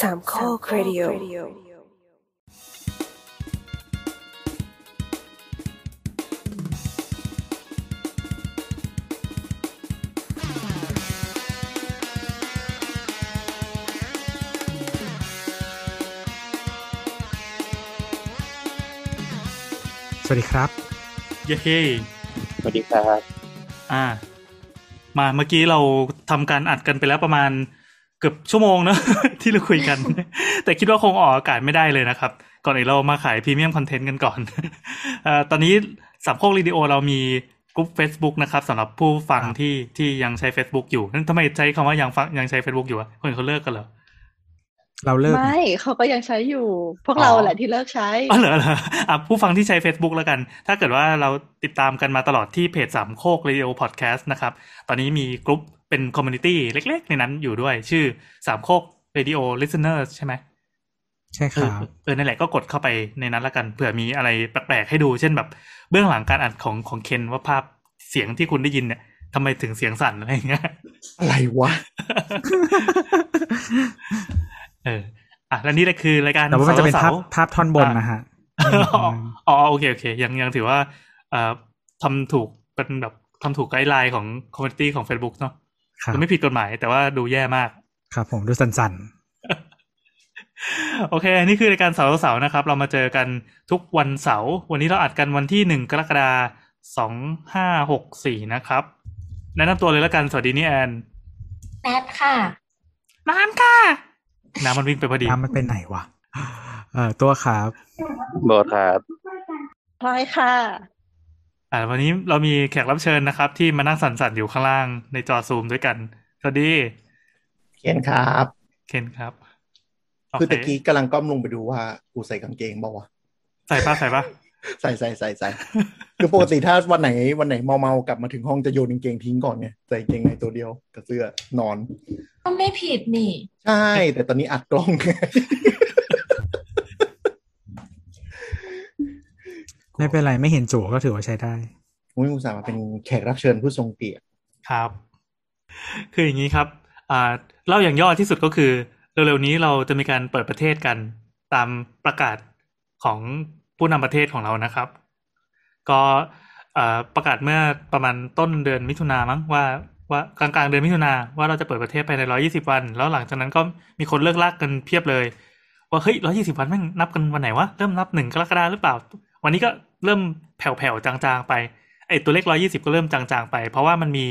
สามข้อครดิโอสวัสดีครับ เย้สวัสดีครับ อ่า มาเมื่อกี้เราทำการอัดกันไปแล้วประมาณ เกือบชั่วโมงเนอะที่เราคุยกัน แต่คิดว่าคงออกอากาศไม่ได้เลยนะครับ ก่อนอื่นเรามาขาย premium content กันก่อนเอ่อตอนนี้สามโคกรีดิโอเรามีกลุ่ม Facebook นะครับสำหรับผู้ฟังครับที่ที่ยังใช้ Facebook อยู่นั่นทำไมใช้คำว่ายังฟังยังใช้ Facebook อยู่อะคนอื่นเขาเลิกกันเหรอเราเลิกไม่เขาก็ยังใช้อยู่ พวกอ๋อเราแหละที่เลิกใช้อ๋อเหรอเหรออะผู้ฟังที่ใช้ Facebook แล้วกัน ถ้าเกิดว่าเราติดตามกันมาตลอดที่เพจสามโคก Radio Podcast นะครับ ตอนนี้มีกลุ่ม เป็น community เล็กๆ ในนั้นอยู่ด้วย ชื่อสามโคก Radio Listeners ใช่ไหมใช่คเออรับเออนั่นแหละก็กดเข้าไปในนั้นแล้วกันเผื่อมีอะไรแปลกๆให้ดู เช่นแบบเบื้องหลังการอัดของของเคนว่าภาพเสียงที่คุณได้ยินเนี่ยทำไมถึงเสียงสั่นอะไรอย่างเงี้ยอะไรวะเอออะแล้วนี่แหละคือรายการแต่ว่ามันจะเป็นภาพสร์ภาพท่อนบนนะฮะอ๋ออ๋อโอเคโอเค ยังยังถือว่า เอ่อทำถูกเป็นแบบทำถูก guideline ของ community ของ Facebook เนาะ ครับคือไม่ผิดกฎหมาย แต่ว่าดูแย่มาก ครับ ผมดูสันโอเค นี่คือรายการเสาร์เสาร์นะครับ เรามาเจอกันทุกวันเสาร์วันนี้เราอัดกันวันที่หนึ่งกรกฎาสองห้าหกสี่นะครับ แนะนำตัวเลยแล้วกัน สวัสดีนี่แอนแนทค่ะ น้ำค่ะ น้ำมันวิ่งไปพอดีๆน้ำมันเป็นไหนวะ เอ่อตัวครับโบทครับพลอยค่ะ อ่าวันนี้เรามีแขกรับเชิญนะครับ ที่มานั่งสั่นๆอยู่ข้างล่างในจอซูมด้วยกัน สวัสดีเคนครับเคนครับโคือตะกี้กำลังก้มลงไปดูว่ากูใส่กางเกงบอกว่าวใส่ป้าใส่ป้าะใส่ใส่ใส่ใส่คือปกติถ้าวันไหนวันไหนเมาเมาๆกลับมาถึงห้องจะโยนกางเกงทิ้งก่อนไงใส่กางเกงในตัวเดียวกับเสื้อนอนก็ไม่ผิดนี่ ใช่ แต่ตอนนี้อัดกล้อง ไงไม่เป็นไรไม่เห็นจู่ก็ถือว่าใช้ได้มุ้ยอุตส่าห์มาเป็นแขกรับเชิญผู้ทรงเกียรติครับ คืออย่างนี้ครับอ่าเล่าอย่างย่อที่สุดก็คือ เร็วๆนี้เราจะมีการเปิดประเทศกันตามประกาศของผู้นำประเทศของเรานะครับ ก็อ่าประกาศเมื่อประมาณต้นเดือนมิถุนามั้งว่าว่ากลางๆเดือนมิถุนาว่าเราจะเปิดประเทศภายในร้อยี่สิบวัน แล้วหลังจากนั้นก็มีคนเลิ่กลั่กกันเพียบเลย ว่าเฮ้ยร้อยี่สิบวันแม่งนับกันวันไหนวะเริ่มนับหนึ่งกรกฎาหรือเปล่า วันนี้ก็ เริ่มแผ่วๆจางๆไปไอตัวเลขร้อยี่สิบก็เริ่มจางๆไป เพราะว่ามันมี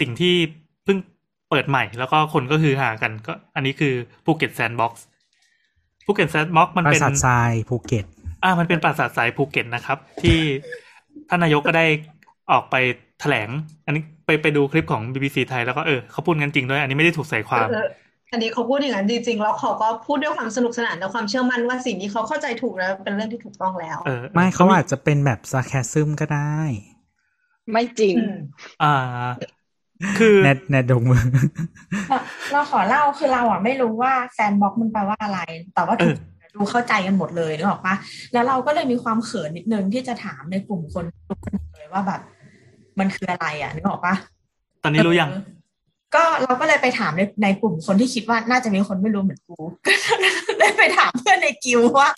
สิ่งที่เพิ่งเปิดใหม่ แล้วก็คนก็คือหากันก็อันนี้คือภูเก็ต sandbox ภูเก็ต sandbox มันปราเป็นสาททรายภูเก็ตอ่ามันเป็นปราสาทสายภูเก็ตนะครับ ที่ท่านนายกก็ได้ออกไปแถลง อันนี้ไปไปดูคลิปของ BBC ไทยแล้วก็เออเขาพูดกันจริงด้วย อันนี้ไม่ได้ถูกใส่ความเอออันนี้เขาพูดอย่างนั้นจริงๆ แล้วเขาก็พูดด้วยความสนุกสนานและความเชื่อมั่นว่าสิ่งนี้เขาเข้าใจถูกแล้วเป็นเรื่องที่ถูกต้องแล้ว เออ ไม่เขาอาจจะเป็นแบบซาแคซึมก็ได้ ไม่จริงอืมอ่า คือแนทแนทดงมือเราเราขอเล่าคือเราอะไม่รู้ว่า sandbox มันแปลว่าอะไร แต่ว่าทุกคนรู้เข้าใจกันหมดเลยนึกออกปะแล้วเราก็เลยมีความเขินนิดนึงที่จะถามในกลุ่มคนทุกคนเลยว่าแบบ มันคืออะไรอะนึกออกปะตอนนี้รู้ยังเออ ก็เราก็เลยไปถามในในกลุ่มคนที่คิดว่าน่าจะมีคนไม่รู้เหมือนกูก็เลยไปถามเพื่อนในกิวว่า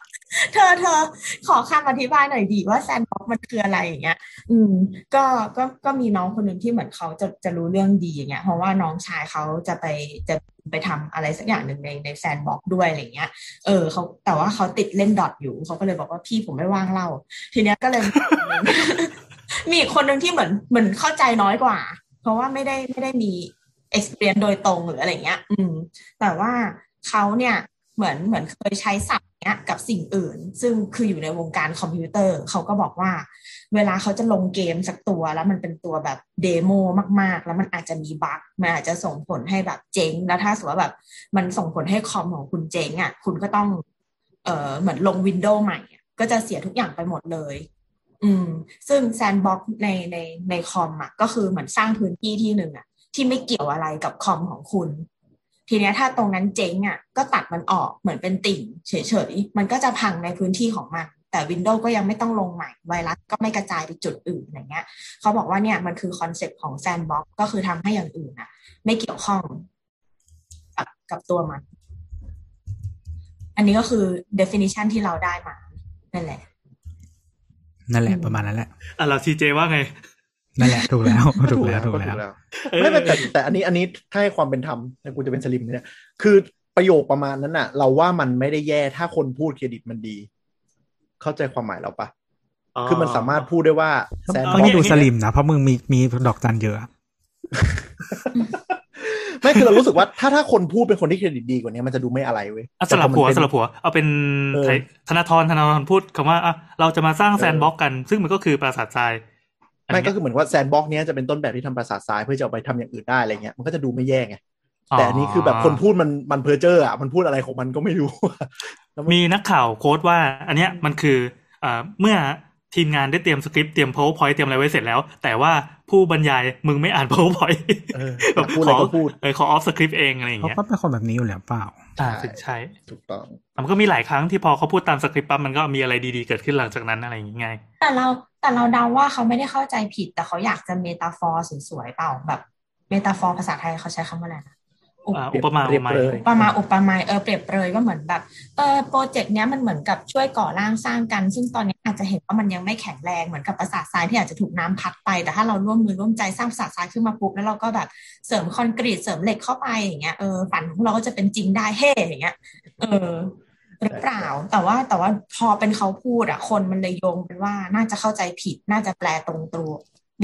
เธอเธอขอคำอธิบายหน่อยดีว่า sandbox มันคืออะไรอย่างเงี้ย อืม ก็ก็ก็มีน้องคนหนึ่งที่เหมือนเขาจะจะรู้เรื่องดีอย่างเงี้ย เพราะว่าน้องชายเขาจะไปจะไปทำอะไรสักอย่างหนึ่งในใน sandbox ด้วยอะไรเงี้ย เออเขาแต่ว่าเขาติดเล่น Dota อยู่เขาก็เลยบอกว่าพี่ผมไม่ว่างเล่า ทีเนี้ยก็เลยมีคนหนึ่งที่เหมือนเหมือนเข้าใจน้อยกว่า เพราะว่าไม่ได้ไม่ได้มี experience โดยตรงหรืออะไรเงี้ย อืม แต่ว่าเขาเนี่ยเหมือนเหมือนเคยใช้ศัพท์เนี้ยกับสิ่งอื่น ซึ่งคืออยู่ในวงการคอมพิวเตอร์เขาก็บอกว่า เวลาเขาจะลงเกมสักตัวแล้วมันเป็นตัวแบบ demo มากๆ แล้วมันอาจจะมี bug มันอาจจะส่งผลให้แบบเจ๊ง แล้วถ้าสมมติว่าแบบมันส่งผลให้คอมของคุณเจ๊งอะ คุณก็ต้อง เอ่อเหมือนลง Windows ใหม่ ก็จะเสียทุกอย่างไปหมดเลย อืม ซึ่ง sandbox ในในในคอมอะก็คือเหมือนสร้างพื้นที่ที่หนึ่งอะ ที่ไม่เกี่ยวอะไรกับคอมของคุณ ทีเนี้ยถ้าตรงนั้นเจ๊งอะก็ตัดมันออกเหมือนเป็นติ่งเฉยๆ มันก็จะพังในพื้นที่ของมัน แต่ Windows ก็ยังไม่ต้องลงใหม่ ไวรัสก็ไม่กระจายไปจุดอื่นอย่างเงี้ยเขาบอกว่าเนี่ยมันคือ concept ของ sandbox ก็คือทำให้อย่างอื่นอะ ไม่เกี่ยวข้องกับกับตัวมัน อันนี้ก็คือ definition ที่เราได้มานั่นแหละนั่นแหละอืมประมาณนั้นแหละอะเราทีเจว่าไง นั่นแหละถูกแล้วถูกแล้วถูกแล้วไม่ไม่แต่แต่อันนี้อันนี้ถ้าให้ความเป็นธรรมนะกูจะเป็นสลิมเนี่ยคือประโยคประมาณนั้นน่ะ เราว่ามันไม่ได้แย่ถ้าคนพูดเครดิตมันดี เข้าใจความหมายเราปะคือมันสามารถพูดได้ว่าแซนต้องดูสลิมนะเพราะมึงมีมีดอกจันเยอะไม่คือเรารู้สึกว่าถ้าถ้าคนพูดเป็นคนที่เครดิตดีกว่านี้มันจะดูไม่อะไรเว้ยอะสลับหัวแต่พอมันเป็นสลับหัว เอาเป็นเออใครธนาธรธนาธรพูดคำว่าอะเราจะมาสร้าง sandbox กัน ซึ่งมันก็คือปราสาททรายอัน ไม่เนี้ยก็คือเหมือนว่า sandbox เนี้ยจะเป็นต้นแบบที่ทำปราสาททรายเพื่อจะเอาไปทำอย่างอื่นได้อะไรเงี้ยมันก็จะดูไม่แย่ไงแต่อันนี้คือแบบคนพูดมันมันเพ้อเจ้ออะมันพูดอะไรของมันก็ไม่รู้แล้วมันมีนักข่าว quote ว่า อันเนี้ยมันคืออ่าเมื่อทีมงานได้เตรียมสคริปต์เตรียม powerpoint เตรียมอะไรไว้เสร็จแล้ว แต่ว่า ผู้บรรยายมึงไม่อ่าน powerpoint เอออยากพูดอะไรก็พูดเออขอ off script เองอะไรอย่างเขาเงี้ยก็เป็นคนแบบนี้อยู่แล้วเปล่าอ่าใช่ถึงใช่ถูกต้องแต่มันก็มีหลายครั้งที่พอเขาพูดตามสคริปต์ปั๊บมันก็มีอะไรดีๆเกิดขึ้นหลังจากนั้นอะไรอย่างเงี้ยแต่เราแต่เราเดาว่าเขาไม่ได้เข้าใจผิด แต่เขาอยากจะ metaphor สวยๆเปล่าแบบ metaphor ภาษาไทยเขาใช้คำว่าอะไรนะ อุปอ่าอุปมาเปรีอุยปบไมยเปรยอุปมาอุปไมยเออเปรียบเปรยว่าเหมือนแบบเออ project เนี้ยมันเหมือนกับช่วยก่อร่างสร้างกัน ซึ่งตอนนี้อาจจะเห็นว่ามันยังไม่แข็งแรงเหมือนกับปราสาททรายที่อาจจะถูกน้ำพัดไป แต่ถ้าเราร่วมมือร่วมใจสร้างปราสาททรายขึ้นมาปุ๊บแล้วเราก็แบบเสริมคอนกรีตเสริมเหล็กเข้าไปอย่างเงี้ยเออฝันของเราก็จะเป็นจริงได้เฮ่อย่างเงี้ยเออหรือเปล่า แต่ว่าแต่ว่าพอเป็นเขาพูดอะคนมันเลยโยงเป็นว่าน่าจะเข้าใจผิดน่าจะแปลตรงตัว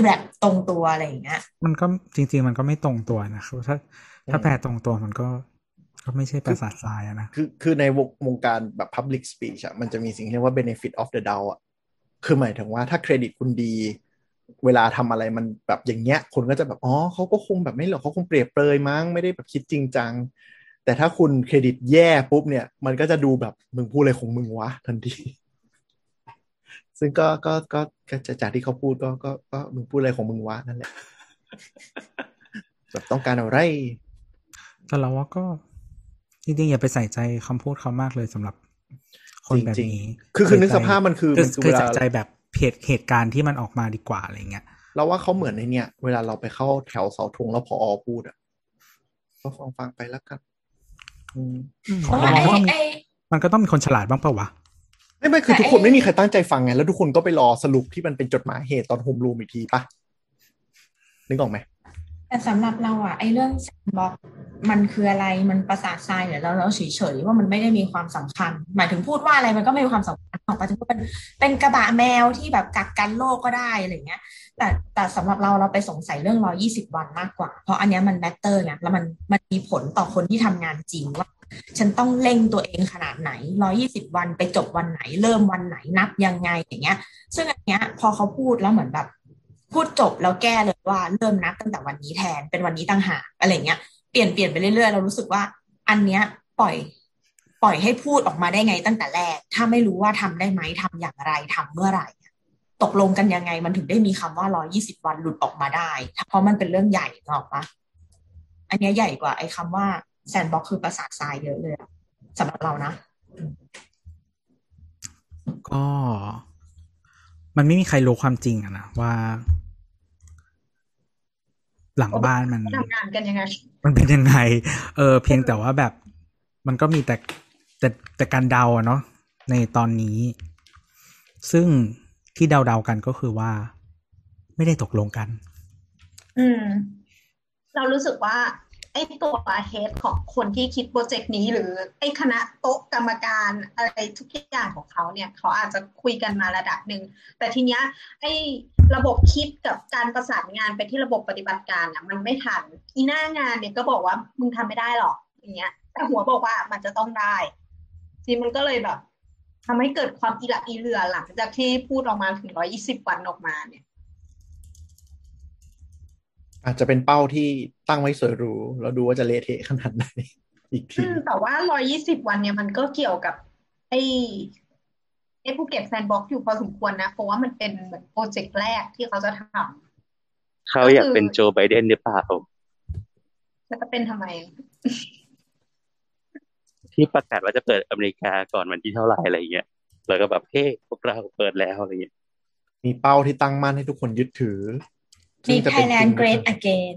แบบตรงตัวอะไรอย่างเงี้ย มันก็จริง ๆ มันก็ไม่ตรงตัวนะครับถ้า ถ้าแปลตรงตัวมันก็ก็ไม่ใช่ประสาททรายอะนะ คือคือในวงวงการแบบ Public Speech อะมันจะมีสิ่งที่เรียกว่า benefit of the doubt อะคือหมายถึงว่าถ้าเครดิตคุณดี เวลาทำอะไรมันแบบอย่างเงี้ย คนก็จะแบบ อ๋อเขาก็คงแบบไม่หรอกเขาคงเปรียบเปรยมั้งไม่ได้แบบคิดจริงจัง แต่ถ้าคุณเครดิตแย่ปุ๊บเนี่ย มันก็จะดูแบบมึงพูดอะไรของมึงวะทันที ซึ่งก็ก็ก็ก็จะจากที่เขาพูดก็ก็ก็มึงพูดอะไรของมึงวะนั่นแหละแบบต้องการอะไร แต่เราว่าก็จริงๆอย่าไปใส่ใจคำพูดเขามากเลยสำหรับคนแบบจริงนี้ๆคือคือนึกสภาพมันคือคือมันคือคือเวลาใส่ใจแบบเหตุเหตุการณ์ที่มันออกมาดีกว่าอะไรเงี้ยเราว่าเขาเหมือนในเนี่ย เวลาเราไปเข้าแถวเสาธงแล้วพออพูดอะก็ฟังฟังไปแล้วกันอืมเพราะว่าเราไอ้ว่าไอ้มันก็ต้องมีคนฉลาดบ้างเปล่าวะไม่ไม่คือแต่ทุกคนไอ้ไม่มีใครตั้งใจฟังไง แล้วทุกคนก็ไปรอสรุปที่มันเป็นจดหมายเหตุตอนโฮมรูมอีกทีปะนึกออกไหมแต่สำหรับเราอะไอ้เรื่องแซนบ็อก มันคืออะไรมันประสาททรายเนี่ยแล้วเราเฉยๆว่ามันไม่ได้มีความสำคัญ หมายถึงพูดว่าอะไรมันก็ไม่มีความสำคัญออกไปถึงเป็นเป็นกระบะแมวที่แบบกักกันโรคก็ได้อะไรเงี้ย แต่แต่สำหรับเราเราไปสงสัยเรื่องร้อยี่สิบวันมากกว่า เพราะอันเนี้ยมันแมตเตอร์ไงแล้วมันมันมีผลต่อคนที่ทำงานจริงว่า ฉันต้องเร่งตัวเองขนาดไหนร้อยี่สิบวันไปจบวันไหน เริ่มวันไหนนับยังไงอย่างเงี้ย ซึ่งอันเนี้ยพอเขาพูดแล้วเหมือนแบบพูดจบแล้วแก้เลยว่าเริ่มนับตั้งแต่วันนี้แทนเป็นวันนี้ต่างหากอะไรเงี้ย เปลี่ยนเปลี่ยนไปเรื่อยๆ เรารู้สึกว่า อันเนี้ยปล่อย ปล่อยให้พูดออกมาได้ไงตั้งแต่แรก ถ้าไม่รู้ว่าทำได้ไหมทำอย่างไรทำเมื่อไหร่ ตกลงกันยังไงมันถึงได้มีคำว่าร้อยี่สิบวันหลุดออกมาได้ เพราะมันเป็นเรื่องใหญ่นึกอกปะอันเนี้ยใหญ่กว่าไอ้คำว่าแซนบ็อกคือประสาททรายเยอะเลยสำหรับเรานะก็มันไม่มีใครรู้ความจริงอะนะว่า หลังบ้านมันทำงานกันยังไง มันเป็นยังไง เออ เพียงแต่ว่าแบบมันก็มีแต่แต่แต่การเดาอะเนาะในตอนนี้ ซึ่งที่เดาๆกันก็คือว่า ไม่ได้ตกลงกัน อืม เรารู้สึกว่า ไอ้ตัวเฮดของคนที่คิดโปรเจกต์นี้ หรือไอ้คณะโต๊ะกรรมการอะไรทุกอย่างของเขาเนี่ย เขาอาจจะคุยกันมาระดับหนึ่ง แต่ทีเนี้ยไอ้ระบบคิดกับการประสานงานไปที่ระบบปฏิบัติการอะมันไม่ทันอีหน้างานเนี่ยก็บอกว่ามึงทำไม่ได้หรอกอย่างเงี้ย แต่หัวบอกว่ามันจะต้องได้ทีมันก็เลยแบบทำให้เกิดความอีหลักอีเหลื่อหลังจากที่พูดออกมาถึงร้อยี่สิบวันออกมาเนี่ย อาจจะเป็นเป้าที่ตั้งไว้สวยหรูแล้วดูว่าจะเละเทะขนาดไหนอีกทีอืมแต่ว่าร้อยี่สิบวันเนี่ยมันก็เกี่ยวกับ ไอ้ไอ้ภูเก็ต sandbox อยู่พอสมควรนะ เพราะว่ามันเป็นเหมือน project แรกที่เขาจะทเขาอยากเป็นโจไบเดนหรือเปล่าำแล้วจะเป็นทำไม ที่ประกาศว่าจะเปิดอเมริกาก่อนวันที่เท่าไหร่อะไรเงี้ยแล้วก็แบบเฮ้พวกเราเปิดแล้วอะไรเงี้ยมีเป้าที่ตั้งมั่นให้ทุกคนยึดถือ มีซึ่งจะเป็นจริ Thailand ง Great Again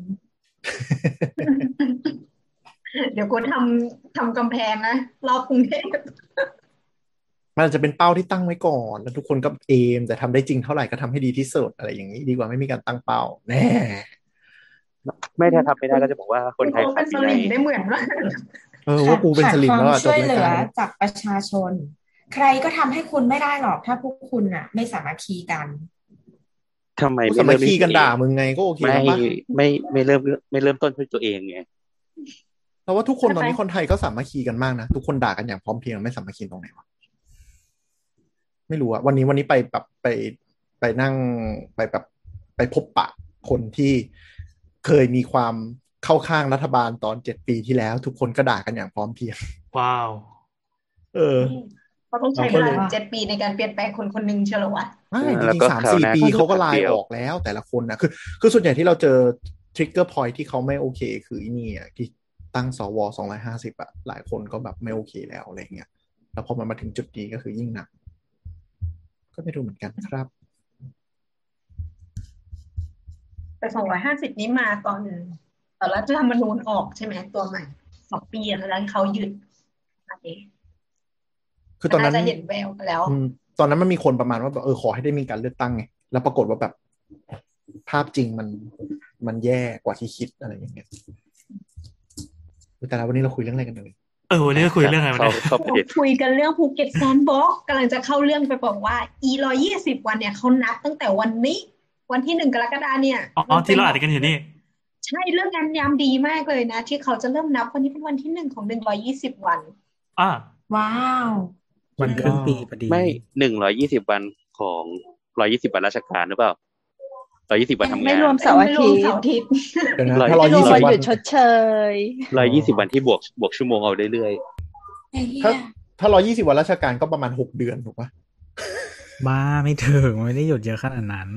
เดี๋ยวกูทำทำกำแพงนะรอบกรุงเทพมันอาจจะเป็นเป้าที่ตั้งไว้ก่อน แล้วทุกคนก็เอม แต่ทำได้จริงเท่าไหร่ก็ทำให้ดีที่สุดอะไรอย่างนี้ ดีกว่าไม่มีการตั้งเป้า แน่ ไม่ถ้าทำไม่ได้ก็จะบอกว่าคนไทยเขาขาเป็ดนสวินัลิยมได้เหมือนว่าเออว่ากูเป็นสลิมแล้วอะขาดความช่วยจบเหลืรายอการจากประชาชน ใครก็ทำให้คุณไม่ได้หรอกถ้าพวกคุณน่ะ ไม่สามัคคีกัน ทำไมกูไม่สามัเริ่คมคีที่กันตัวเอด่างมึงไงก็โอเคไม่แล้วปะไม่ไม่เริ่มไม่เริ่มต้นที่ตัวเองไงแต่ว่าทุกคนใช่ไหมตอนนี้คนไทยก็สามัคคีกันมากนะ ทุกคนด่ากันอย่างพร้อมเพรียงไม่สามัคคีตรงไหนวะไม่รู้อะวันนี้วันนี้ไปแบบไปไปนั่งไปแบบไปพบปะคนที่เคยมีความเข้าข้างรัฐบาลตอนเจ็ดปีที่แล้ว ทุกคนก็ด่ากันอย่างพร้อมเพรียงว้าว เออ เขาต้องใช้เราเวก็ลาเลยถึงเจ็ดปีในการเปลี่ยนแปลงคนคนหนึ่งเชียวเหรอวะไม่จแล้วริงก็ๆสามคราวสี่หน้าปีก็เขาก็จะลายเปลี่ยวออกแล้วแต่ละคนนะคือ คือส่วนใหญ่ที่เราเจอทริกเกอร์พอยที่เขาไม่โอเค คืออีนี่อะที่ตั้งสวสองร้อยห้าสิบอะหลายคนก็แบบไม่โอเคแล้วอะไรเงี้ยแล้วพอมันมาถึงจุดนี้ก็คือยิ่งหนัก ก็ไม่รู้เหมือนกันครับ แต่สองร้อยห้าสิบนี้มาตอนตอนรัฐธรรมนูญออกใช่ไหมตัวใหม่สองปีแล้วที่เขาหยุดอันนี้ คือตอนนั้นาจะเห็นแววกันแล้วอืมตอนนั้นมันมีคนประมาณว่าแบบเออขอให้ได้มีการเลือกตั้งไงแล้วปรากฏว่าแบบภาพจริงมันมันแย่กว่าที่คิดอะไรอย่างเงี้ยอุ๊ยแต่แล้ววันนี้เราคุยเรื่องอะไรกันเลยเออวันนี้ก็คุยเรื่องอะไรมาเข้าเนี่ยเข้าประเด็นคุยกันเรื่องภูเก็ตแซนด์บ็อกกำลังจะเข้าเรื่องไปบอกว่า e ร้อยี่สิบวันเนี่ยเขานับตั้งแต่วันนี้ วันที่หนึ่งกรกฎาเนี่ยอ๋อที่เราอ่านกันอยู่นี่ใช่เรื่องงานยามดีมากเลยนะ ที่เขาจะเริ่มนับวันนี้เป็นวันที่หนึ่งของหนึ่งร้อยี่สิบวันอ่าว้าว วันครึ่งปีพอดี ไม่หนึ่งร้อยยี่สิบวันของร้อยยี่สิบวันราชการหรือเปล่าร้อยยี่สิบวันทำงาน ไม่รวมเสาร์อาไม่รวทิมตย์เสาร์อาทิตย์เดี๋ยวนะร้อยถ้าร้อยไม่รวยี่มสิบวันวัหนยุดชดเชยร้อยยี่สิบวันที่บวกบวกชั่วโมงเอาเรื่อยไอ้เหี้ถ้ายถ้าร้อยยี่สิบวันราชการก็ประมาณหกเดือนถูกปะบ้าไม่ถึงไม่ได้หยุดเยอะขนาดนั้น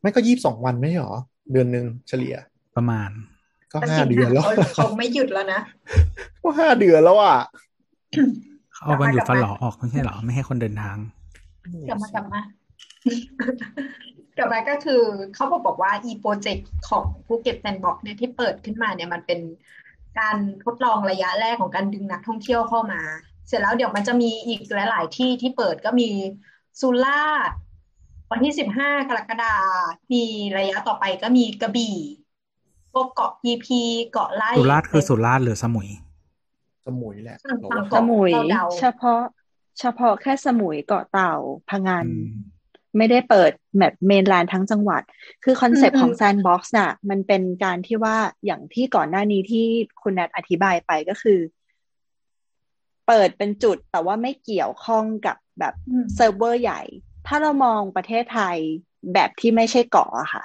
ไม่ก็ยี่สิบสองวันไม่ใช่หรอ เดือนหนึ่งเฉลี่ยประมาณ ก็แต่ห้าสิงเดือนหาแล้วเขาเขาไม่หยุดแล้วนะ ก็ห้าเดือนแล้วอะ เขาเอาวันหยุดกลับมาฟันหลอออกไม่ใช่เหรอไม่ให้คนเดินทาง กลับมากลับมากลับมาก็คือเขาบอกบอกว่า e โปรเจกต์ของภูเก็ตแซนด์บ็อกซ์เนี่ยที่เปิดขึ้นมาเนี่ยมันเป็นการทดลองระยะแรกของการดึงนักท่องเที่ยวเข้ามา เสร็จแล้วเดี๋ยวมันจะมีอีกหลาย ๆ ที่ที่เปิดก็มีสุราษฎร์วันที่สิบห้ากรกฎามีระยะต่อไปก็มีกระบี่พวกเกาะพีพีเกาะไร่สุราษฎร์คือสุราษฎร์หรือสมุย สมุยแหละฝั่งฝั่งสเกาะมุยเดาเฉพาะ เฉพาะแค่สมุยเกาะเต่าพังงานอืมไม่ได้เปิดแบบเมนแลนด์ทั้งจังหวัด คือคอนเซปต์ของอืมแซนด์บ็อกซ์น่ะ มันเป็นการที่ว่าอย่างที่ก่อนหน้านี้ที่คุณแนทอธิบายไปก็คือ เปิดเป็นจุดแต่ว่าไม่เกี่ยวข้องกับแบบอืมเซิร์ฟเวอร์ใหญ่ ถ้าเรามองประเทศไทยแบบที่ไม่ใช่เกาะอะค่ะ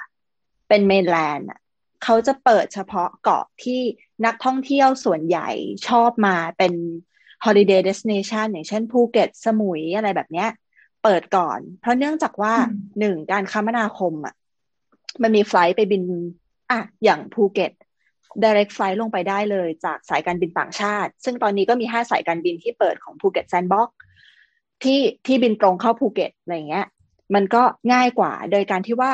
เป็นเมนแลนด์อะ เขาจะเปิดเฉพาะเกาะที่นักท่องเที่ยวส่วนใหญ่ชอบมาเป็น holiday destination อย่างเช่นภูเก็ตสมุยอะไรแบบเนี้ย เปิดก่อน เพราะเนื่องจากว่าอืมหนึ่งการคมนาคมอะมันมี flight ไปบินอะอย่างภูเก็ต direct flight ลงไปได้เลยจากสายการบินต่างชาติ ซึ่งตอนนี้ก็มีห้าสายการบินที่เปิดของภูเก็ตแซนด์บ็อกซ์ที่ที่บินตรงเข้าภูเก็ตอะไรเงี้ย มันก็ง่ายกว่าโดยการที่ว่า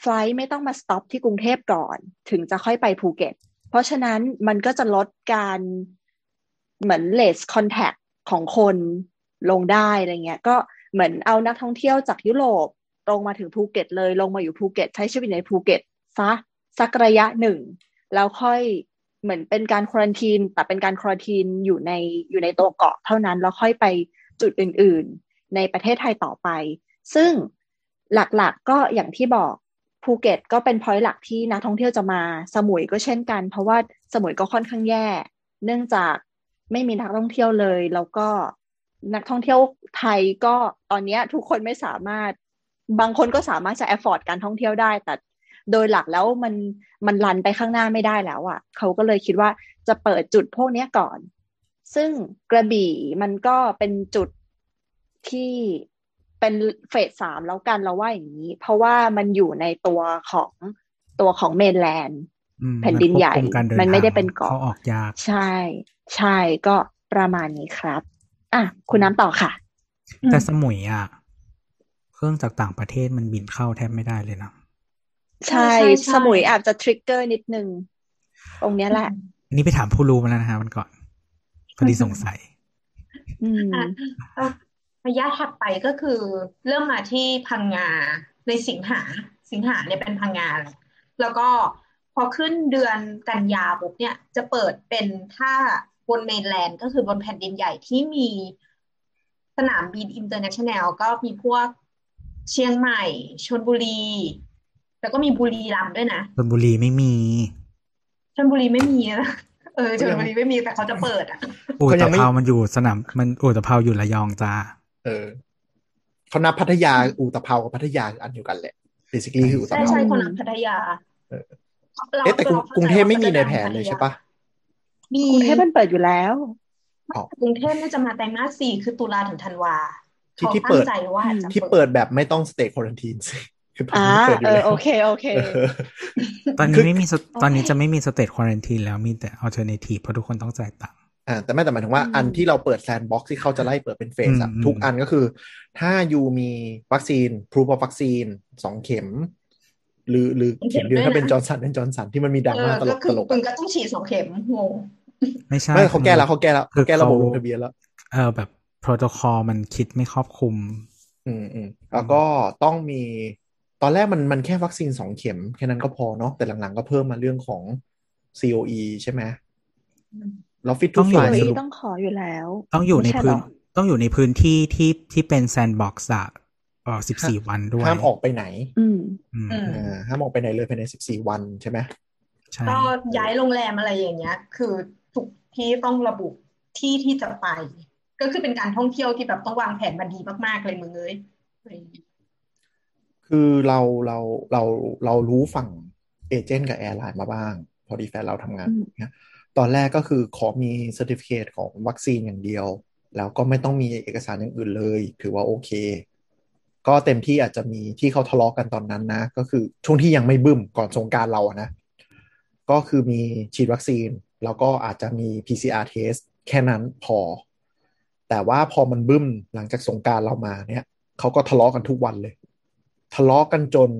flight ไม่ต้องมา stop ที่กรุงเทพก่อน ถึงจะค่อยไปภูเก็ต เพราะฉะนั้นมันก็จะลดการเหมือน less contact ของคนลงได้อะไรเงี้ย ก็เหมือนเอานักท่องเที่ยวจากยุโรปตรงมาถึงภูเก็ตเลยลงมาอยู่ภูเก็ต ใช้ชีวิตในภูเก็ตซะสักระยะหนึ่ง แล้วค่อยเหมือนเป็นการ quarantine แต่เป็นการ quarantine อยู่ในอยู่ในตัวเกาะเท่านั้น แล้วค่อยไปจุดอื่น ๆ ในประเทศไทยต่อไป ซึ่งหลักๆก็อย่างที่บอก ภูเก็ตก็เป็นพอยต์หลักที่นักท่องเที่ยวจะมา สมุยก็เช่นกัน เพราะว่าสมุยก็ค่อนข้างแย่ เนื่องจากไม่มีนักท่องเที่ยวเลย แล้วก็นักท่องเที่ยวไทยก็ตอนนี้ทุกคนไม่สามารถ บางคนก็สามารถจะ afford การท่องเที่ยวได้ แต่โดยหลักแล้วมันมันรันไปข้างหน้าไม่ได้แล้วอะ่ะ เขาก็เลยคิดว่าจะเปิดจุดพวกนี้ก่อน ซึ่งกระบี่มันก็เป็นจุดที่ เป็นเฟสสามแล้วกันเราว่าอย่างนี้ เพราะว่ามันอยู่ในตัวของตัวของเมนแลนด์อืมแผ่นดินใหญ่ควบคุมการเดินมันไม่ได้ทางเป็นเกาะเข้าออกยากใช่ ใช่ก็ประมาณนี้ครับ อะ คุณน้ำต่อค่ะ แต่สมุยอะ เครื่องจากต่างประเทศมันบินเข้าแทบไม่ได้เลยนะ ใช่ใช่ใช่สมุยอาจจะ trickier นิดนึง ตรงเนี้ยแหละอันนี้ไปถามผู้รู้มาแล้วนะฮะวันก่อนพอดีสงสัย อืมอะเอ่อ ระยะถัดไปก็คือเริ่มมาที่พังงาในสิงหาสิงหาเนี่ยเป็นพังงาแหละแล้วก็พอขึ้นเดือนกันยาปุ๊บเนี่ยจะเปิดเป็นท่าบน mainland ก็คือบนแผ่นดินใหญ่ที่มีสนามบิน international ก็มีพวกเชียงใหม่ชลบุรี แล้วก็มีบุรีรัมย์ด้วยนะชลบุรีไม่มีชลบุรีไม่มีนะเออชลบุรีไม่มีแต่เขาจะเปิดอะอู่เขายัตะงไม่เภามันอยู่สนามมันอู่ตะเภาอยู่ระยองจ้า เออเขานับพัทยาอูตะเภากับพัทยาอันเดียวกันแหละ basically คืออูตะใช่เภาใช่คนนั้นพัทยา เออราเอ๊ะแต่กรุงรากรุงเทพไม่มีในข้าแผนเลยใช่ปะมีกรุงเทพมันเปิดอยู่แล้วกรุงเทพน่าจะมาไตรมาสสี่คือตุลาถึงธันวาที่เขาที่ตั้เปิงดใจว่าจะที่เปิดแบบไม่ต้อง stay quarantine สิคืออ่าเปิดอเอยู่อแล้วโอเคโอเคเออตอนคืนี้อไม่มีสโอเคตอนนี้จะไม่มีสเตทควอ r ร n ตีนแล้วมีแต่ alternative เพราะทุกคนต้องจ่ายตังค์ อ่าแต่ไม่แต่หมายถึงว่าอืมอันที่เราเปิดแซนบ็อกซ์ที่เขาจะไล่เปิดเป็นเฟสอะอืมทุกอันก็คือ ถ้ายูมีวัคซีน proof of วัคซีนสองเข็ม หรือหรือเข็มเดียวถ้าเป็นจอร์นสันเป็นจอร์นสันที่มันมีดราเอม่าอตลก็กคืตอลกคุณอะก็ต้องฉีดสองเข็มงงไม่ใช่ไม่เขาแก้แล้วเขาแก้แล้วคือเขาแก้ระบบเขาลงทะเบียนแล้วเออแบบโปรโตคอลมันคิดไม่ครอบคลุม อืมอืมแล้วก็ต้องมีตอนแรกมันมันแค่วัคซีนสองเข็ม แค่นั้นก็พอเนาะแต่หลังๆก็เพิ่มมาเรื่องของ COE ใช่ไหม แล้วฟิตต้ทูองไฟอยู่ล์ในสรุปต้องขออยู่แล้ว ต้องอยู่ในไม่ช่พื้นเหรอต้องอยู่ในพื้นที่ที่ที่เป็นแซนด์บ็อกซ์อะเออสิบสี่วันด้วย ห้ามออกไปไหนอืมอืมอืมอ่าห้ามออกไปไหนเลยภายในสิบสี่วันใช่ไหมใช่ก็ย้ายโรงแรมอะไรอย่างเงี้ย คือทุกที่ต้องระบุที่ที่จะไป ก็คือเป็นการท่องเที่ยวที่แบบต้องวางแผนมาดีมากๆเลยมึงเอ้ยคือเราเราเราเรารู้ฝั่ง agent กับ airline มาบ้าง พอดีแฟนเราทำงานอืมเนี่ย ตอนแรกก็คือขอมี certificate ของวัคซีนอย่างเดียว แล้วก็ไม่ต้องมีเอกสารอย่างอื่นเลย ถือว่าโอเค ก็เต็มที่อาจจะมีที่เขาทะเลาะกันตอนนั้นนะ ก็คือช่วงที่ยังไม่บึ้มก่อนสงกรานต์เราอะนะ ก็คือมีฉีดวัคซีน แล้วก็อาจจะมี PCR test แค่นั้นพอ แต่ว่าพอมันบึ้มหลังจากสงกรานต์เรามาเนี่ยเขาก็ทะเลาะกันทุกวันเลย ทะเลาะกันจน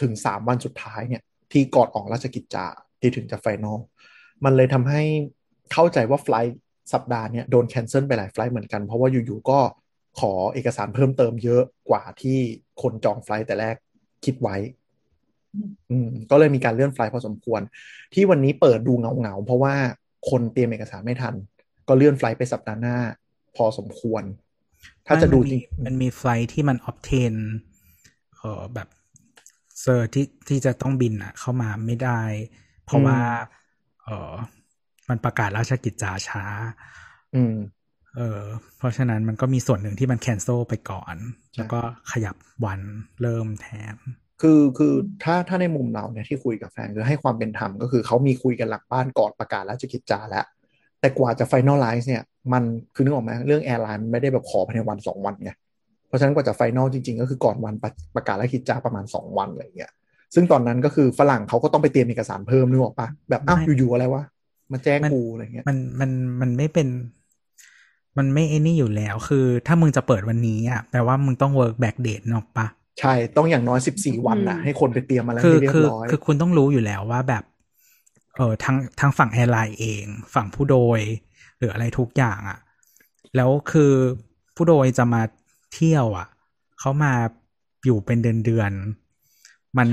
ถึงสามวันสุดท้ายเนี่ย ที่ก่อนออกราชกิจจาที่ถึงจะ final มันเลยทำให้เข้าใจว่า flight สัปดาห์เนี่ยโดน cancel ไปหลาย flight เหมือนกัน เพราะว่าอยู่ๆก็ขอเอกสารเพิ่มเติมเยอะกว่าที่คนจอง flight แต่แรกคิดไว้ อืม ก็เลยมีการเลื่อนไฟลท์พอสมควร ที่วันนี้เปิดดูเงาๆเพราะว่าคนเตรียมเอกสารไม่ทัน ก็เลื่อนไฟลท์ไปสัปดาห์หน้า พอสมควร ถ้าจะดูมันจริมีงมันมีไฟล์ที่มันออ t เทนเออแบบเซอร์ที่ที่จะต้องบินอะเข้ามาไม่ได้ เพราะว่า เออมันประกาศราชกิจจาช้า อืม เออ เพราะฉะนั้นมันก็มีส่วนหนึ่งที่มันแคนเซิลไปก่อนใช่แล้วก็ขยับวันเริ่มแทน คือคือถ้าถ้าในมุมเราเนี่ยที่คุยกับแฟนคือให้ความเป็นธรรมก็คือเขามีคุยกันหลังบ้านก่อนประกาศราชกิจจาแล้ว แต่กว่าจะ finalize เนี่ย มันคือนึกออกไหมเรื่องแอร์ไลน์มันไม่ได้แบบขอภายในวันสองวันไง เพราะฉะนั้นกว่าจะ final จริง ๆ ก็คือก่อนวันประประกาศราชกิจจาประมาณสองวันอะไรอย่างเงี้ย ซึ่งตอนนั้นก็คือฝรั่งเขาก็ต้องไปเตรียมเอกสารเพิ่มนึกออกปะแบบอ้าวไม่อยู่ๆอะไรวะมาแจ้งมันกูอะไรเงี้ยมันมันมันไม่เป็น มันไม่ไอ้นี่อยู่แล้ว คือ ถ้ามึงจะเปิดวันนี้อะแปลว่ามึงต้อง work back date เนกอะปะใช่ต้องอย่างน้อยสิบสี่วันน่ะอืมให้คนไปเตรียมอะไรคือให้เรียคืบอร้อยคือคุณต้องรู้อยู่แล้วว่าแบบ เออทั้งทั้งฝั่งแอร์ไลน์เอง ฝั่งผู้โดย หรืออะไรทุกอย่างอะ่ะ แล้วคือผู้โดยจะมาเที่ยวอะ่ะเขามาอยู่เป็นเดือนเดือนๆ มัน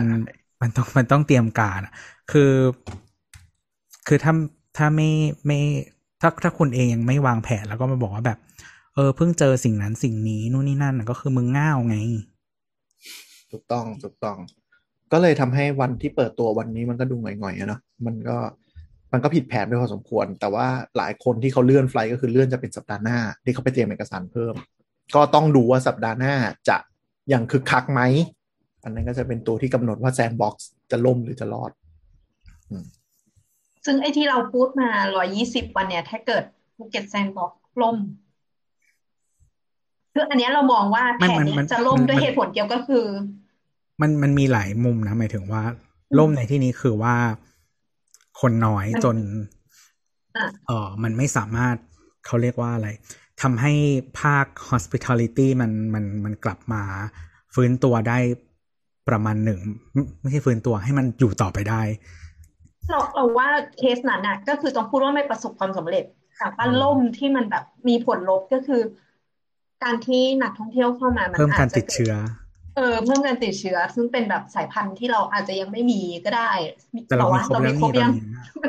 มันต้องมันต้องเตรียมการอะคือ คือถ้าถ้าไม่ไม่ถ้าถ้าคุณเองยังไม่วางแผนแล้วก็มาบอกว่าแบบ เออเพิ่งเจอสิ่งนั้นสิ่งนี้นู่นนี่นั่นน่ะก็คือมึงง่าวไง ถูกต้องถูกต้อง ก็เลยทำให้วันที่เปิดตัววันนี้มันก็ดูหง่อยๆอะเนาะมันก็มันก็ผิดแผนไปพอสมควร แต่ว่าหลายคนที่เขาเลื่อนไฟลท์ก็คือเลื่อนจะเป็นสัปดาห์หน้า ที่เขาไปเตรียมเอกสารเพิ่ม ก็ต้องดูว่าสัปดาห์หน้าจะยังคึกคักไหม อันนั้นก็จะเป็นตัวที่กำหนดว่าแซนบ็อกซ์จะล่มหรือจะรอด ซึ่งไอ้ที่เราพูดมา 120 วันเนี่ย ถ้าเกิดภูเก็ตแซนด์บ็อกซ์ล่มคืออันเนี้ยเรามองว่าแผมันนมันเนี้มันยจะล่มมันด้วยมันเหตุผลเดียวก็คือ มันมันมีหลายมุมนะหมายถึงว่า ล่มในที่นี้คือว่าคนน้อยมันจนอะเออมันไม่สามารถเขาเรียกว่าอะไรทำให้ภาค hospitality มันมันมันกลับมา ฟื้นตัวได้ ประมาณหนึ่งไม่ไม่ใช่ฟื้นตัวให้มันอยู่ต่อไปได้ใช่เราเราว่าเคสนั้นน่ะ ก็คือต้องพูดว่าไม่ประสบความสำเร็จแต่ว่าล่มที่มันแบบมีผลลบก็คือ การที่นักท่องเที่ยวเข้ามามันเพิ่มการจจะติดเชื้อ เออเพิ่มการติดเชื้อ ซึ่งเป็นแบบสายพันธุ์ที่เราอาจจะยังไม่มีก็ได้แต่เรามีว่าครบเราแล้วมีครบนี่ยัง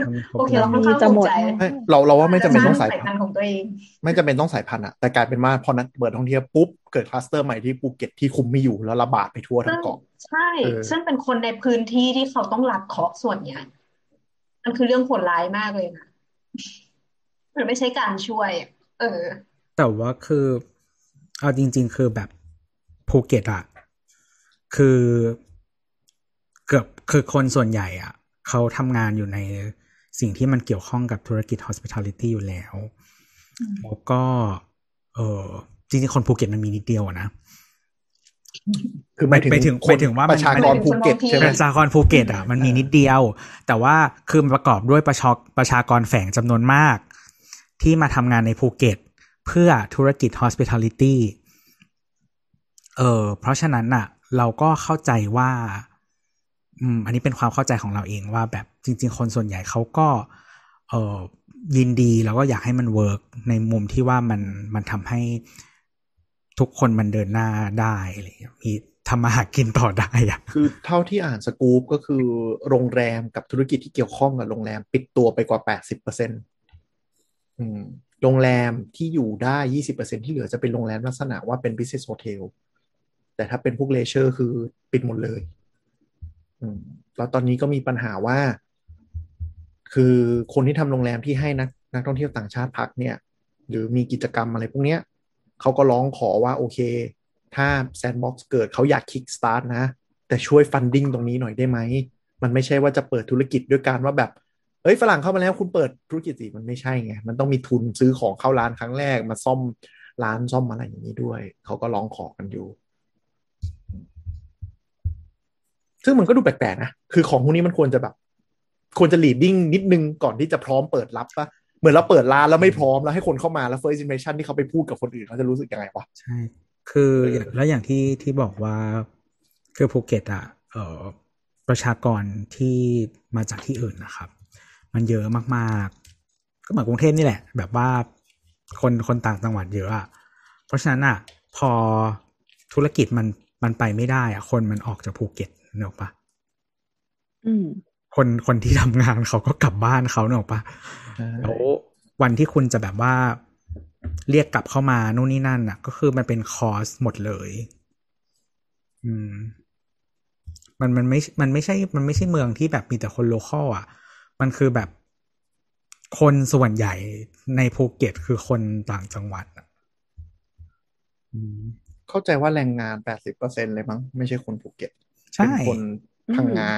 เรามีครบโอเคแล้วเราค่อนข้างจะภูหมมิดใจไม่เราเราว่าไม่จำเป็นต้องสายสายพันพันธุ์ธุ์ของตัวเองไม่จำเป็นต้องสายพันธุ์อะแต่กลายเป็นว่าพอนัดเปิดท่องเที่ยวปุ๊บเกิดคลัสเตอร์ใหม่ที่ภูเก็ตที่คุมไม่อยู่แล้วระบาดไปทั่วทั้ซึ่งงเกาะใช่เออซึ่งเป็นคนในพื้นที่ที่เขาต้องรับเคราะห์ส่วนเนี้ยมันคือเรื่องโหดร้ายมากเลยนะมันไม่ใช่การช่วย เออ แต่ว่าคือเอาจริง ๆ คือแบบภูเก็ตอะ คือเกือบคือคนส่วนใหญ่อะเขาทำงานอยู่ในสิ่งที่มันเกี่ยวข้องกับธุรกิจ hospitality อยู่แล้วอืมแล้วก็ เออจริงๆ คนภูเก็ตมันมีนิดเดียวอะนะ คือหมายถึงไปถึงคนไปถึงว่ามันประชากรภูเก็ตใช่ไหมประชากรภูเก็ตอะมันมีนิดเดียว แต่ว่าคือมันประกอบด้วยประชากประชากรแฝงจำนวนมาก ที่มาทำงานในภูเก็ต เพื่อธุรกิจ hospitality เออเพราะฉะนั้นน่ะ เราก็เข้าใจว่าอืมอันนี้เป็นความเข้าใจของเราเองว่าแบบจริง ๆ คนส่วนใหญ่เขาก็เออยินดีแล้วก็อยากให้มัน work ในมุมที่ว่ามันมันทำให้ทุกคนมันเดินหน้าได้เงี้ยมีทำมาหากินต่อได้อะคือเท่าที่อ่านสกู๊ปก็คือโรงแรมกับธุรกิจที่เกี่ยวข้องกับโรงแรมปิดตัวไปกว่าแปดสิบเปอร์เซ็นต์โรงแรมที่อยู่ได้ยี่สิบเปอร์เซ็นต์ที่เหลือจะเป็นโรงแรมลักษณะว่าเป็น business hotel แต่ถ้าเป็นพวก leisure คือปิดหมดเลยอืมแล้วตอนนี้ก็มีปัญหาว่า คือคนที่ทำโรงแรมที่ให้นักนักท่องเที่ยวต่างชาติพักเนี่ย หรือมีกิจกรรมอะไรพวกเนี้ยเขาก็ร้องขอว่าโอเค ถ้าแซนด์บ็อกซ์เกิดเขาอยาก kickstart นะ แต่ช่วย funding ตรงนี้หน่อยได้ไหม มันไม่ใช่ว่าจะเปิดธุรกิจด้วยการว่าแบบ เอ้ยฝรั่งเข้ามาแล้วคุณเปิดธุรกิจสิมันไม่ใช่ไง มันต้องมีทุนซื้อของเข้าร้านครั้งแรกมาซ่อมร้านซ่อมอะไรอย่างนี้ด้วย เขาก็ร้องขอกันอยู่ ซึ่งมันก็ดูแปลกๆนะ คือของพวกนี้มันควรจะแบบ ควรจะ leading นิดนึงก่อนที่จะพร้อมเปิดรับปะเหมือนเราเปิดร้านแล้วไม่พร้อมแล้วให้คนเข้ามาแล้ว first impression ที่เขาไปพูดกับคนอื่นเขาจะรู้สึกยังไงวะใช่ คือเอออย่างแล้วอย่างที่ที่บอกว่าคือภูเก็ตอะเออประชากรที่มาจากที่อื่นนะครับ มันเยอะมากๆ ก็เหมือนกรุงเทพนี่แหละ แบบว่าคนคนต่างจังหวัดเยอะอะเพราะฉะนั้นอะพอธุรกิจมันมันไปไม่ได้อะคนมันออกจากภูเก็ต เนกอะปะอืมคนคนที่ทำงานเขาก็กลับบ้านเขาเนกอะปะแล้ววันที่คุณจะแบบว่าเรียกกลับเข้ามานู่นนี่นั่นอะ ก็คือมันเป็นคอสหมดเลย อืม มันมันไม่ มันไม่ใช่ มันไม่ใช่เมืองที่แบบมีแต่คนโลคอลอะ มันคือแบบคนส่วนใหญ่ในภูเก็ตคือคนต่างจังหวัดอะอืมเข้าใจว่าแรงงานแปดสิบเปอร์เซ็นต์เลยมั้ง ไม่ใช่คนภูเก็ตใช่ เป็นคนพังงา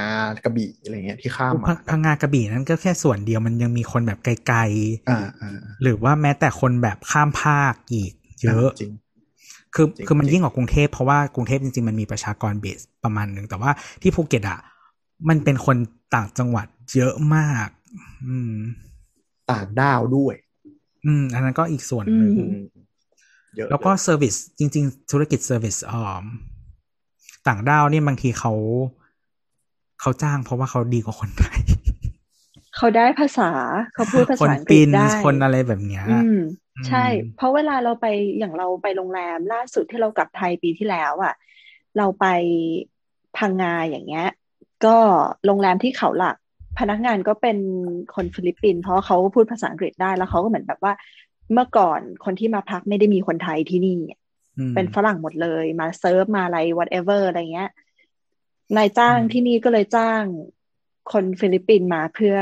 กระบี่อะไรเงี้ยที่ข้ามพัมางพังงากระบี่นั้นก็แค่ส่วนเดียวมันยังมีคนแบบไกลอ่าอ่าๆหรือว่าแม้แต่คนแบบข้ามภาคอีก เยอะจริงคือจริงคือมันจริงยิ่งกว่ากรุงเทพเพราะว่ากรุงเทพจริงๆมันมีประชากร base ประมาณหนึ่งแต่ว่าที่ภูเก็ตอะมันเป็นคนต่างจังหวัดเยอะมาก อืม ต่างด้าวด้วย อืม อันนั้นก็อีกส่วนหนึ่งอืมเยอะแล้วก็เลย service จริง ๆ ธุรกิจ service อ่อม ต่างด้าวนี่บางทีเขาเขาจ้างเพราะว่าเขาดีกว่าคนไทยเขาได้ภาษาเขาพูดภาคนษาอังกฤปิษนได้คนอะไรแบบเนี้ยอืมใช่อืมเพราะเวลาเราไปอย่างเราไปโรงแรมล่าสุดที่เรากลับไทยปีที่แล้วอะ เราไปพังงาอย่างเงี้ย ก็โรงแรมที่เขาหลัก พนักงานก็เป็นคนฟิลิปปินส์เพราะว่าเขาพูดภาษาอังกฤษได้แล้วเขาก็เหมือนแบบว่า เมื่อก่อนคนที่มาพักไม่ได้มีคนไทยที่นี่อืม เป็นฝรั่งหมดเลย มาเซิร์ฟมาอะไร whatever อะไรเงี้ยนายจ้างที่นี่ก็เลยจ้างคนฟิลิปปินส์มาเพื่อ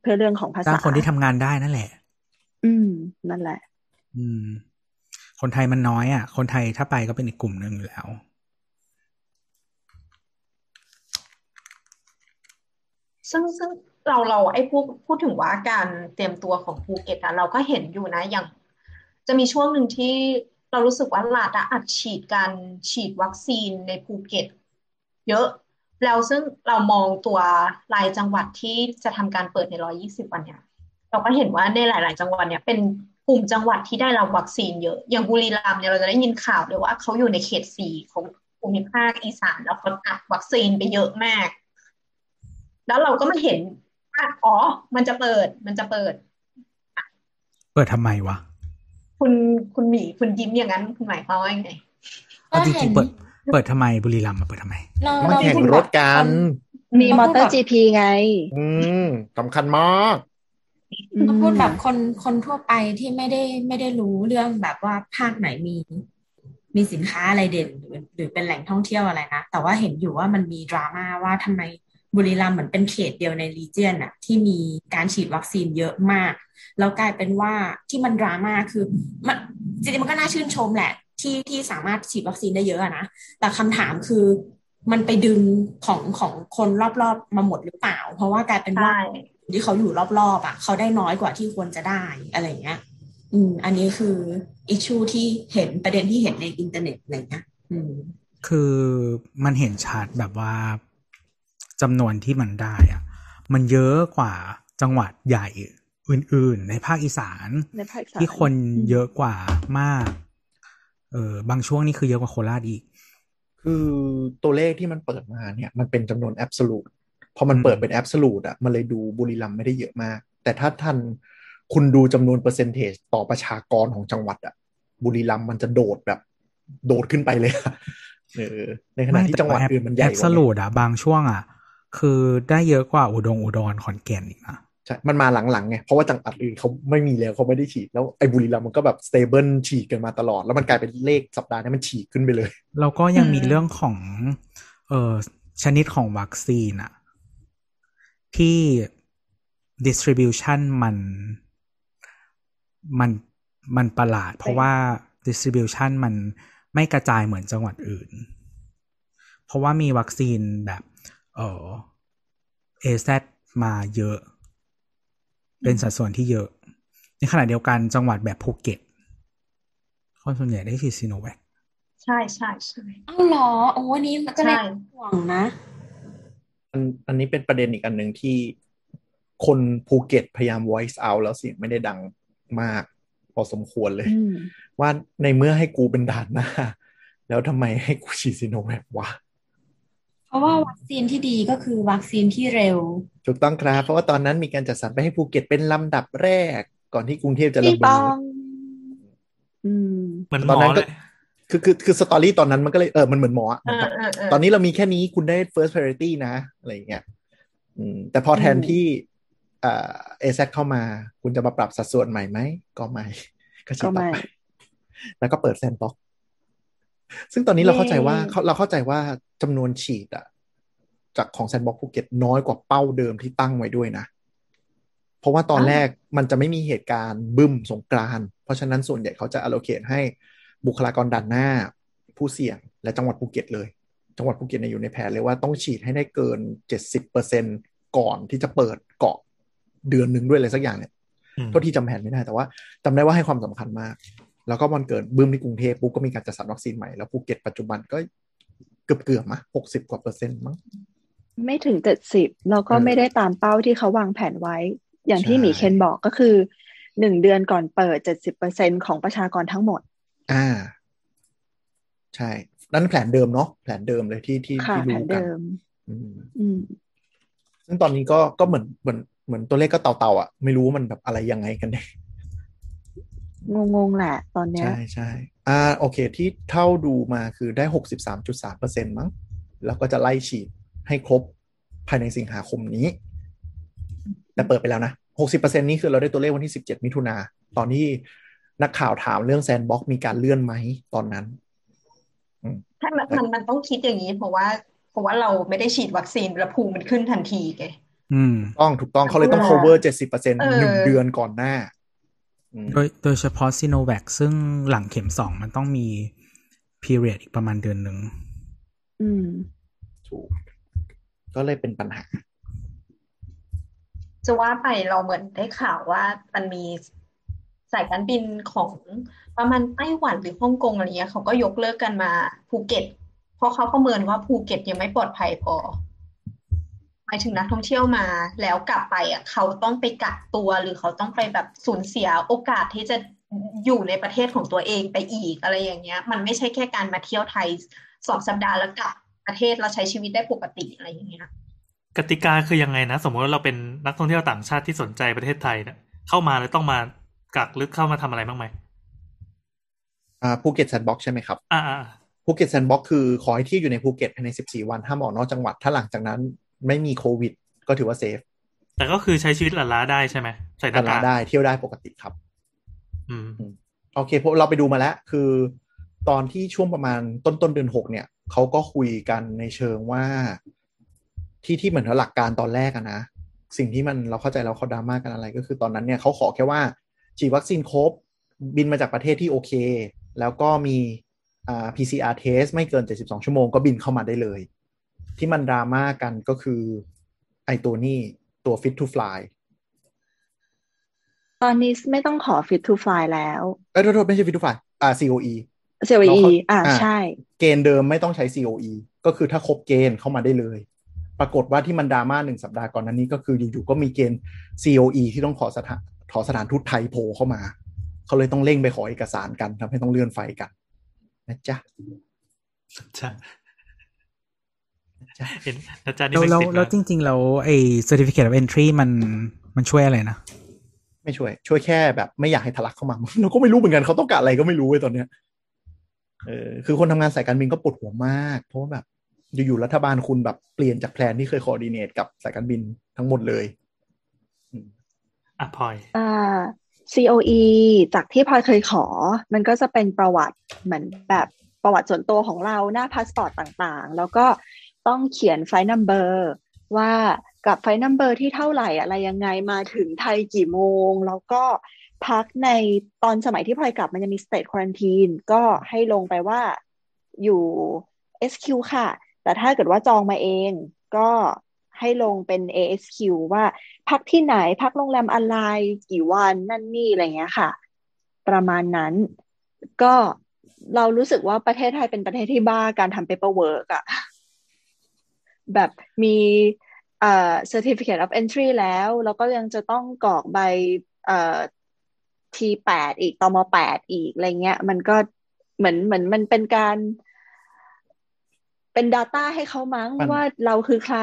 เพื่อเรื่องของภาษาจ้างคนที่ทำงานได้นั่นแหละ อืม นั่นแหละ อืม คนไทยมันน้อยอะ คนไทยถ้าไปก็เป็นอีกกลุ่มหนึ่งอยู่แล้ว ซึ่งซึ่งเราเราไอ้พูดพูดถึงว่าการเตรียมตัวของภูเก็ตอะเราก็เห็นอยู่นะอย่าง จะมีช่วงหนึ่งที่ เรารู้สึกว่ารัฐอะอัดฉีดการฉีดวัคซีนในภูเก็ต เยอะแล้วซึ่งเรามองตัวรายจังหวัดที่จะทำการเปิดในร้อยี่สิบวันเนี่ย เราก็เห็นว่าในหลาย ๆ จังหวัดเนี่ยเป็นกลุ่มจังหวัดที่ได้รับวัคซีนเยอะ อย่างบุรีรัมย์เนี่ยเราจะได้ยินข่าวเลยว่าเขาอยู่ในเขตสีของภูมิภาคอีสานแล้วเขาอัดวัคซีนไปเยอะมาก แล้วเราก็มาเห็นอะอะอ๋อ มันจะเปิด มันจะเปิด เปิดทำไมวะ คุณคุณหมีคุณยิ้มอย่างนั้นคุณหมายความว่าไงเอาจริงๆเปิดเปิดทำไมบุรีรัมย์มาเปิดทำไมเรามาเราแข่งพูดรถกัน มีมอเตอร์จีพีไง อืมสำคัญมากเราพูดแบบคนคนทั่วไปที่ไม่ได้ไม่ได้รู้เรื่องแบบว่าภาคไหนมี มีสินค้าอะไรเด่นหรือหรือเป็นแหล่งท่องเที่ยวอะไรนะ แต่ว่าเห็นอยู่ว่ามันมีดราม่าว่าทำไม บุรีรัมย์เหมือนเป็นเขตเดียวในรีเจียนอะที่มีการฉีดวัคซีนเยอะมาก แล้วกลายเป็นว่าที่มันดราม่าคือมันจริงๆมันก็น่าชื่นชมแหละ ที่ที่สามารถฉีดวัคซีนได้เยอะอะนะแต่คำถามคือมันไปดึงของของคนรอบๆมาหมดหรือเปล่า เพราะว่ากลายเป็นว่าใช่ที่เขาอยู่รอบๆอะเขาได้น้อยกว่าที่ควรจะได้อะไรเงี้ย อืม อันนี้คืออิชชูที่เห็นประเด็นที่เห็นในอินเทอร์เน็ตอะไรเงี้ยอืมคือมันเห็นชัดแบบว่า จำนวนที่มันได้อะมันเยอะกว่าจังหวัดใหญ่อื่นๆในภาคอีสานในภาคอีสานที่คนเยอะกว่ามาก เออบางช่วงนี่คือเยอะกว่าโคราชอีก คือตัวเลขที่มันเปิดมาเนี่ย มันเป็นจำนวนแอบสูตพอมันอืมเปิดเป็นแอบสูตอะมันเลยดูบุรีรัมย์ไม่ได้เยอะมาก แต่ถ้าท่านคุณดูจำนวนเปอร์เซนเทจต่อประชากรของจังหวัดอะบุรีรัมย์มันจะโดดแบบ โดดขึ้นไปเลยอะเออในขณะที่จังหวัดอื่นมันใหญ่แอกบว่าสไงลูดอะบางช่วงอะ คือได้เยอะกว่าอุดงอุดรขอนแก่นอีกนะใช่มันมาหลังๆไง เพราะว่าจังหวัดอื่นเขาไม่มีแล้วเขาไม่ได้ฉีด แล้วไอ้บุรีรัมย์มันก็แบบสเตเบิลฉีดกันมาตลอด แล้วมันกลายเป็นเลขสัปดาห์นี้มันฉีดขึ้นไปเลย แล้วก็ยังมีอืมเรื่องของเออชนิดของวัคซีนอะที่ distribution มันมันมันประหลาด เพราะว่า distribution มันไม่กระจายเหมือนจังหวัดอื่น เพราะว่ามีวัคซีนแบบ เออ AZ มาเยอะ เป็นสัดส่วนที่เยอะ ในขณะเดียวกันจังหวัดแบบภูเก็ตคนส่วนใหญ่ได้ฉีดซีโนแวคใช่ใช่ใช่อ้าวเหรอโอ้อันนี้ก็เลยใช่ห่วงนะ อันอันนี้เป็นประเด็นอีกอันหนึ่งที่คนภูเก็ตพยายาม voice out แล้วเสียงไม่ได้ดังมาก พอสมควรเลยอืมว่าในเมื่อให้กูเป็นด่านหน้า แล้วทำไมให้กูฉีดซีโนแวควะเพ ราะว่าวัคซีนที่ดีก็คือวัคซีนที่เร็ว ถูกต้องครับ เพราะว่าตอนนั้นมีการจัดสรรไปให้ภูเก็ตเป็นลำดับแรก ก่อนที่กรุงเทพจะระพี่ปเบิอดงอืมเหมือนหตมอนอนั้นก็เลยคือคือคือ story ตอนนั้นมันก็เลยเออมันเหมือนหมออะเออเออเออตอนนี้เรามีแค่นี้คุณได้ first priority นะ อะไรอย่างเงี้ยอืมแต่พอแทนอืมที่เอ่อAZ เข้ามา คุณจะมาปรับสัดส่วนใหม่ไหมก็ไม่ ก็ฉีก็ดต่อไม่ไป แล้วก็เปิดแซนด์บ็อกซ์ ซึ่งตอนนี้เราเข้าใจว่าเย้เขาเราเข้าใจว่าจำนวนฉีดอะจากของแซนด์บ็อกซ์ภูเก็ตน้อยกว่าเป้าเดิมที่ตั้งไว้ด้วยนะ เพราะว่าตอนแรกมันจะไม่มีเหตุการณ์บึ้มสงกรานต์เพราะฉะนั้นส่วนใหญ่เขาจะ allocate ให้บุคลากรด่านหน้า ผู้เสี่ยงและจังหวัดภูเก็ตเลย จังหวัดภูเก็ตเนี่ยอยู่ในแผนเลยว่าต้องฉีดให้ได้เกิน70%ก่อนที่จะเปิดเกาะเดือนหนึ่งด้วยอะไรสักอย่างเนี่ยอืมโทษที่จำแผนไม่ได้แต่ว่าจำได้ว่าให้ความสำคัญมาก แล้วก็วันเกิดบึ้มที่กรุงเทพปุ๊บก็มีการจัดสรรวัคซีนใหม่แล้วภูเก็ตปัจจุบันก็เกือบเกือบๆมะหกสิบกว่าเปอร์เซ็นต์มั้งไม่ถึงเจ็ดสิบแล้วก็เออไม่ได้ตามเป้าที่เขาวางแผนไว้ อย่างที่ใช่หมีเคนบอกก็คือหนึ่งเดือนก่อนเปิดเจ็ดสิบเปอร์เซ็นของประชากรทั้งหมด อ่า ใช่นั่นแผนเดิมเนาะแผนเดิมเลยที่ที่ค่ะที่แผรู้นกันเดิมอืมอืมซึ่งตอนนี้ก็ก็เหมือนเหมือนเหมือนตัวเลขก็เต่าๆอะ ไม่รู้ว่ามันแบบอะไรยังไงกันแน่ งงๆแหละตอนเนี้ยใช่ใช่อ่าโอเคที่เท่าดูมาคือได้หกสิบสามจุดสามเปอร์เซ็นต์มั้ง แล้วก็จะไล่ฉีดให้ครบภายในสิงหาคมนี้ แต่เปิดไปแล้วนะหกสิบเปอร์เซ็นนี้คือเราได้ตัวเลขวันที่สิบเจ็ดมิถุนาตอนที่นักข่าวถามเรื่องแซนด์บ็อกซ์มีการเลื่อนไหมตอนนั้นถ้ามันมันมันต้องคิดอย่างนี้ เพราะว่าเพราะว่าเราไม่ได้ฉีดวัคซีนแล้วภูมิมันขึ้นทันทีไงอืมต้องถูกต้องเขาเลยต้องเออ cover เจ็ดสิบเปอร์เซ็นต์เออหนึ่งเดือนก่อนหน้าอืม โดยโดยเฉพาะซีโนแวคซึ่งหลังเข็มสองมันต้องมี period อีกประมาณเดือนหนึ่งอืมถูกก็เลยเป็นปัญหา จะว่าไปเราเหมือนได้ข่าวว่ามันมีสายการบินของประมาณไต้หวันหรือฮ่องกงอะไรเงี้ยเขาก็ยกเลิกกันมาภูเก็ต เพราะเขาประเมินว่าภูเก็ตยังไม่ปลอดภัยพอ หมายถึงนักท่องเที่ยวมา แล้วกลับไปอะเขาต้องไปกักตัวหรือเขาต้องไปแบบสูญเสียโอกาสที่จะอยู่ในประเทศของตัวเองไปอีกอะไรอย่างเงี้ย มันไม่ใช่แค่การมาเที่ยวไทยสองสัปดาห์แล้วกลับประเทศเราใช้ชีวิตได้ปกติอะไรอย่างเงี้ยกติกาคือยังไงนะ สมมติว่าเราเป็นนักท่องเที่ยวต่างชาติที่สนใจประเทศไทยเนี่ยเข้ามาแล้วต้องมากักหรือเข้ามาทำอะไรบ้างไหมอ่าภูเก็ตแซนด์บ็อกใช่ไหมครับ อ่าอ่าภูเก็ตแซนด์บ็อกคือขอให้เที่ยวอยู่ในภูเก็ตภายใน 14 วันห้ามออกนอกจังหวัด ถ้าหลังจากนั้น ไม่มีโควิด ก็ถือว่า safe แต่ก็คือใช้ชีวิตหลาล้าได้ใช่ไหมใส่หกัน้านลากากได้เที่ยวได้ปกติครับ อืมโอเคเพราะเราไปดูมาแล้ว คือ ตอนที่ช่วงประมาณต้นต้นเดือนหกเนี่ยเขาก็คุยกันในเชิงว่าที่ที่เหมือนหลักการตอนแรกอะนะสิ่งที่มันเราเข้าใจเราเขาดราม่ากันอะไร ก็คือตอนนั้นเนี่ยเขาขอแค่ว่าฉีดวัคซีนครบบินมาจากประเทศที่โอเค แล้วก็มีอ่า PCR test ไม่เกิน 72 ชั่วโมงก็บินเข้ามาได้เลย ที่มันดราม่ากันก็คือ ไอตัวนี้ตัว fit to fly ตอนนี้ไม่ต้องขอ fit to fly แล้วเอ้ยโทษโทษไม่ใช่ fit to fly อ่า COE COE เราเข้าอ่าอ่าใช่ เกณฑ์เดิมไม่ต้องใช้ COE ก็คือถ้าครบเกณฑ์เข้ามาได้เลย ปรากฏว่าที่มันดราม่าหนึ่งสัปดาห์ก่อนหนั้นนี้ก็คืออยู่ๆก็มีเกณฑ์ COE ที่ต้องขอสถานขอสถานทูตไทยโผล่เข้ามา เขาเลยต้องเร่งไปขอเอกสารกันทำให้ต้องเลื่อนไฟกันนะจ๊ะใช่นะจ๊ะ เห็นอาจารย์นี่แล้วไม่แล้วติดแล้วจริงๆแล้วไอ้ certificate of entry มันมันช่วยอะไรนะ ไม่ช่วย ช่วยแค่แบบไม่อยากให้ทะลักเข้ามาเราก็ไม่รู้เหมือนกันเขาต้องการอะไรก็ไม่รู้เว้ยตอนเนี้ยเออคือคนทำงานสายการบินก็ปวดหัวมาก เพราะว่าแบบอยู่ๆรัฐบาลคุณแบบเปลี่ยนจาก plan ที่เคย coordinate กับสายการบินทั้งหมดเลยอะพลอยอ่า COE จากที่พลอยเคยขอ มันก็จะเป็นประวัติเหมือนแบบประวัติส่วนตัวของเราหน้าพาสปอร์ตต่างๆ แล้วก็ ต้องเขียน flight number ว่ากับ flight number ที่เท่าไหร่อะไรยังไงมาถึงไทยกี่โมง แล้วก็พักในตอนสมัยที่พลอยกลับมันจะมี state quarantine ก็ให้ลงไปว่าอยู่ SQ ค่ะ แต่ถ้าเกิดว่าจองมาเองก็ให้ลงเป็น ASQ ว่าพักที่ไหนพักโรงแรมอะไรกี่วันนั่นนี่อะไรเงี้ยค่ะ ประมาณนั้น ก็เรารู้สึกว่าประเทศไทยเป็นประเทศที่บ้าการทำ paperwork อะ แบบมีเอ่อ certificate of entry แล้ว แล้วก็ยังจะต้องกรอกใบเอ่อ T8 อีกตม8อีกอะไรเงี้ย มันก็เหมือนเหมือนมันเป็นการเป็น Data ให้เขามั้งมันว่าเราคือใคร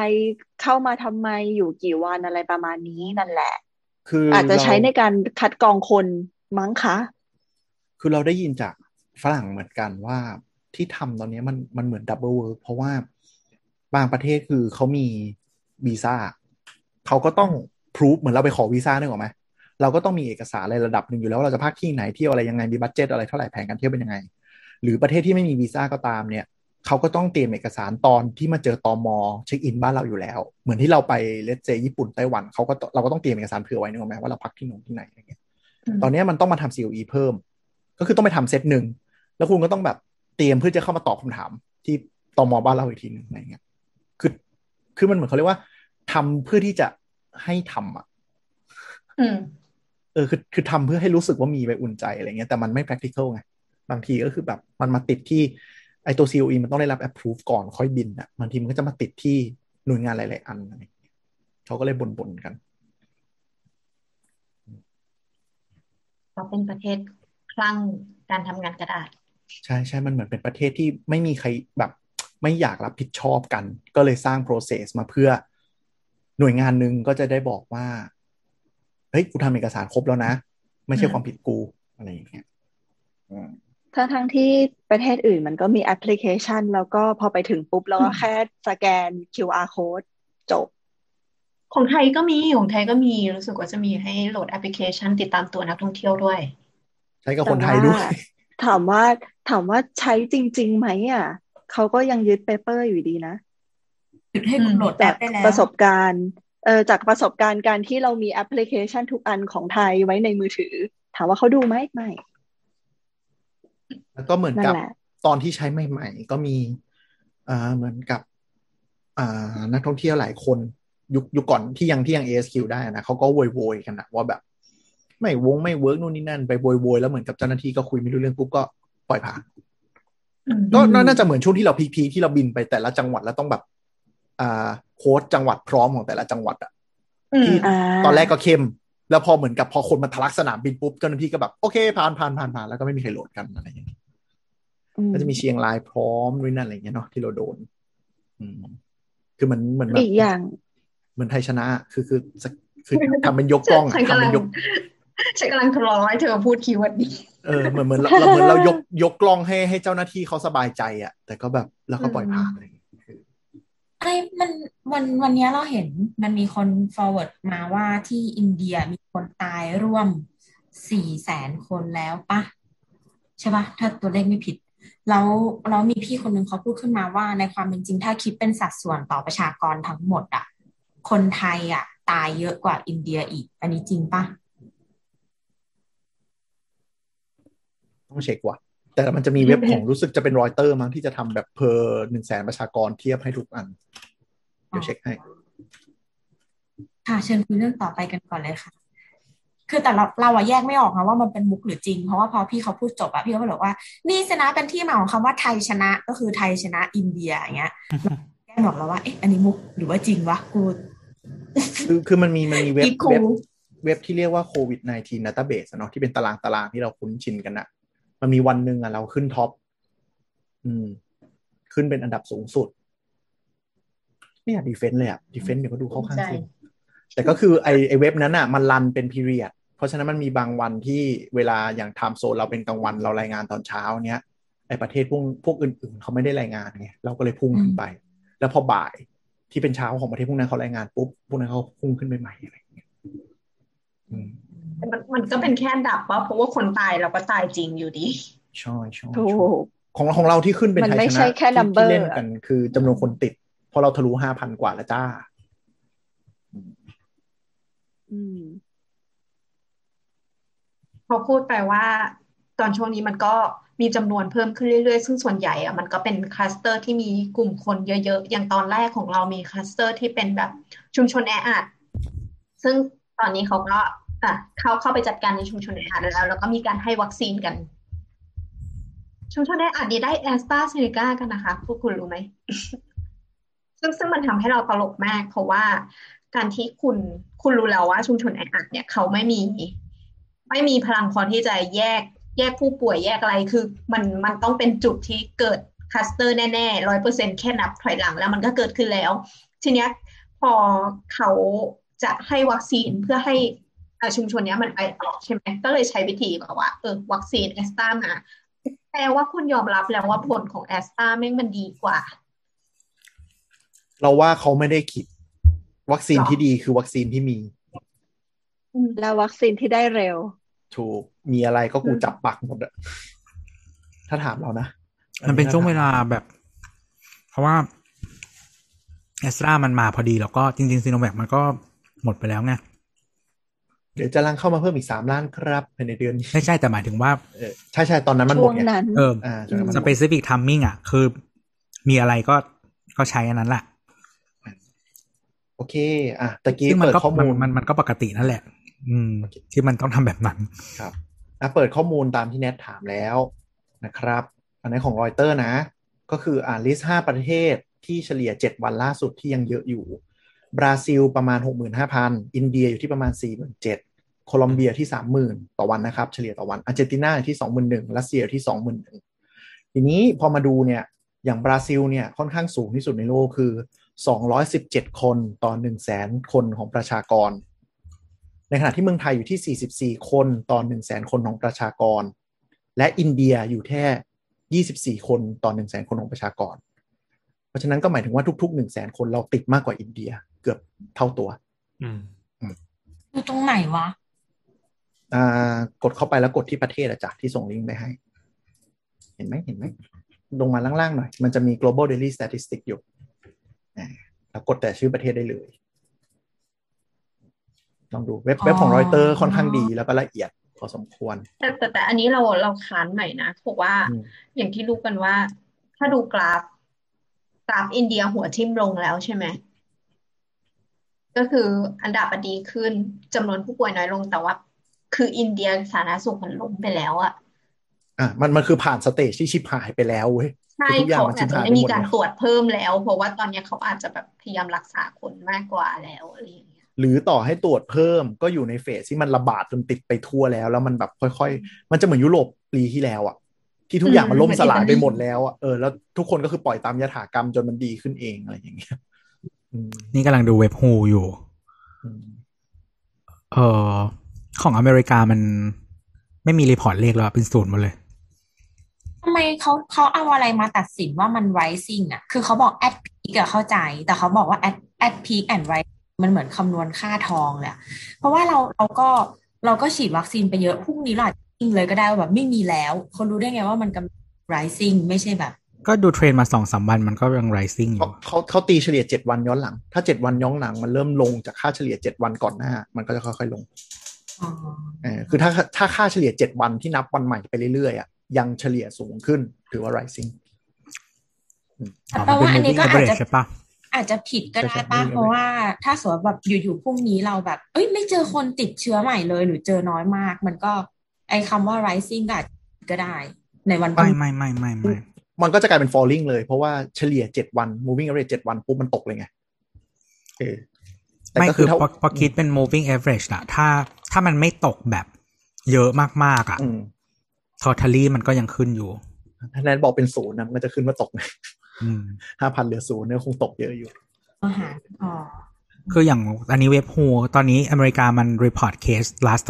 เข้ามาทำไมอยู่กี่วันอะไรประมาณนี้นั่นแหละ คืออาจจะใช้เราในการคัดกรองคนมั้งคะ คือเราได้ยินจากฝรั่งเหมือนกันว่าที่ทำตอนนี้มันมันเหมือน double work เพราะว่า บางประเทศคือเขามีวีซ่าเขาก็ต้อง prove เหมือนเราไปขอวีซ่านึกออกไหมเราก็ต้องมีเอกสารอะไรระดับหนึ่งอยู่แล้วว่าเราจะพักที่ไหนเที่ยวอะไรยังไงมี budget อะไรเท่าไหร่แผนการเที่ยวเป็นยังไง หรือประเทศที่ไม่มีวีซ่าก็ตามเนี่ยเขาก็ต้องเตรียมเอกสารตอนที่มาเจอตม.เช็คอินบ้านเราอยู่แล้ว เหมือนที่เราไปเลสเซญี่ปุ่นไต้หวันเขาก็ต้องเราก็ต้องเตรียมเอกสารเผื่อไว้นึกออกไหมว่าเราพักที่ไหนที่ไหนอะไรเงี้ยตอนนี้มันต้องมาทำ COE เพิ่ม ก็คือต้องไปทำเซตหนึ่งแล้วคุณก็ต้องแบบเตรียมเพื่อจะเข้ามาตอบคำถามที่ตมบ้านเราอีกทีหนึ่งอะไรเงี้ยคือ คือมันเหมือนเขาเรียกว่าทำเพื่อที่จะให้ทำอะอืมเออคือคือทำเพื่อให้รู้สึกว่ามีไปอุ่นใจอะไรเงี้ยแต่มันไม่ practical ไงบางทีก็คือแบบมันมาติดที่ไอตัว COE มันต้องได้รับ approve ก่อนค่อยบินอะบางทีมันก็จะมาติดที่หน่วยงานหลาย ๆ อันอะไรเงี้ยเขาก็เลยบ่นๆกันเราเป็นประเทศคลั่งการทำงานกระดาษ ใช่ใช่มันเหมือนเป็นประเทศที่ไม่มีใครแบบ ไม่อยากรับผิดชอบกัน ก็เลยสร้าง process มาเพื่อหน่วยงานหนึ่งก็จะได้บอกว่า เฮ้ย กูทำเอกสารครบแล้วนะ ไม่ใช่อืมความผิดกู อะไรอย่างเงี้ยอืมทั้งทั้งที่ประเทศอื่นมันก็มีแอปพลิเคชัน แล้วก็พอไปถึงปุ๊บ แล้วก็แค่สแกน QR code จบ ของไทยก็มี ของไทยก็มีรู้สึกว่าจะมีให้โหลดแอปพลิเคชัน ติดตามตัวนักท่องเที่ยวด้วย ใช้กับแต่คนไทยว่าด้วย ถามว่าถามว่าใช้จริง ๆ ไหมอะ เขาก็ยังยึด paper อยู่ดีนะหยุดให้คุณโหลดแอปได้แล้วจากประสบการณ์เออจากประสบการณ์การที่เรามีแอปพลิเคชันทุกอันของไทยไว้ในมือถือ ถามว่าเขาดูไหมไม่ แล้วก็เหมือนกับนั่นแหละตอนที่ใช้ใหม่ ๆ ก็มีอ่าเหมือนกับอ่านักท่องเที่ยวหลายคน ยุคยุคก่อนที่ยังที่ยัง ASQ ได้นะเขาก็โวยโวยกันนะว่าแบบ ไม่ work ไม่ work นู่นนี่นั่น ไปโวยโวยแล้วเหมือนกับเจ้าหน้าที่ก็คุยไม่รู้เรื่องปุ๊บก็ปล่อยผ่านอืม ก็น่าจะเหมือนช่วงที่เราพีพีที่เราบินไปแต่ละจังหวัดแล้วต้องแบบ อ่าโหลดจังหวัดพร้อมของแต่ละจังหวัดอะอืมที่อ่าตอนแรกก็เข้ม แล้วพอเหมือนกับพอคนมาทะลักสนามบินปุ๊บเจ้าหน้าที่ก็แบบโอเคผ่านผ่านผ่านผ่านแล้วก็ไม่มีใครโหลดกันอะไรอย่างเงี้ยอืมก็จะมีเชียงรายพร้อมด้วยนั่นอะไรอย่างเงี้ยเนาะที่เราโดน อืม คือมันเหมือนแบบอีกอย่าง เหมือนไทยชนะ คือคือคือทำเป็นยกกล้องอะฉันกำลัเป็นยก ฉันกำลังทดลองให้เธอพูด keyword นี้เออเหมือนเหมือนเราเราเหมือนเรายกยกกล้องให้ให้เจ้าหน้าที่เขาสบายใจอะ แต่ก็แบบแล้วก็ปล่อยผ่านอะไรอย่างเงี้ยไอ้มันวันวันเนี้ยเราเห็นมันมีคน forward มาว่าที่อินเดียมีคนตายร่วมสี่แสนคนแล้วปะใช่ปะถ้าตัวเลขไม่ผิด แล้วแล้วมีพี่คนหนึ่งเขาพูดขึ้นมาว่าในความเป็นจริงถ้าคิดเป็นสัดส่วนต่อประชากรทั้งหมดอะคนไทยอะตายเยอะกว่าอินเดียอีก อันนี้จริงปะ ต้องเช็คว่ะ แต่มันจะมีเว็บของรู้สึกจะเป็นรอยเตอร์มั้งที่จะทำแบบเพอหนึ่งแสนประชากรเทียบให้ทุกอัน เดี๋ยวเช็คให้ ค่ะ เชิญคุยเรื่องต่อไปกันก่อนเลยค่ะ คือแต่เราเราอะแยกไม่ออกนะว่ามันเป็นมุกหรือจริง เพราะว่าพอพี่เขาพูดจบอะพี่เขาบอกว่า นี่ชนะเป็นที่มาของคำว่าไทยชนะก็คือไทยชนะอินเดียอย่างเงี้ยแกบอกเราว่าเอ๊ะอันนี้มุกหรือว่าจริงวะกูคือคือมันมีมันมีเว็บอีคูเว็บเว็บที่เรียกว่าโควิด -19 database อะเนาะที่เป็นตารางตารางที่เราคุ้นชินกันอะ มันมีวันหนึ่งอะเราขึ้นท็อปอืม ขึ้นเป็นอันดับสูงสุด เนี่ยดีเฟนต์เลยอะดีเฟนต์เดี๋ยวก็ดูเข้าข้างใช่สุดแต่ก็คือไอไอเว็บนั้นอะมันรันเป็นพีเรียดเพราะฉะนั้นมันมีบางวันที่เวลาอย่างไทม์โซนเราเป็นกลางวันเรารายงานตอนเช้าเนี้ยไอประเทศพวกพวกอื่นๆเขาไม่ได้รายงานไงเราก็เลยพุ่งขึ้นไป แล้วพอบ่ายที่เป็นเช้าของประเทศพวกนั้นเขารายงานปุ๊บพวกนั้นเขาพุ่งขึ้นไปใหม่อะไรอย่างเงี้ยอื มมันมันก็เป็นแค่ดับว่าเพราะว่าคนตายเราก็ตายจริงอยู่ดีใช่ใช่ถูใช่กของของเราที่ขึ้นเป็นมันไทยไม่ชใช่นะแค่ที่ number ที่เล่นกัน คือจำนวนคนติดเพราะเราทะลุห้าพันกว่าแล้วจ้า อืมพอพูดไปว่า ตอนช่วงนี้มันก็มีจำนวนเพิ่มขึ้นเรื่อยๆ ซึ่งส่วนใหญ่อะมันก็เป็นคลัสเตอร์ที่มีกลุ่มคนเยอะๆ อย่างตอนแรกของเรามีคลัสเตอร์ที่เป็นแบบชุมชนแออัดซึ่งตอนนี้เขาก็ อะเข้าเข้าไปจัดการในชุมชนแออัดแล้ว แล้วก็มีการให้วัคซีนกัน ชุมชนแออัดนี่ได้แอสตราเซเนกากันนะคะ พวกคุณรู้ไหมซึ่งซึ่งมันทำให้เราตลกมาก เพราะว่าการที่คุณคุณรู้แล้วว่า ชุมชนแออัดเนี่ยเขาไม่มี ไม่มีพลังพอที่จะแยกแยกผู้ป่วยแยกอะไรคือมันมันต้องเป็นจุดที่เกิด cluster แน่ๆร้อยเปอร์เซ็นแค่นับถอยหลังแล้วมันก็เกิดขึ้นแล้ว ทีเนี้ยพอเขาจะให้วัคซีนเพื่อให้ ชุมชนเนี้ยมันไปต่อใช่ไหมก็เลยใช้วิธีแบบว่าเออวัคซีนแอสตรามาแปลว่าคุณยอมรับแล้วว่าผลของแอสตราแม่งมันดีกว่า เราว่าเขาไม่ได้คิด วัคซีนหรอที่ดีคือวัคซีนที่มี แล้ววัคซีนที่ได้เร็ว ถูกมีอะไรก็กูจับปักหมดอะถ้าถามเรานะ มันเป็นช่วงเวลาแบบ เพราะว่าแอสตรามันมาพอดีแล้วก็จริงๆซีโนแวคมันก็หมดไปแล้วไง เดี๋ยวจะลังเข้ามาเพิ่มอีกสามล้านครับภายในเดือนนี้ไม่ใช่แต่หมายถึงว่าเออใช่ใช่ตอนนั้นมันหมดไงช่วงนั้นเอออ่าช่วงนั้นมันหมด specific timing อะ คือมีอะไรก็ก็ใช้อันนั้นแหละโอเค อะตะกี้ซึ่งมันเปิดก็ข้อมันมูลมซึ่งมันก็มันมันก็ปกตินั่นแหละ อืมที่มันต้องทำแบบนั้นครับอะเปิดข้อมูลตามที่แนทถามแล้วนะครับ อันนี้ของรอยเตอร์นะ ก็คืออ่าน list ห้าประเทศที่เฉลี่ย7วันล่าสุดที่ยังเยอะอยู่ บราซิลประมาณ 65,000 อินเดียอยู่ที่ประมาณ 47,000 โคลอมเบียที่ 30,000 ต่อวันนะครับ เฉลี่ยต่อวันอาร์เจนตินาอยู่ที่ 21,000รัสเซียอยู่ที่ 21,000 ทีนี้พอมาดูเนี่ยอย่างบราซิลเนี่ยค่อนข้างสูงที่สุดในโลกคือ 217 คนต่อ 100,000คนของประชากร ในขณะที่เมืองไทยอยู่ที่ 44 คนต่อ 100,000คนของประชากร และอินเดียอยู่แค่ 24 คนต่อ 100,000คนของประชากร เพราะฉะนั้นก็หมายถึงว่าทุก ๆ 100,000คนเราติดมากกว่าอินเดีย เกือบเท่าตัวอืมอยู่ตรงไหนวะอ่ากดเข้าไปแล้วกดที่ประเทศอะจ้ะที่ส่งลิงก์ไปให้ เห็นไหมเห็นไหมลงมาล่างๆหน่อย มันจะมี global daily statistic อยู่อ่าแล้วกดแต่ชื่อประเทศได้เลยลองดูเว็บเว็บของอ๋อรอยเตอร์ค่อนข้างดีแล้วก็ละเอียดพอสมควร แต่แต่แต่อันนี้เราเราค้านหน่อยนะบอกว่าอืมอย่างที่รู้กันว่า ถ้าดูกราฟกราฟอินเดียหัวทิ่มลงแล้วใช่ไหม ก็คืออันดับอะดีขึ้นจำนวนผู้ป่วยน้อยลงแต่ว่า คืออินเดียสาธารณสุขมันล้มไปแล้วอะอะมันมันคือผ่าน stage ที่ชิบหายไปแล้วเว้ยใช่คือทุกอย่างเขามันอาจจะชิบหายไม่ไปมีหมดการแล้วตรวจเพิ่มแล้ว เพราะว่าตอนเนี้ยเขาอาจจะแบบพยายามรักษาคนมากกว่าแล้วอะไรอย่างเงี้ยหรือต่อให้ตรวจเพิ่มก็อยู่ในเฟสที่มันระบาดจนติดไปทั่วแล้ว แล้วมันแบบค่อยๆ มันจะเหมือนยุโรปปีที่แล้วอะที่ทุกอย่างมันล่มสลายไปหมดแล้วอะเออแล้วทุกคนก็คือปล่อยตามยถากรรมจนมันดีขึ้นเองอะไรอย่างเงี้ยอืม นี่กำลังดูเว็บฮูอยู่อืมเออของอเมริกามันไม่มี report เลขแล้วอะเป็นศูนย์หมดเลยทำไมเขาเขาเอาอะไรมาตัดสินว่ามัน rising อะ คือเขาบอก at peak อะเข้าใจ แต่เขาบอกว่า at at peak and rising มันเหมือนคำนวณค่าทองเลยอะเพราะว่าเราเราก็เราก็ฉีดวัคซีนไปเยอะพรุ่งนี้เราอาจจะยิงเลยก็ได้ว่าแบบไม่มีแล้วเขารู้ได้ไงว่ามันกำลัง rising ไม่ใช่แบบ ก็ดูเทรนมาสองสามวันมันก็ยัง rising อเขายู่เขาเขาตีเฉลี่ยเจ็ดวันย้อนหลัง ถ้าเจ็ดวันย้อนหลังมันเริ่มลงจากค่าเฉลี่ยเจ็ดวันก่อนหน้า มันก็จะค่อยๆลงอ๋อเออคือถ้าถ้าค่าเฉลี่ยเจ็ดวันที่นับวันใหม่ไปเรื่อยๆอะยังเฉลี่ยสูงขึ้นถือว่า rising อ๋อแต่มันเป็นว่าอันนี้ moving ก็อาจ average จะใช่ปะอาจจะผิดก็ได้ใช่ป่ะใช่เพราะว่าถ้าสมมติแบบอยู่ๆพรุ่งนี้เราแบบ เอ้ยไม่เจอคนติดเชื้อใหม่เลย หรือเจอน้อยมาก มันก็ไอคำว่า rising ก็อาจจะก็ได้ในวันพรุ่ไม่งไม่ไม่ไม่ไม่ มันก็จะกลายเป็น falling เลย เพราะว่าเฉลี่ยเจ็ดวัน moving average เจ็ดวันปุ๊บมันตกเลยไงเออแต่ไม่ก็คือเท่าพอพอคิดเป็น moving average อะถ้าถ้ามันไม่ตกแบบเยอะมากๆอะอืม totally มันก็ยังขึ้นอยู่ ถ้าแนนบอกเป็นศูนย์นะมันก็จะขึ้นว่าตกอืมห้าพันเหลือศูนย์เนี่ยคงตกเยอะอยู่อาหารอ๋อคืออย่างอันนี้เว็บฮูตอนนี้อเมริกามัน report case last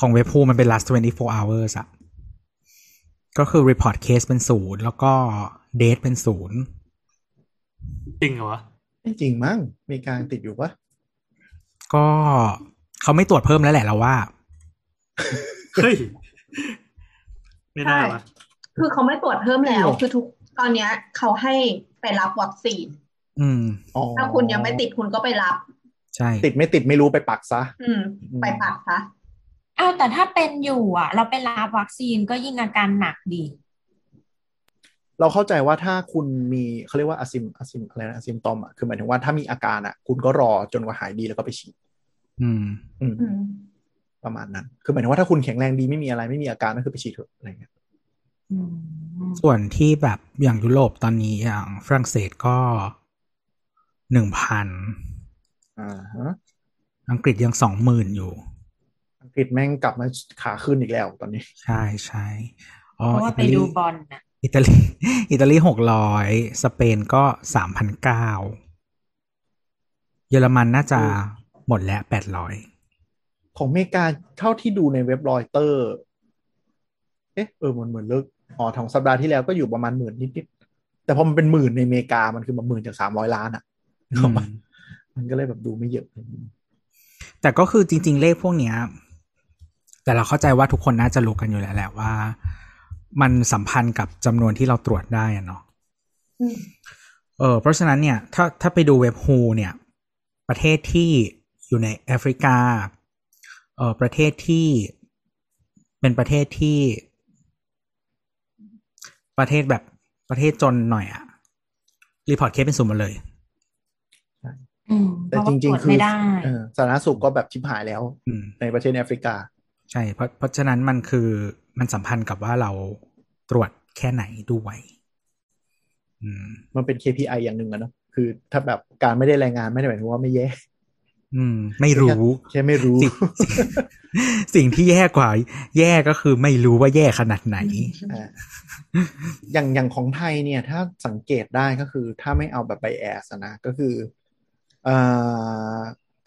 ของเว็บฮูมันเป็น last 24 hours อะ ก็คือ report case เป็นศูนย์แล้วก็ date เป็นศูนย์จริงเหรอวะไม่จริงมั้งมีการติดอยู่ปะก็เขาไม่ตรวจเพิ่มแล้วแหละเราว่า เฮ้ย ไม่น่าวะคือเขาไม่ตรวจเพิ่มแล้ว คือทุกตอนเนี้ย เขาให้ไปรับวัคซีน อืมอ๋อถ้าคุณยังไม่ติดคุณก็ไปรับ ใช่ ติดไม่ติดไม่รู้ไปปักซะ อืม ไปปักซะ อ้าวแต่ถ้าเป็นอยู่อะ เราไปรับวัคซีนก็ยิ่งอาการหนักดี เราเข้าใจว่าถ้าคุณมีเขาเรียกว่าอาซิมอาซิมอะไรนะอาซิมตอมอะคือหมายถึงว่าถ้ามีอาการอะ คุณก็รอจนกว่าหายดีแล้วก็ไปฉีดอืมอืม อืมประมาณนั้น คือหมายถึงว่าถ้าคุณแข็งแรงดีไม่มีอะไรไม่มีอาการก็คือไปฉีดเถอะอะไรเงี้ยอืมส่วนที่แบบอย่างยุโรปตอนนี้อย่างฝรั่งเศสก็หนึ่งพันอ่าฮะอังกฤษยังสองหมื่นอยู่อัง กฤษแม่งกลับมาขาขึ้นอีกแล้วตอนนี้ ใช่ใช่อ๋อเพราะว่าอิไปตาลีดูบอลน่ะอิตาลี อิตาลีหกร้อยสเปนก็สามพันเก้าเยอรมันน่าจะหมดแล้วแปดร้อยของอเมริกาเท่าที่ดูในเว็บรอยเตอร์ เอ๊ะเออมันเหมือนเลิกอ๋อของสัปดาห์ที่แล้วก็อยู่ประมาณหมื่นนิดๆแต่พอมันเป็นหมื่นในอเมริกามันคือมันหมื่นจากสามร้อยล้านอะนึกออกปะมันก็เลยแบบดูไม่เยอะแต่ก็คือจริง ๆ เลขพวกเนี้ย แต่เราเข้าใจว่าทุกคนน่าจะรู้กันอยู่แล้วแหละว่า มันสัมพันธ์กับจำนวนที่เราตรวจได้อะเนาะอืมเออเพราะฉะนั้นเนี่ย ถ้าถ้าไปดูเว็บฮูเนี่ย ประเทศที่อยู่ในแอฟริกาเออประเทศที่เป็นประเทศที่ ประเทศแบบประเทศจนหน่อยอะ report case เป็นศูนย์หมดเลยอืมแต่จริงๆคือไม่ได้ตรวจเพราะว่าเออสาธารณสุขก็แบบชิบหายแล้วอืมในประเทศในแอฟริกา ใช่เพราะเพราะฉะนั้นมันคือมันสัมพันธ์กับว่าเราตรวจแค่ไหนด้วยอืมมันเป็น KPI อย่างหนึ่งอะเนาะคือถ้าแบบการไม่ได้รายงานไม่ได้หมายถึงว่าไม่แย่อืม ไม่รู้แค่ไม่รู้สิ่งสิ่งที่แย่กว่า แย่ก็คือไม่รู้ว่าแย่ขนาดไหนอ่าอย่างอย่างของไทยเนี่ย ถ้าสังเกตได้ก็คือ ถ้าไม่เอาแบบ bias นะก็คือเอ่อ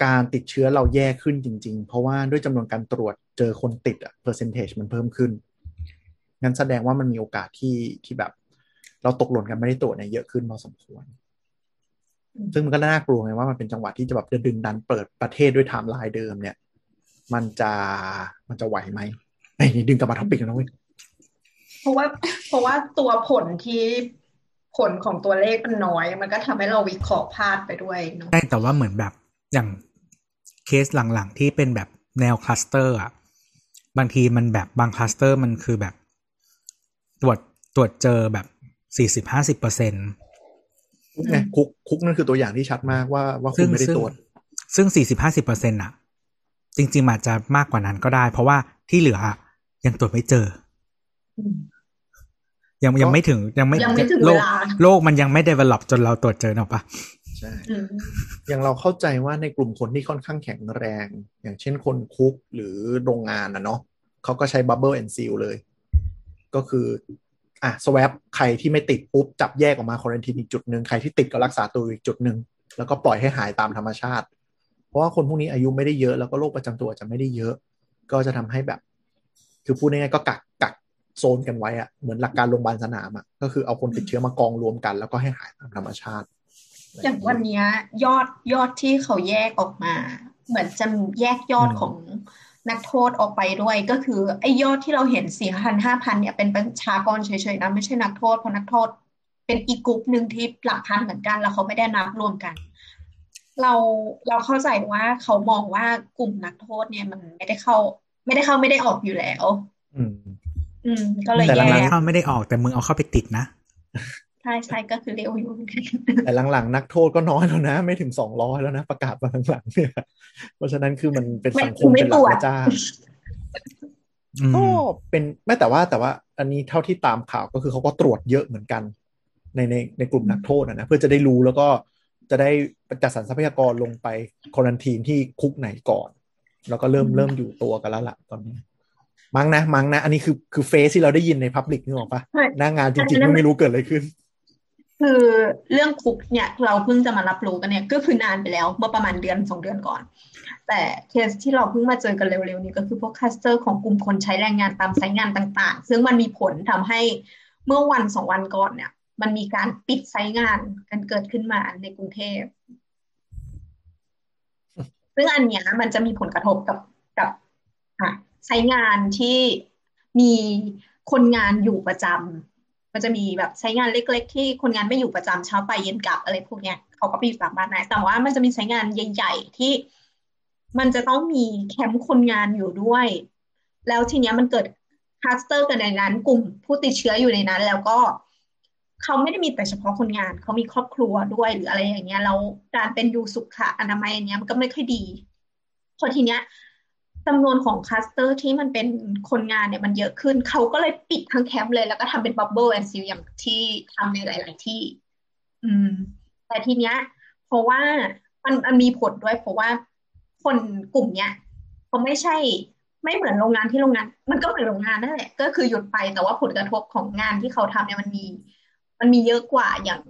การติดเชื้อเราแย่ขึ้นจริง ๆ เพราะว่าด้วยจำนวนการตรวจเจอคนติดอะ percentage มันเพิ่มขึ้น งั้นแสดงว่ามันมีโอกาสที่ที่แบบ เราตกหล่นกันไม่ได้ตรวจเนี่ยเยอะขึ้นพอสมควร ซึ่งมันก็น่ากลัวไงว่ามันเป็นจังหวะที่จะแบบจะดึงดันเปิดประเทศด้วยไทม์ไลน์เดิมเนี่ย มันจะมันจะไหวไหมไอ้นี่ดึงกลับมา topic แล้วนะเว้ยเพราะว่าเพราะว่าตัวผลที่ผลของตัวเลขมันน้อย มันก็ทำให้เราวิเคราะห์พลาดไปด้วยเนาะะใช่แต่ว่าเหมือนแบบอย่าง เคสหลังๆ ที่เป็นแบบแนว cluster อะบางทีมันแบบบาง cluster มันคือแบบ ตรวจตรวจเจอแบบสี่สิบห้าสิบเปอร์เซ็นคุกไงคุกคุกนั่นคือตัวอย่างที่ชัดมากว่าว่าคุซึ่ณงไม่ได้ซึ่งตรวจ ซึ่งสี่สิบห้าสิบเปอร์เซ็นต์อะ จริง ๆ อาจจะมากกว่านั้นก็ได้ เพราะว่าที่เหลืออะยังตรวจไม่เจอ ยังยังไม่ถึงยังไม่ยังไม่ถึงโลเวกลาโลกมันยังไม่ develop จนเราตรวจเจอเนอะปะ ใช่อืมอย่างเราเข้าใจว่าในกลุ่มคนที่ค่อนข้างแข็งแรง อย่างเช่นคนคุกหรือโรงงานนะเนาะเขาก็ใช้ bubble and seal เลย ก็คือ อะ swab ใครที่ไม่ติดปุ๊บ จับแยกออกมาควอรันทีนอีกจุดหนึ่งใครที่ติดก็รักษาตัวอีกจุดหนึ่งแล้วก็ปล่อยให้หายตามธรรมชาติ เพราะว่าคนพวกนี้อายุไม่ได้เยอะแล้วก็โรคประจำตัวจะไม่ได้เยอะ ก็จะทำให้แบบ คือพูดง่ายๆก็กักกักโซนกันไว้อะเหมือนหลักการโรงพยาบาลสนามอะก็คือเอาคนติดเชื้อมากองรวมกัน แล้วก็ให้หายตามธรรมชาติ อย่างวันเนี้ยยอดยอดที่เขาแยกออกมา เหมือนจะแยกยอดอืมของนักโทษออกไปด้วยก็คือไอ้ยอดที่เราเห็นสี่พันห้าพันเนี่ยเป็นประชากรเฉยๆนะไม่ใช่นักโทษเพราะนักโทษ เป็นอีกกลุ่มหนึ่งที่หลักพันเหมือนกัน แล้วเขาไม่ได้นับรวมกัน เราเราเข้าใจว่าเขามองว่ากลุ่มนักโทษเนี่ยมันไม่ได้เข้า ไม่ได้เข้าไม่ได้ออกอยู่แล้ว อืม อืม ก็เลยแต่แยหลังกๆเข้าไม่ได้ออกแต่มึงเอาเข้าไปติดนะ ใช่ใช่ก็คือเร็วอยู่แต่หลังๆ นักโทษก็น้อยแล้วนะ ไม่ถึงสองร้อยแล้วนะ ประกาศมาหลังๆเนี่ย เพราะฉะนั้นคือมันเป็นไม่สังคมไม่เป็นหลัตรกวจและจ้างอืมก็เป็นไม่แต่ว่าแต่ว่า อันนี้เท่าที่ตามข่าวก็คือเขาก็ตรวจเยอะเหมือนกัน ในในในกลุ่มนักโทษนะนะเพื่อจะได้รู้แล้วก็จะได้จัดสรรทรัพยากรลงไปควอนตีนที่คุกไหนก่อน แล้วก็เริ่มเริ่มอยู่ตัวกันแล้วล่ะตอนนี้มั้งนะมั้งนะ อันนี้คือคือเฟสที่เราได้ยินในพับลิกนึกออกปะใช่หน้างานจอัรินงนั้นๆไม่รู้เกิดอะไรขึ้น คือเรื่องคุกเนี่ย เราเพิ่งจะมารับรู้กันเนี่ย ก็คือนานไปแล้วเมื่อประมาณเดือนสองเดือนก่อน แต่เคสที่เราเพิ่งมาเจอกันเร็วๆนี้ก็คือพวกคลัสเตอร์ของกลุ่มคนใช้แรงงานตามไซต์งานต่าง ๆ ซึ่งมันมีผลทำให้เมื่อวันสองวันก่อนเนี่ย มันมีการปิดไซต์งานกันเกิดขึ้นมาในกรุงเทพซึ่งอันเนี้ยมันจะมีผลกระทบกับกับอะไซต์งานที่มีคนงานอยู่ประจำ มันจะมีแบบไซต์งานเล็ก ๆ ที่คนงานไม่อยู่ประจำเช้าไปเย็นกลับอะไรพวกเนี้ยเขาก็ไปอยู่ตามบ้านนายแต่ว่ามันจะมีไซต์งานใหญ่ ๆ ที่มันจะต้องมีแคมป์คนงานอยู่ด้วย แล้วทีเนี้ยมันเกิดคลัสเตอร์กันในนั้น กลุ่มผู้ติดเชื้ออยู่ในนั้น แล้วก็เขาไม่ได้มีแต่เฉพาะคนงาน เขามีครอบครัวด้วยหรืออะไรอย่างเงี้ยแล้วการเป็นอยู่สุขะอนามัยอันเนี้ยมันก็ไม่ค่อยดีพอทีเนี้ย จำนวนของคลัสเตอร์ที่มันเป็นคนงานเนี่ยมันเยอะขึ้น เขาก็เลยปิดทั้งแคมป์เลย แล้วก็ทำเป็น bubble and seal อย่างที่ทำในหลาย ๆ ที่ อืม แต่ทีเนี้ย เพราะว่ามันมันมีผลด้วย เพราะว่าคนกลุ่มเนี้ยเขาไม่ใช่ไม่เหมือนโรงงานที่โรงงาน มันก็เหมือนโรงงานนั่นแหละก็คือหยุดไปแต่ว่าผลกระทบของงานที่เขาทำเนี่ยมันมี มันมีเยอะกว่าอย่าง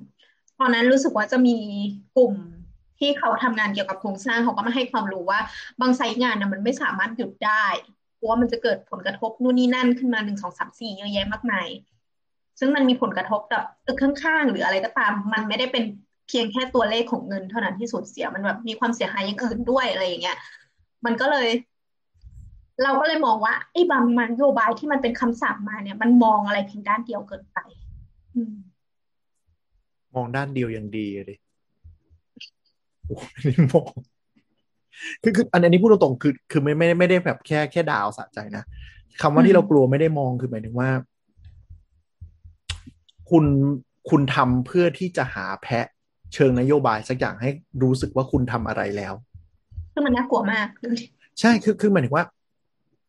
ตอนนั้นรู้สึกว่าจะมีกลุ่ม ที่เขาทำงานเกี่ยวกับโครงสร้างเขาก็มาให้ความรู้ว่า บางไซต์งานนะมันไม่สามารถหยุดได้เพราะว่ามันจะเกิดผลกระทบนู่นนี่นั่นขึ้นมาหนึ่งสองสามสี่เยอะแยะมากมายซึ่งมันมีผลกระทบกับตึกข้างๆ หรืออะไรก็ตาม มันไม่ได้เป็นเพียงแค่ตัวเลขของเงินเท่านั้นที่สูญเสียมันแบบมีความเสียหายอย่างอื่นด้วยอะไรอย่างเงี้ยมันก็เลย เราก็เลยมองว่าไอ้บางนโยบายที่มันเป็นคำสั่งมาเนี่ย มันมองอะไรเพียงด้านเดียวเกินไปมองด้านเดียวอยังดีเลย นนี้มองคือคืออันอันนี้พูดตรงๆคือ คือไม่ไม่ได้ไม่ได้แบบแค่แค่ดาวสะใจนะคำว่าอืมที่เรากลัวไม่ได้มองคือหมายถึงว่า คุณคุณทำเพื่อที่จะหาแพะเชิงนโยบายสักอย่างให้รู้สึกว่าคุณทำอะไรแล้วซึ่งมันน่ากลัวมากเลยใช่คือคือหมายถึงว่า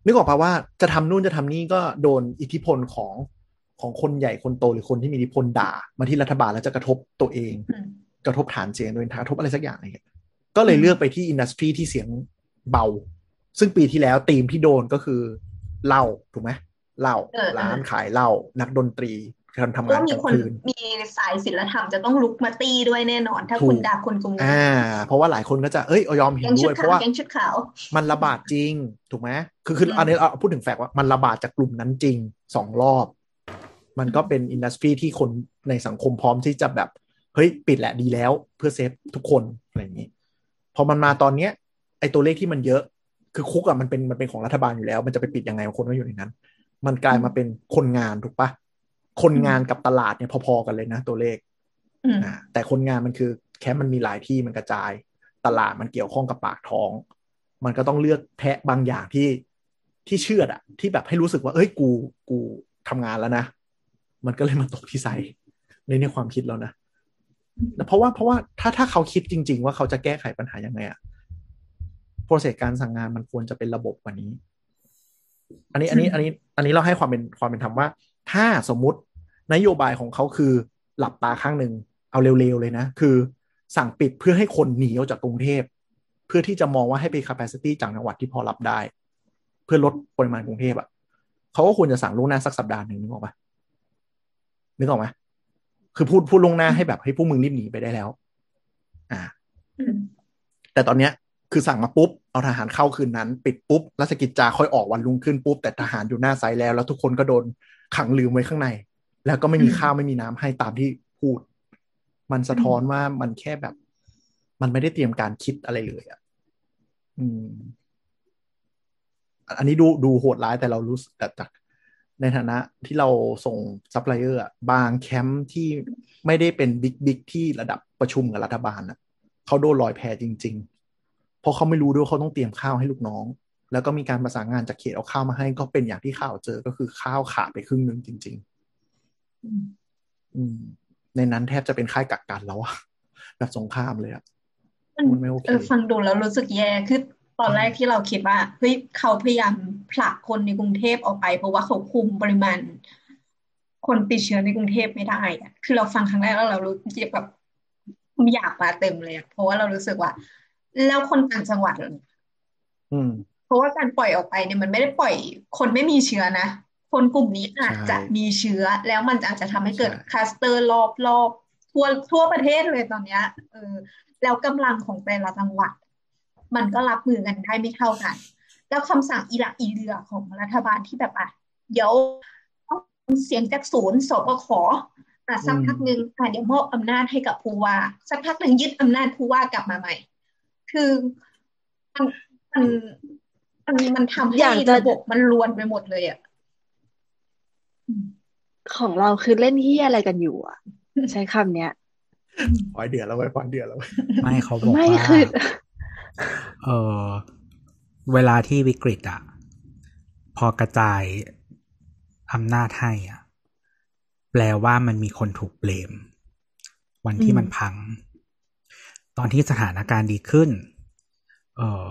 นึกออกปะว่าจะทำนู่นจะทำนี่ก็โดนอิทธิพลของของคนใหญ่คนโตหรือคนที่มีอิทธิพลด่า มาที่รัฐบาลแล้วจะกระทบตัวเองอืม กระทบฐานเสียงโดยกระทบอะไรสักอย่างอะไรเงี้ยก็เลยเลือกไปที่อินดัสทรีที่เสียงเบา ซึ่งปีที่แล้วธีมที่โดนก็คือเหล้าถูกไหมเหล้าเออเออร้านขายเหล้านักดนตรีการทำก็งานมีกลางคนคืนมีสายศิลธรรมจะต้องลุกมาตีด้วยแน่นอน ถ้าถูกคุณด่าคนกลุ่มนี้อ่า เพราะว่าหลายคนก็จะเอ้ยยอมเห็แกนงชุด้ดวยเพขาวราะว่าแกงชุดขาวมันระบาดจริง ถูกไหมคือคืออืมอันนี้เราพูดถึงแฟกต์ว่ามันระบาดจากกลุ่มนั้นจริงสองรอบ มันก็เป็นอินดัสทรีที่คนในสังคมพร้อมที่จะแบบ เฮ้ยปิดแหละดีแล้วเพื่อเซฟทุกคนอะไรอย่างนี้พอมันมาตอนเนี้ย ไอตัวเลขที่มันเยอะ คือคุกอะมันเป็นมันเป็นของรัฐบาลอยู่แล้ว มันจะไปปิดยังไงคนก็อยู่ในนั้น มันกลายมาเป็นคนงานถูกปะคนงานกับตลาดเนี่ยพอๆกันเลยนะตัวเลขอืมอ่าแต่คนงานมันคือแคมป์มันมีหลายที่มันกระจาย ตลาดมันเกี่ยวข้องกับปากท้อง มันก็ต้องเลือกแพะบางอย่างที่ที่เชื่อดอะที่แบบให้รู้สึกว่า เอ้ยกูกูทำงานแล้วนะ มันก็เลยมาตกที่ไซในในความคิดเรานะแต่ เพราะว่าเพราะว่าถ้าถ้าเขาคิดจริง ๆ ว่าเขาจะแก้ไขปัญหายังไงอะโปรเซสการสั่งงานมันควรจะเป็นระบบกว่านี้ อันนี้อันนี้อันนี้อันนี้เราให้ความเป็นความเป็นธรรมว่า ถ้าสมมุตินโยบายของเขาคือหลับตาข้างหนึ่งเอาเร็วๆเลยนะ คือสั่งปิดเพื่อให้คนหนีออกจากกรุงเทพเพื่อที่จะมองว่าให้เป็น capacity จากจังหวัดที่พอรับได้ เพื่อลดปริมาณกรุงเทพอะ่ะเขาก็ควรจะสั่งล่วงหน้าสักสัปดาห์หนึ่งนึกออกปะนึกออกไหม คือพูดพูดลงหน้าให้แบบให้พวกมึงรีบหนีไปได้แล้ว อ่า แต่ตอนเนี้ย คือสั่งมาปุ๊บ เอาทหารเข้าคืนนั้น ปิดปุ๊บราชกิจจาค่อยออกวันรุ่งขึ้นปุ๊บ แต่ทหารอยู่หน้าไซแล้ว แล้วทุกคนก็โดนขังลืมไว้ข้างใน แล้วก็ไม่มีข้าวไม่มีน้ำให้ตามที่พูด มันสะท้อนว่ามันแค่แบบ มันไม่ได้เตรียมการคิดอะไรเลยอะอืมอันนี้ดูดูโหดร้ายแต่เรารู้แต่จาก ในฐานะที่เราส่งซัพพลายเออร์อะบางแคมป์ที่ไม่ได้เป็น big big ที่ระดับประชุมกับรัฐบาลอะเขาโดนลอยแพจริง ๆ เพราะเขาไม่รู้ด้วยว่าเขาต้องเตรียมข้าวให้ลูกน้อง แล้วก็มีการประสานงานจากเขตเอาข้าวมาให้ ก็เป็นอย่างที่ข่าวเจอก็คือข้าวขาดไปครึ่งหนึ่งจริงอืมๆอืม ในนั้นแทบจะเป็นค่ายกักกันแล้วอะแบบสงครามเลยอะมันมันไม่โอเคเออฟังดูแล้วรู้สึกแย่คือ ตอนแรกที่เราคิดว่าเฮ้ยเขาพยายามผลักคนในกรุงเทพออกไป เพราะว่าเขาคุมปริมาณ คนติดเชื้อในกรุงเทพไม่ได้อะคือเราฟังครั้งแรกแล้วเรารู้สึกแบบอยากมาเต็มเลยอะเพราะว่าเรารู้สึกว่า แล้วคนต่างจังหวัดอืมเพราะว่าการปล่อยออกไปเนี่ยมันไม่ได้ปล่อย คนไม่มีเชื้อนะคนกลุ่มนี้อาจจะใช่มีเชื้อแล้วมันอาจจะทำให้เกิดใช่คลัสเตอร์รอบรอบทั่วทั่วประเทศเลยตอนเนี้ยเออแล้วกำลังของแต่ละจังหวัด มันก็รับมือกันได้ไม่เท่ากัน แล้วคำสั่งอีหลักอีเรือของรัฐบาลที่แบบอะเดี๋ยวต้องเสียงจากศูนย์สบคอะสักพักหนึ่งอะเดี๋ยวมอบอำนาจให้กับผู้ว่า สักพักหนึ่งยึดอำนาจผู้ว่ากลับมาใหม่ คือมันมันมันมันทำให้อยากจะระบบมันรวนไปหมดเลยอะของเราคือเล่นเฮียอะไรกันอยู่อะ ใช้คำเนี้ยปล่อยเดือดแล้วไว้ยปล่อยเดือดแล้วเว้ยไม่เขาบอกไม่ว่าคือ เออเวลาที่วิกฤตอะพอกระจายอำนาจให้อะแปลว่ามันมีคนถูกเบลม วันที่อืมมันพัง ตอนที่สถานการณ์ดีขึ้น เออ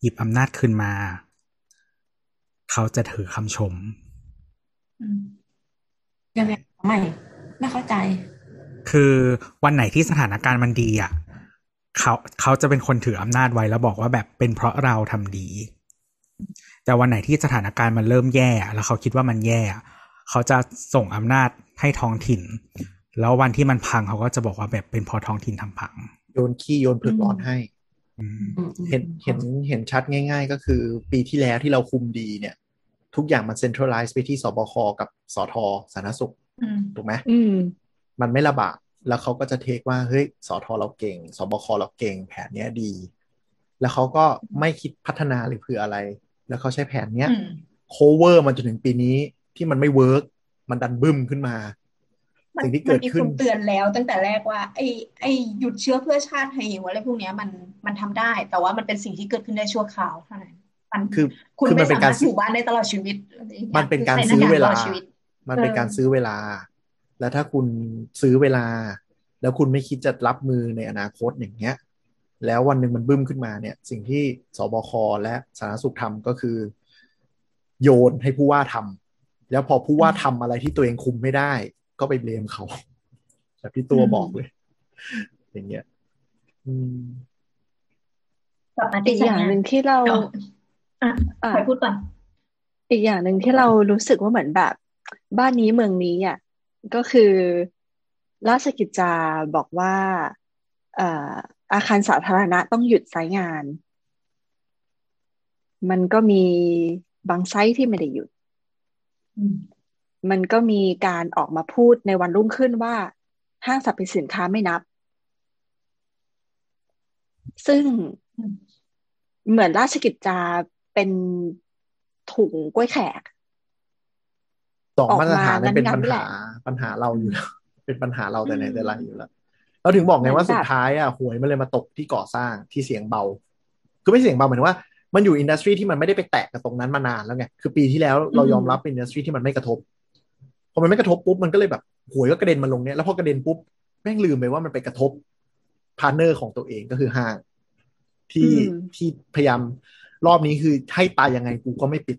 หยิบอำนาจคืนมา เขาจะถือคำชมยังไงไม่ไม่เข้าใจ คือวันไหนที่สถานการณ์มันดีอะ เขาเขาจะเป็นคนถืออำนาจไว้แล้วบอกว่าแบบเป็นเพราะเราทำดี แต่วันไหนที่สถานการณ์มันเริ่มแย่อะแล้วเขาคิดว่ามันแย่อะเขาจะส่งอำนาจให้ท้องถิ่น แล้ววันที่มันพังเขาก็จะบอกว่าแบบเป็นเพราะท้องถิ่นทำพัง โยนขี้โยนเผือกร้อนให้อืมเห็นเห็นเห็นชัดง่าย ๆ ก็คือปีที่แล้วที่เราคุมดีเนี่ย ทุกอย่างมัน centralize ไปที่ศบคกับสธสาธารณสุขอืมถูกไหมอืมมันไม่ระบาด แล้วเขาก็จะ take ว่าเฮ้ยสธเราเก่งศบคเราเก่ง แผนเนี้ยดี แล้วเขาก็ไม่คิดพัฒนาหรือเพื่ออะไร แล้วเขาใช้แผนเนี้ยอืม cover มันจนถึงปีนี้ที่มันไม่ work มันดันบึ้มขึ้นมามันสิ่งที่มัเกิดขึ้นมีคนเตือนแล้วตั้งแต่แรกว่าไอ้ไอ้หยุดเชื้อเพื่อชาติไทยหิวอะไรพวกเนี้ยมันมันทำได้ แต่ว่ามันเป็นสิ่งที่เกิดขึ้นได้ชั่วคราวเท่านั้นมันคือคุณคือมัไม่นเป็นสาการมารถอยู่บ้านได้ตลอดชีวิตอะไรอย่างเงี้ยมันเป็นการคือใส่ซื้อหน้เวกกตลาอดชีวิตมันเป็นเออการซื้อเวลา แล้วถ้าคุณซื้อเวลา แล้วคุณไม่คิดจะรับมือในอนาคตอย่างเงี้ย แล้ววันหนึ่งมันบึ้มขึ้นมาเนี่ย สิ่งที่สบคและสาธารณสุขทำก็คือ โยนให้ผู้ว่าทำแล้วพอผู้ว่าทำอะไรที่ตัวเองคุมไม่ได้ ก็ไปเบลมเขาแบบที่ตัวบอกเลย อย่างเงี้ยอืมกลับมาอีที่กสัอญย่างญาหนึ่งที่เราเดี๋ยวอะอะใครพูดก่อนอีกอย่างหนึ่งที่เรารู้สึกว่าเหมือนแบบ บ้านนี้เมืองนี้อะ ก็คือราชกิจจาบอกว่าอาคารสาธารณะต้องหยุดใช้งาน มันก็มีบางไซต์ที่ไม่ได้หยุด มันก็มีการออกมาพูดในวันรุ่งขึ้นว่า ห้างสรรพสินค้าไม่นับ ซึ่งเหมือนราชกิจจาเป็นถุงกล้วยแขก สองออกมาตรฐานเนี่ยมาเป็นงั้ปัญนๆแหหาละปัญหาเราอยู่แล้ว เป็นปัญหาเราแต่ไหนอืมแต่ไรอยู่แล้วเราถึงบอกไงว่าเหมือนแบบสุดท้ายอะหวยมันเลยมาตกที่ก่อสร้างที่เสียงเบา คือไม่เสียงเบาหมายถึงว่ามันอยู่ industry ที่มันไม่ได้ไปแตะกับตรงนั้นมานานแล้วไงคือปีที่แล้วเรายอมรับเป็น industry ที่มันไม่กระทบพอมันไม่กระทบปุ๊บมันก็เลยแบบหวยก็กระเด็นมาลงเนี้ยแล้วพอกระเด็นปุ๊บแม่งลืมไปว่ามันไปกระทบ partner ของตัวเองก็คือห้างที่อืมที่พยายามรอบนี้คือให้ตายยังไงกูก็ไม่ปิด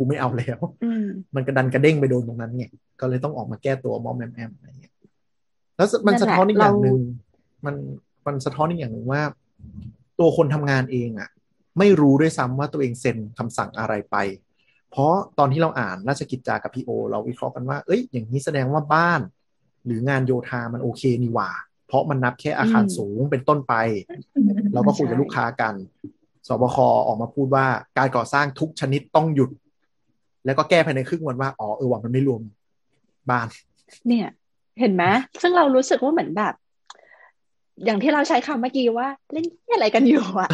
กูไม่เอาแล้วอืมมันกระเด็นกระเด้งไปโดนตรงนั้นไงก็เลยต้องออกมาแก้ตัวอ้อมแอ้มแอ้มอะไรเงี้ยแล้วมันนั่นแหละสะท้อนอีกอย่างเราหนึ่งมันมันสะท้อนอีกอย่างหนึ่งว่า ตัวคนทำงานเองอะ ไม่รู้ด้วยซ้ำว่าตัวเองเซ็นคำสั่งอะไรไป เพราะตอนที่เราอ่านราชกิจจากับพีโอ เราวิเคราะห์กันว่า เอ้ย อย่างนี้แสดงว่าบ้าน หรืองานโยธามันโอเคนี่หว่าเพเพราะมันนับแค่อาคารสูงเป็นต้นไป เราก็คุยกับลูกค้ากันสบคออกมาพูดว่าการก่อสร้างทุกชนิดต้องหยุด แล้วก็แก้ภายในครึ่งวันว่าอ๋อเออว่ามันไม่รวมบ้าน เนี่ย เห็นไหมซึ่งเรารู้สึกว่าเหมือนแบบ อย่างที่เราใช้คำเมื่อกี้ว่า เล่นอะไรกันอยู่อะ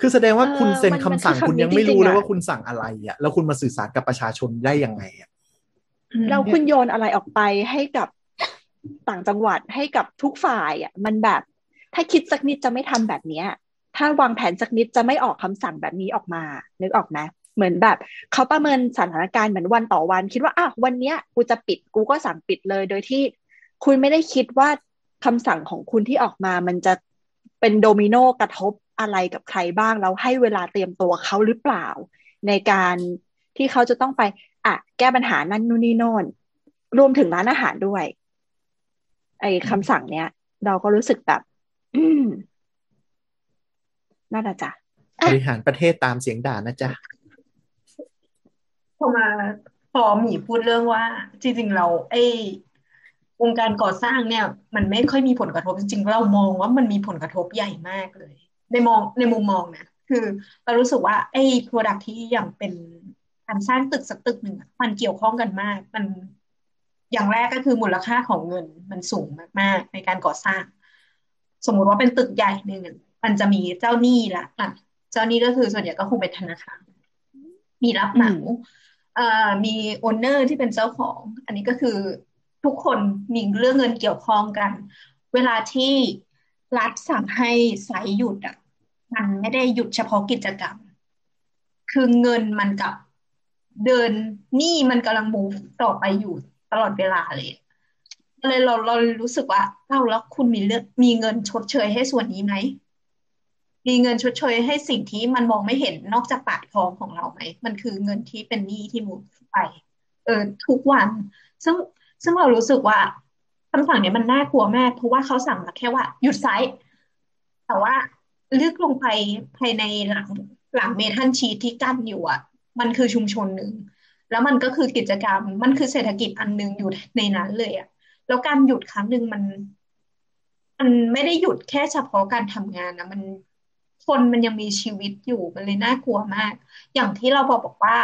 คือแสดงว่าคุณเซ็นเออมันคำสั่งมันคือคุณยังคำนี้ไม่รู้จริงๆเลยอะว่าคุณสั่งอะไรอะแล้วคุณมาสื่อสารกับประชาชนได้ยังไงอะเราคุณโยนอะไรออกไปให้กับต่างจังหวัดให้กับทุกฝ่ายอะ มันแบบ ถ้าคิดสักนิดจะไม่ทำแบบเนี้ย ถ้าวางแผนสักนิดจะไม่ออกคำสั่งแบบนี้ออกมา นึกออกไหม เหมือนแบบเขาประเมินสถานการณ์เหมือนวันต่อวัน คิดว่าอะวันเนี้ยกูจะปิดกูก็สั่งปิดเลย โดยที่คุณไม่ได้คิดว่าคำสั่งของคุณที่ออกมามันจะเป็นโดมิโนกระทบอะไรกับใครบ้างแล้วให้เวลาเตรียมตัวเขาหรือเปล่า ในการที่เขาจะต้องไปอะแก้ปัญหานั่นนู่นนี่โน่นรวมถึงร้านอาหารด้วย ไอ้คำสั่งเนี้ย เราก็รู้สึกแบบอืมน่าจะจ้ะบริหารประเทศตามเสียงด่านะจ๊ะ อมาพอหมีพูดเรื่องว่า จริงๆเราไอ้วงการก่อสร้างเนี่ย มันไม่ค่อยมีผลกระทบจริงๆเรามองว่ามันมีผลกระทบใหญ่มากเลย ในมองในมุมมองนะคือเรารู้สึกว่าไอ้ product ที่อย่างเป็นการสร้างตึกสักตึกหนึ่งมันเกี่ยวข้องกันมาก มันอย่างแรกก็คือมูลค่าของเงินมันสูงมากๆ ในการก่อสร้าง สมมุติว่าเป็นตึกใหญ่หนึ่งอะมันจะมีเจ้าหนี้ละอะ เจ้าหนี้ก็คือส่วนใหญ่ก็คงเป็นธนาคารมีรับเหมา มีโอนเนอร์ที่เป็นเจ้าของ อันนี้ก็คือทุกคนมีเรื่องเงินเกี่ยวข้องกัน เวลาที่รัฐสั่งให้ไซต์หยุดอะมันไม่ได้หยุดเฉพาะกิจกรรม คือเงินมันกับเดินหนี้มันกำลัง move ต่อไปอยู่ตลอดเวลาเลยเลยเราเรารู้สึกว่าเอ้าแล้วคุณมีเลือกมีเงินชดเชยให้ส่วนนี้ไหม มีเงินชดเชยให้สิ่งที่มันมองไม่เห็นนอกจากปากท้องของเราไหม มันคือเงินที่เป็นหนี้ที่มุไป เออทุกวัน ซึ่งซึ่งเรารู้สึกว่าคำสั่งเนี้ยมันน่ากลัวมาก เพราะว่าเขาสั่งมาแค่ว่าหยุดไซต์แต่ว่าลึกลงไปภายในหลังหลังเมทัลชีทที่กั้นอยู่อะ มันคือชุมชนหนึ่ง แล้วมันก็คือกิจกรรม มันคือเศรษฐกิจอันหนึ่งอยู่ในนั้นเลยอะ แล้วการหยุดครั้งหนึ่งมัน มันไม่ได้หยุดแค่เฉพาะการทำงานนะ มัน คนมันยังมีชีวิตอยู่มันเลยน่ากลัวมาก อย่างที่เราบอกบอกว่า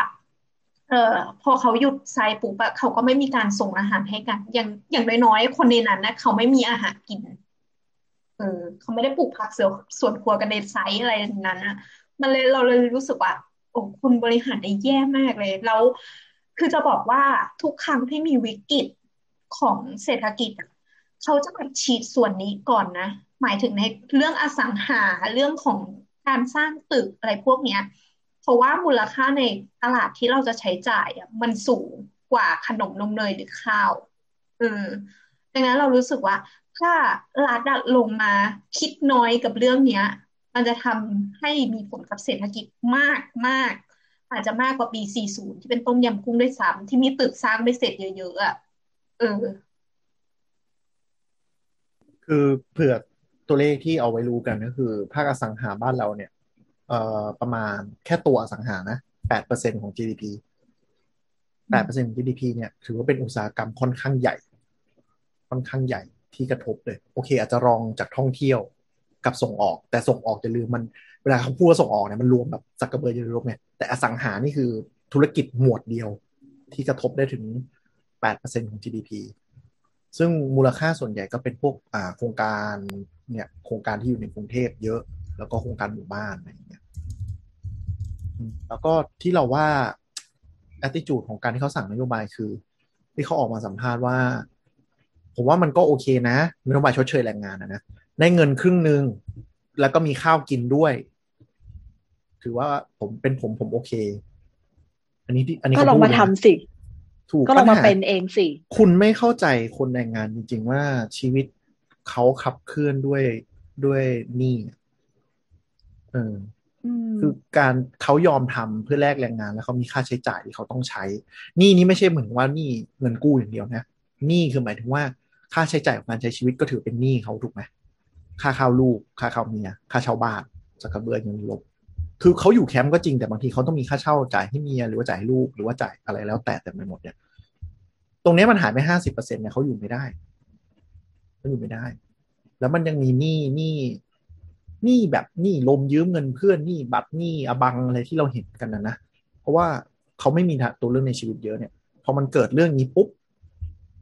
เอ่อพอเขาหยุดไซปุ๊บอะเขาก็ไม่มีการส่งอาหารให้กัน อย่างอย่างน้อยๆคนในนั้นนะเขาไม่มีอาหารกิน เออเขาไม่ได้ปลูกผักเสือสวนครัวกันในไซต์อะไรนั้นอะมันเลยเราเลยรู้สึกว่าโอ้คุณบริหารได้แย่มากเลย แล้วคือจะบอกว่าทุกครั้งที่มีวิกฤตของเศรษฐกิจอะ เขาจะมาฉีดส่วนนี้ก่อนนะ หมายถึงในเรื่องอสังหาเรื่องของการสร้างตึกอะไรพวกเนี้ยเพราะว่ามูลค่าในตลาดที่เราจะใช้จ่ายมันสูงกว่าขนมนมเนยหรือข้าวเออดังนั้นเรารู้สึกว่า ถ้ารัฐลงมาคิดน้อยกับเรื่องเนี้ย มันจะทำให้มีผลกับเศรษฐกิจมากมากอาจจะมากกว่าปี 40 ที่เป็นต้มยำกุ้งด้วยซ้ำที่มีตึกสร้างไม่เสร็จเยอะๆอะเออ คือเผื่อตัวเลขที่เอาไว้รู้กันก็คือ ภาคอสังหาบ้านเราเนี่ย เอ่อประมาณแค่ตัวอสังหานะแปดเปอร์เซ็นของ GDP แปดเปอร์เซ็นของ GDP เนี่ยถือว่าเป็นอุตสาหกรรมค่อนข้างใหญ่ ค่อนข้างใหญ่ที่กระทบเลย โอเค อาจจะรองจากท่องเที่ยวกับส่งออก แต่ส่งออกจะลืมมันเวลาเขาพูดว่าส่งออกเนี่ยมันรวมแบบสักกระเบือเยอะๆเนี่ยแต่อสังหานี่คือธุรกิจหมวดเดียวที่กระทบได้ถึงแปดเปอร์เซ็นของ GDP ซึ่งมูลค่าส่วนใหญ่ก็เป็นพวกโครงการเนี่ยโครงการที่อยู่ในกรุงเทพเยอะ แล้วก็โครงการหมู่บ้านอะไรอย่างเงี้ยแล้วก็ที่เราว่า attitude ของการที่เขาสั่งนโยบายคือ ที่เขาออกมาสัมภาษณ์ว่า ผมว่ามันก็โอเคนะนโยบายชดเชยแรงงานนะนะได้เงินครึ่งหนึ่งแล้วก็มีข้าวกินด้วย ถือว่าผมเป็นผมผมโอเค อันนี้ที่อันนี้ก็ลองมาทำนะสิ ถูกก็ลองมาปัญหเป็นเองสิคุณไม่เข้าใจคนแรงงานจริง ๆ ว่าชีวิตเขาขับเคลื่อนด้วยด้วยหนี้เอออืมคือการเขายอมทำเพื่อแลกแรงงาน แล้วเขามีค่าใช้จ่ายที่เขาต้องใช้หนี้นี้ไม่ใช่เหมือนว่าหนี้เงินกู้อย่างเดียวนะหนี้คือหมายถึงว่าค่าใช้จ่ายของการใช้ชีวิตก็ถือเป็นหนี้เขาถูกไหมค่าข้าวลูก ค่าข้าวเมีย ค่าเช่าบ้านสักกระเบือเงินลบ คือเขาอยู่แคมป์ก็จริงแต่บางทีเขาต้องมีค่าเช่าจ่ายให้เมียหรือว่าจ่ายให้ลูกหรือว่าจ่ายอะไรแล้วแต่เต็มไปหมดเนี่ย ตรงนี้มันหายไปห้าสิบเปอร์เซ็นเนี่ยเขาอยู่ไม่ได้เขาอยู่ไม่ได้ แล้วมันยังมีหนี้หนี้หนี้แบบหนี้ลมยืมเงินเพื่อนหนี้บัตรหนี้อบังอะไรที่เราเห็นกันนะนะเพราะว่าเขาไม่มีตัวเรื่องในชีวิตเยอะเนี่ยพอมันเกิดเรื่องนี้ปุ๊บ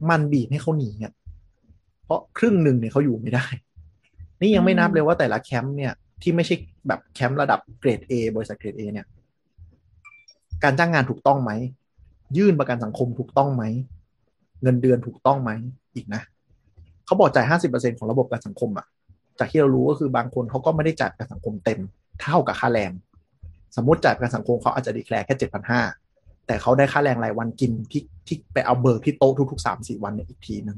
มันบีบให้เขาหนีเนี่ยเพราะครึ่งหนึ่งเนี่ยเขาอยู่ไม่ได้ นี่ยังไม่นับเลยว่าแต่ละแคมป์เนี่ย ที่ไม่ใช่แบบแคมป์ระดับเกรด A บริษัทเกรด A เนี่ย การจ้างงานถูกต้องไหม ยื่นประกันสังคมถูกต้องไหม เงินเดือนถูกต้องไหมอีกนะเขาบอกจ่ายห้าสิบเปอร์เซ็นของระบบประการสังคมอะจากที่เรารู้ก็คือบางคนเขาก็ไม่ได้จ่ายประกันสังคมเต็ม เท่ากับค่าแรง สมมติจ่ายประกันสังคมเขาอาจจะดีแคลร์แค่เจ็ดพันห้าแต่เขาได้ค่าแรงรายวันกินที่ที่ไปเอาเบิกที่โต๊ะทุกๆสามสี่วันเนี่ยอีกทีหนึ่ง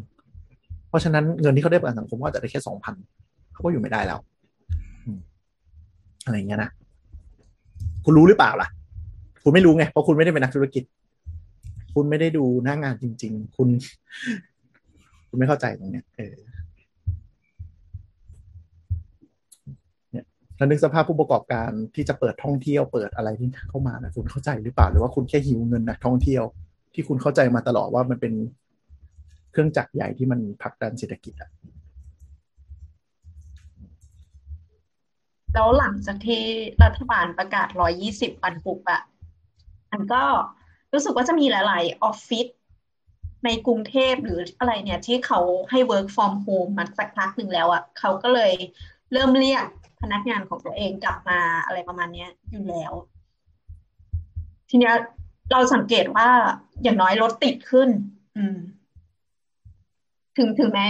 เพราะฉะนั้นเงินที่เขาได้ประกันสังคมก็จะได้แค่สองพันเขาก็อยู่ไม่ได้แล้ว อะไรเงี้ยนะคุณรู้หรือเปล่าล่ะ คุณไม่รู้ไงเพราะคุณไม่ได้เป็นนักธุรกิจ คุณไม่ได้ดูหน้างานจริง ๆ คุณ คุณไม่เข้าใจตรงเนี้ยเออนี่ยแล้วนึกสภาพผู้ประกอบการที่จะเปิดท่องเที่ยวเปิดอะไรที่เข้ามานะคุณเข้าใจหรือเปล่าหรือว่าคุณแค่หิวเงินนักท่องเที่ยวที่คุณเข้าใจมาตลอดว่ามันเป็นเครื่องจักรใหญ่ที่มันผลักดันเศรษฐกิจอะ แล้วหลังจากที่รัฐบาลประกาศ 120 วันปุบอะมันก็รู้สึกว่าจะมีหลาย ๆ ออฟฟิศในกรุงเทพหรืออะไรเนี่ย ที่เขาให้ work from home มาสักพักหนึ่งแล้วอะเขาก็เลยเริ่มเรียกพนักงานของตัวเองกลับมาอะไรประมาณนี้อยู่แล้ว ทีเนี้ยเราสังเกตว่าอย่างน้อยรถติดขึ้น อืม ถึงถึงแม้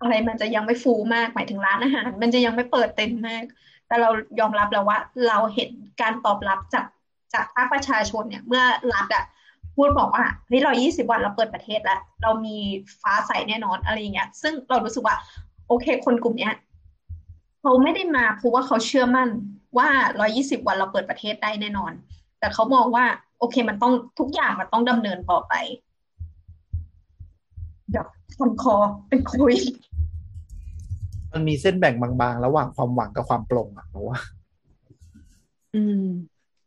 อะไรมันจะยังไม่ฟูมากหมายถึงร้านอาหาร มันจะยังไม่เปิดเต็มมาก แต่เรายอมรับแล้วว่า เราเห็นการตอบรับจากจากภาคประชาชนเนี่ย เมื่อรัฐอะพูดบอกว่าเฮ้ยเรายี่สิบวันเราเปิดประเทศแล้ว เรามีฟ้าใสแน่นอนอะไรอย่างเงี้ย ซึ่งเรารู้สึกว่า โอเค คนกลุ่มเนี้ยเขาไม่ได้มาเพราะว่าเขาเชื่อมั่นว่าร้อยี่สิบวันเราเปิดประเทศได้แน่นอน แต่เขามองว่า โอเค มันต้องทุกอย่างมันต้องดำเนินต่อไปเดี๋ยวคันคอเป็นคุย มันมีเส้นแบ่งบางๆ ระหว่างความหวังกับความปลงอะเพราะว่าอืม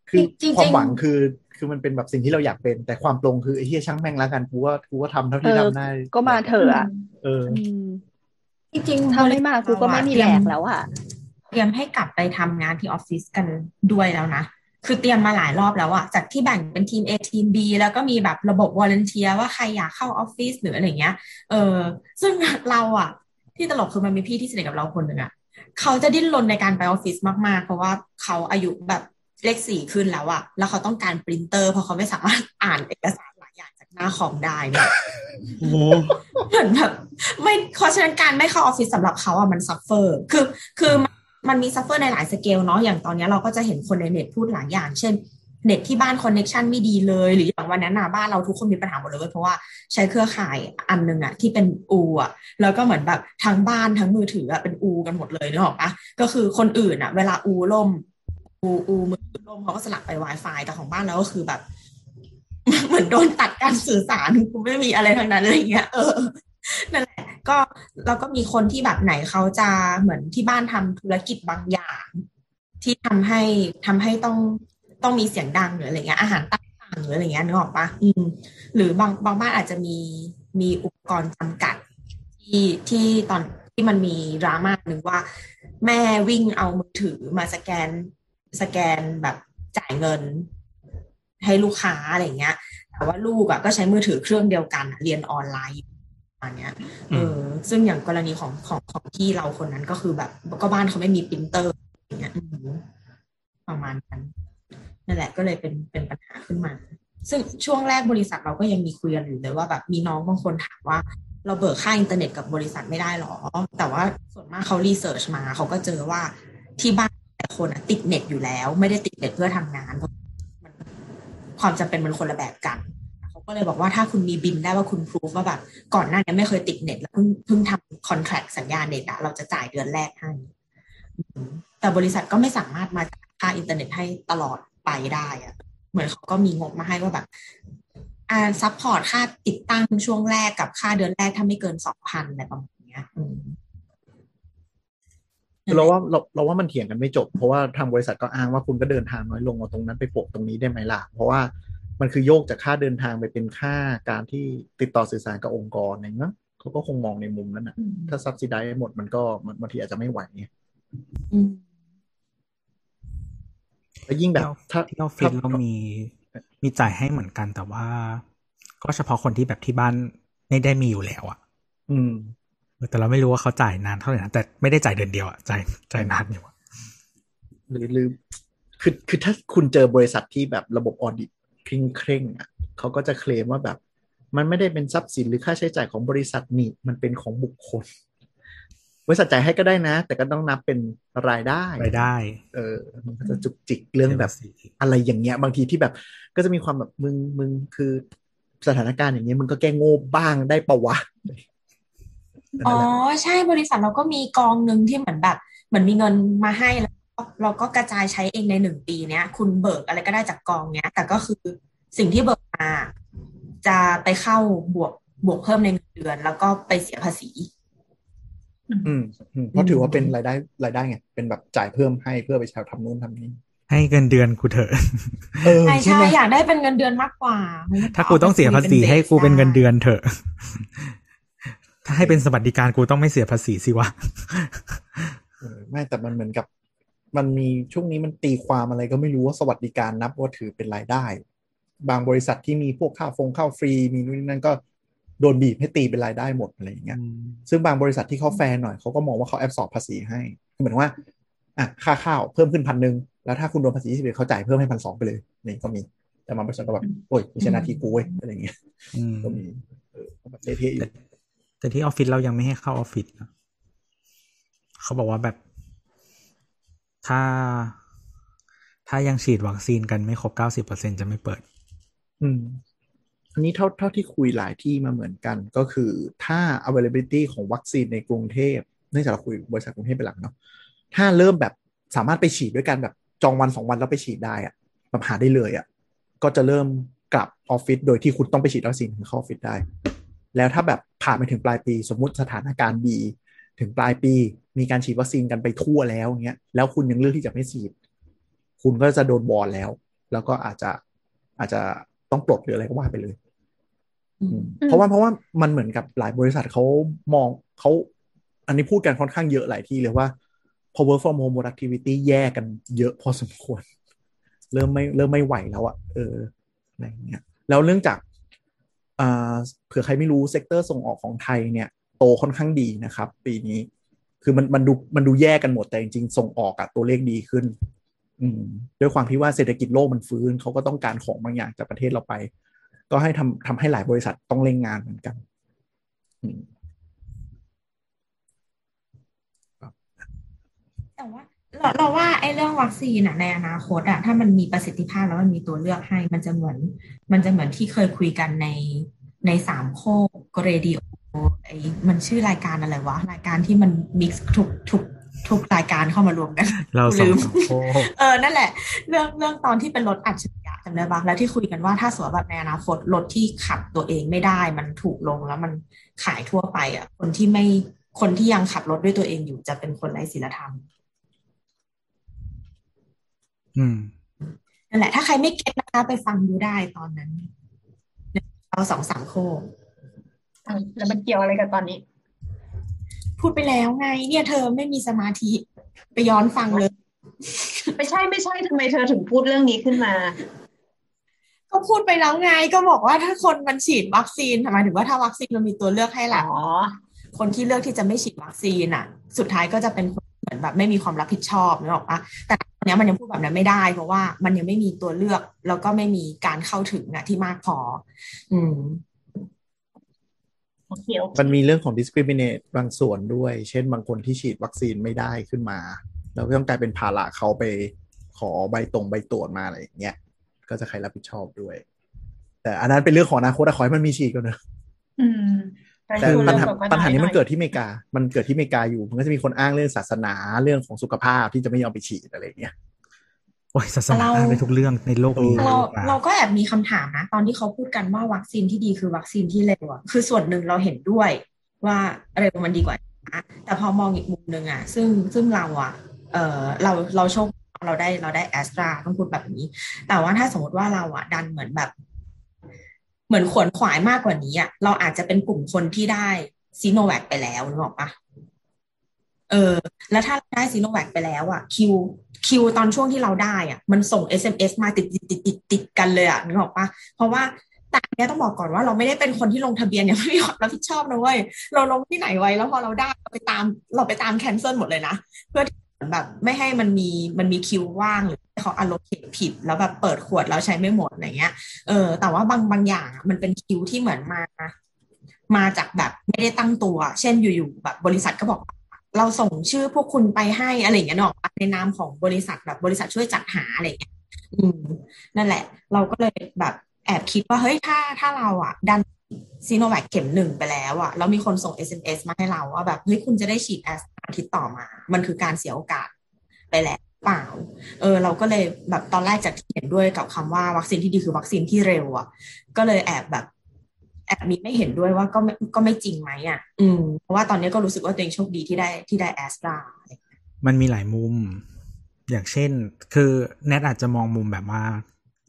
คือจริงๆความหวังคือคือมันเป็นแบบสิ่งที่เราอยากเป็น แต่ความปลงคือไอ้เหี้ยช่างแม่งแล้วกันกูว่ากูก็ทำเท่าที่เออทำได้ก็มาเถอะอะเอออืมจริงๆถ้าไม่มากูก็ไม่มีแดกแล้วอะเตรียมให้กลับไปทำงานที่ออฟฟิศกันด้วยแล้วนะคือเตรียมมาหลายรอบแล้วอะจากที่แบ่งเป็นทีม A ทีม B แล้วก็มีแบบระบบ volunteer ว่าใครอยากเข้าออฟฟิศหรืออะไรเงี้ย เออซึ่งเราอะ ที่ตลกคือมันมีพี่ที่สนิทกับเราคนหนึ่งอะเขาจะดิ้นรนในการไปออฟฟิศมากๆ เพราะว่าเขาอายุแบบเลขสี่ขึ้นแล้วอะแล้วเขาต้องการปรินเตอร์ เพราะเขาไม่สามารถอ่านเอกสารหลายอย่างจากหน้าคอมได้เนี่ยโอ้โหเหมือนแบบไม่เพราะฉะนั้นการไม่เข้าออฟฟิศสำหรับเขาอะมัน suffer คือคือมันมันมี suffer ในหลายสเกลเนาะอย่างตอนนี้เราก็จะเห็นคนในเน็ตพูดหลายอย่าง เช่น เน็ตที่บ้าน connection ไม่ดีเลย หรืออย่างวันนั้นนะบ้านเราทุกคนมีปัญหาหมดเลยเว้ยเพราะว่าใช้เครือข่ายอันหนึงอะที่เป็นอูอะแล้วก็เหมือนแบบทั้งบ้านทั้งมือถืออะเป็นอูกันหมดเลยนึกออกปะก็คือคนอื่นอะเวลาอูล่มอูอูมือถือล่มเขาก็สลับไป Wi-Fi แต่ของบ้านเราก็คือแบบเหมือนโดนตัดการสื่อสารกูไม่มีอะไรทั้งนั้นอะไรเงี้ยเออนั่นแหละก็เราก็มีคนที่แบบไหนเขาจะเหมือนที่บ้านทำธุรกิจบางอย่าง ที่ทำให้ทำให้ต้อง ต้องมีเสียงดังหรืออะไรเงี้ยอาหารต่างๆหรืออะไรเงี้ยนึกออกปะอืม หรือบางบางบ้านอาจจะมีมีอุปกรณ์จำกัด ที่ที่ตอนที่มันมีดราม่าหนึ่งว่า แม่วิ่งเอามือถือมาสแกนสแกนแบบจ่ายเงิน ให้ลูกค้าอะไรเงี้ย แต่ว่าลูกอะก็ใช้มือถือเครื่องเดียวกันอะเรียนออนไลน์อยู่ประมาณเนี้ยเออซึ่งอย่างกรณีของของของที่เราคนนั้นก็คือแบบ ก็บ้านเขาไม่มีปรินเตอร์อย่างเงี้ยอืมประมาณนั้น นั่นแหละก็เลยเป็นเป็นปัญหาขึ้นมา ซึ่งช่วงแรกบริษัทเราก็ยังมีคุยกันอยู่เลยว่าแบบมีน้องบางคนถามว่าเราเบิกค่าอินเทอร์เน็ตกับบริษัทไม่ได้หรอ แต่ว่าส่วนมากเขา research มาเขาก็เจอว่าที่บ้านแต่ละคนติดเน็ตอยู่แล้ว ไม่ได้ติดเน็ตเพื่อทำงานเพราะมันความจำเป็นมันคนละแบบกันเขาก็เลยบอกว่าถ้าคุณมีบิลได้ว่าคุณ prove ว่าแบบก่อนหน้านี้ไม่เคยติดเน็ตแล้วเพิ่งเพิ่งทำ contract สัญญาเน็ตอะเราจะจ่ายเดือนแรกให้แต่บริษัทก็ไม่สามารถมาจ่ายค่าอินเทอร์เน็ตให้ตลอด ไปได้อะเหมือนเขาก็มีงบมาให้ว่าแบบอ่า support ค่าติดตั้งช่วงแรกกับค่าเดือนแรกถ้าไม่เกินสองพันอะไรประมาณเนี้ยอืมคือเราว่าเราเราว่ามันเถียงกันไม่จบ เพราะว่าทางบริษัทก็อ้างว่าคุณก็เดินทางน้อยลงเอาตรงนั้นไปโปะตรงนี้ได้ไหมล่ะ เพราะว่ามันคือโยกจากค่าเดินทางไปเป็นค่าการที่ติดต่อสื่อสารกับองค์กรอะไรเงี้ยเขาก็คงมองในมุมนั้นนะถ้าซับซิได้หมดมันก็มันบางทีอาจจะไม่ไหวไงอืม แล้วยิ่งแบบถ้าที่ออฟฟิศเรามีมีจ่ายให้เหมือนกัน แต่ว่า ก็เฉพาะคนที่แบบที่บ้านไม่ได้มีอยู่แล้วอะอืม แต่เราไม่รู้ว่าเขาจ่ายนานเท่าไหร่นะแต่ไม่ได้จ่ายเดือนเดียวอะจ่ายจ่ายนานอยู่อะหรือหรือคือคือถ้าคุณเจอบริษัทที่แบบระบบออดิตเคร่งเคร่งๆอะเขาก็จะเคลมว่าแบบ มันไม่ได้เป็นทรัพย์สินหรือค่าใช้จ่ายของบริษัทนี่มันเป็นของบุคคล บริษัทจ่ายให้ก็ได้นะ แต่ก็ต้องนับเป็นรายได้รายได้ เออ มันก็จะจุกจิกเรื่องแบบเสียภาษีอะไรอย่างเงี้ย บางทีที่แบบก็จะมีความแบบมึงมึงคือสถานการณ์อย่างเงี้ยมึงก็แก้โง่บ้างได้ปะวะอ๋อใช่บริษัทเราก็มีกองหนึ่งที่เหมือนแบบ เหมือนมีเงินมาให้แล้วก็เราก็กระจายใช้เองในหนึ่งปีเนี้ย คุณเบิกอะไรก็ได้จากกองเนี้ย แต่ก็คือสิ่งที่เบิกมา จะไปเข้าบวกบวกเพิ่มในเงินเดือน แล้วก็ไปเสียภาษี อืมอืมเพราะถือว่าเป็นรายได้รายได้ไงเป็นแบบจ่ายเพิ่มให้เพื่อไปใช้ทำนู่นทำนี่ให้เงินเดือนกูเถอะเออใช่ใช่ใช่ไหมอยากได้เป็นเงินเดือนมากกว่า ถ้ากูต้องเสียภาษีให้กูเป็นเงินเดือนเถอะ ถ้าให้เป็นสวัสดิการกูต้องไม่เสียภาษีสิวะเออไม่แต่มันเหมือนกับ มันมีช่วงนี้มันตีความอะไรก็ไม่รู้ว่าสวัสดิการนับว่าถือเป็นรายได้ บางบริษัทที่มีพวกค่าฟงข้าวฟรีมีนู่นนนั่นก็ โดนบีบให้ตีเป็นรายได้หมดอะไรอย่างเงี้ยซึ่งบางบริษัทที่เขาแฟร์หน่อยเขาก็มองว่าเขาแอบสอบภาษีให้เหมือนว่าอะค่าข้าวเพิ่มขึ้นพันหนึ่งแล้วถ้าคุณโดนภาษีที่เขาจ่ายเพิ่มให้พันสองไปเลยนี่ก็มีแต่บางบริษัทก็แบบโอ้ยไม่ใช่หน้าที่กูเว้ยอะไรอย่างเงี้ยอืมก็มีเออก็แบบเละเทะอยู่แต่แต่ที่ออฟฟิศเรายังไม่ให้เข้าออฟฟิศนะเขาบอกว่าแบบ ถ้า ถ้ายังฉีดวัคซีนกันไม่ครบเก้าสิบเปอร์เซ็นจะไม่เปิด อืม อันนี้เท่าเท่าที่คุยหลายที่มาเหมือนกัน ก็คือถ้า availability ของวัคซีนในกรุงเทพเนื่องจากเราคุยบริษัทกรุงเทพเป็นหลักเนาะถ้าเริ่มแบบสามารถไปฉีดด้วยกันแบบจองวันสองวันแล้วไปฉีดได้อะแบบหาได้เลยอะก็จะเริ่มกลับออฟฟิศโดยที่คุณต้องไปฉีดวัคซีนถึงเข้าออฟฟิศได้ แล้วถ้าแบบผ่านไปถึงปลายปี สมมุติสถานการณ์ดีถึงปลายปีมีการฉีดวัคซีนกันไปทั่วแล้วอย่างเงี้ยแล้วคุณยังเลือกที่จะไม่ฉีด คุณก็จะโดนวอนแล้ว แล้วก็อาจจะอาจจะต้องปลดหรืออะไรก็ว่าไปเลย เพราะว่าเพราะว่ามันเหมือนกับหลายบริษัทเขามองเขาอันนี้พูดกันค่อนข้างเยอะหลายที่เลยว่า พอ work from home productivity แย่กันเยอะพอสมควร เริ่มไม่เริ่มไม่ไหวแล้วอะเอออะไรเงี้ยแล้วเรื่องจากอ่าเผื่อใครไม่รู้ sector ส่งออกของไทยเนี่ย โตค่อนข้างดีนะครับ ปีนี้ คือมันมันดูมันดูแย่กันหมดแต่จริงๆ ส่งออกอะตัวเลขดีขึ้น อืมด้วยความที่ว่าเศรษฐกิจโลกมันฟื้นเขาก็ต้องการของบางอย่างจากประเทศเราไป ก็ให้ทำทำให้หลายบริษัทต้องเร่งงานเหมือนกันแต่ว่าเราเราว่าไอ้เรื่องวัคซีนอะในอนาคตอะถ้ามันมีประสิทธิภาพแล้วมันมีตัวเลือกให้ มันจะเหมือน มันจะเหมือนที่เคยคุยกันในในสามโคกเรดิโอไอ้มันชื่อรายการอะไรวะ รายการที่มัน mix ทุกทุก ทุกรายการเข้ามารวมกัน เรากูสอลืงมโอ้เออ นั่นแหละ เรื่องเรื่องตอนที่เป็นรถอัจฉริยะจำได้ปะแล้วที่คุยกันว่าถ้าสมมติแบบในอนาคตรถที่ขับตัวเองไม่ได้มันถูกลงแล้วมันขายทั่วไปอะ คนที่ไม่คนที่ยังขับรถด้วยตัวเองอยู่จะเป็นคนไร้ศีลธรรม อืมนั่นแหละ ถ้าใครไม่เก็ตนะคะ ไปฟังดูได้ตอนนั้นเราสองสามโคกอะแล้วมันเกี่ยวอะไรกับตอนนี้ พูดไปแล้วไง เนี่ยเธอไม่มีสมาธิไปย้อนฟังเลยไม่ใช่ไม่ใช่ทำไมเธอถึงพูดเรื่องนี้ขึ้นมา ก็พูดไปแล้วไงก็บอกว่าถ้าคนมันฉีดวัคซีนหมายถึงว่าถ้าวัคซีนมันมีตัวเลือกให้หอ๋ละอคนที่เลือกที่จะไม่ฉีดวัคซีนอะ สุดท้ายก็จะเป็นคนเหมือนแบบไม่มีความรับผิดชอบนึกออกปะแต่ตอนเนี้ยมันยังพูดแบบนั้นไม่ได้ เพราะว่ามันยังไม่มีตัวเลือก แล้วก็ไม่มีการเข้าถึงอะที่มากพอ อืมโอเคโอเค มันมีเรื่องของ discriminate บางส่วนด้วย เช่นบางคนที่ฉีดวัคซีนไม่ได้ขึ้นมา แล้วก็ต้องกลายเป็นภาระเขาไปขอใบตรงใบตรวจมาอะไรอย่างเงี้ยก็จะใครรับผิดชอบด้วย แต่อันนั้นเป็นเรื่องของอนาคตอะขอให้มันมีฉีดก่อนเนอะอืมไปแต่ดูปัญเรื่องหาแบบว่าปัญหานี้มันอยเกิดที่อเมริกา มันเกิดที่อเมริกาอยู่ มันก็จะมีคนอ้างเรื่องศาสนาเรื่องของสุขภาพที่จะไม่ยอมไปฉีดอะไรอย่างเงี้ย โอ้ยศาสนาเราไปทุกเรื่องในโลกนี้เออเราดีกว่าเราก็แอบมีคำถามนะ ตอนที่เขาพูดกันว่าวัคซีนที่ดีคือวัคซีนที่เร็วอะคือส่วนหนึ่งเราเห็นด้วยว่าเร็วมันดีกว่าช้าแต่พอมองอีกมุมหนึ่งอะซึ่งซึ่งเราอะเออเราเราโชคเราได้เราได้แอสตราต้องพูดแบบนี้ แต่ว่าถ้าสมมติว่าเราอะดันเหมือนแบบ เหมือนขวนขวายมากกว่านี้อะเราอาจจะเป็นกลุ่มคนที่ได้ซีโนแวคไปแล้วนึกออกปะเออ แล้วถ้าได้ซีโนแวคไปแล้วอะคิว คิวตอนช่วงที่เราได้อะมันส่ง SMS มาติดติดติดติดติดกันเลยอะนึกออกปะเพราะว่าแต่เนี้ยต้องบอกก่อนว่าเราไม่ได้เป็นคนที่ลงทะเบียนอย่างไม่มีความรับผิดชอบนะเว้ยเราลงที่ไหนไว้แล้วพอเราได้เราไปตามเราไปตามแคนเซิลหมดเลยนะ เพื่อที่แบบไม่ให้มันมีมันมีคิวว่างหรือเขาอารมณ์ผิด แล้วแบบเปิดขวดแล้วใช้ไม่หมดอะไรเงี้ยเออแต่ว่าบางบางอย่างอะมันเป็นคิวที่เหมือนมา มาจากแบบไม่ได้ตั้งตัว เช่นอยู่ๆแบบบริษัทก็บอก เราส่งชื่อพวกคุณไปให้อะไรอย่างเงี้ยเนาะในนามของบริษัทแบบบริษัทช่วยจัดหาอะไรอย่างเงี้ยอืมนั่นแหละ เราก็เลยแบบแอบคิดว่าเฮ้ยถ้าถ้าเราอะ ดันซีโนแวคเข็มหนึ่งไปแล้วอะแล้วมีคนส่ง SMS มาให้เราว่าแบบเฮ้ยคุณจะได้ฉีดแอสอาทิตย์ต่อมา มันคือการเสียโอกาสไปแล้วเปล่า เออ เราก็เลยแบบตอนแรกจากที่เห็นด้วยกับคำว่าวัคซีนที่ดีคือวัคซีนที่เร็วอะ ก็เลยแอบแบบ แอบมีไม่เห็นด้วยว่าก็ไม่ก็ไม่จริงไหมอะ อืม เพราะว่าตอนนี้ก็รู้สึกว่าตัวเองโชคดีที่ได้ที่ได้แอสตรามันมีหลายมุม อย่างเช่น คือแนทอาจจะมองมุมแบบว่า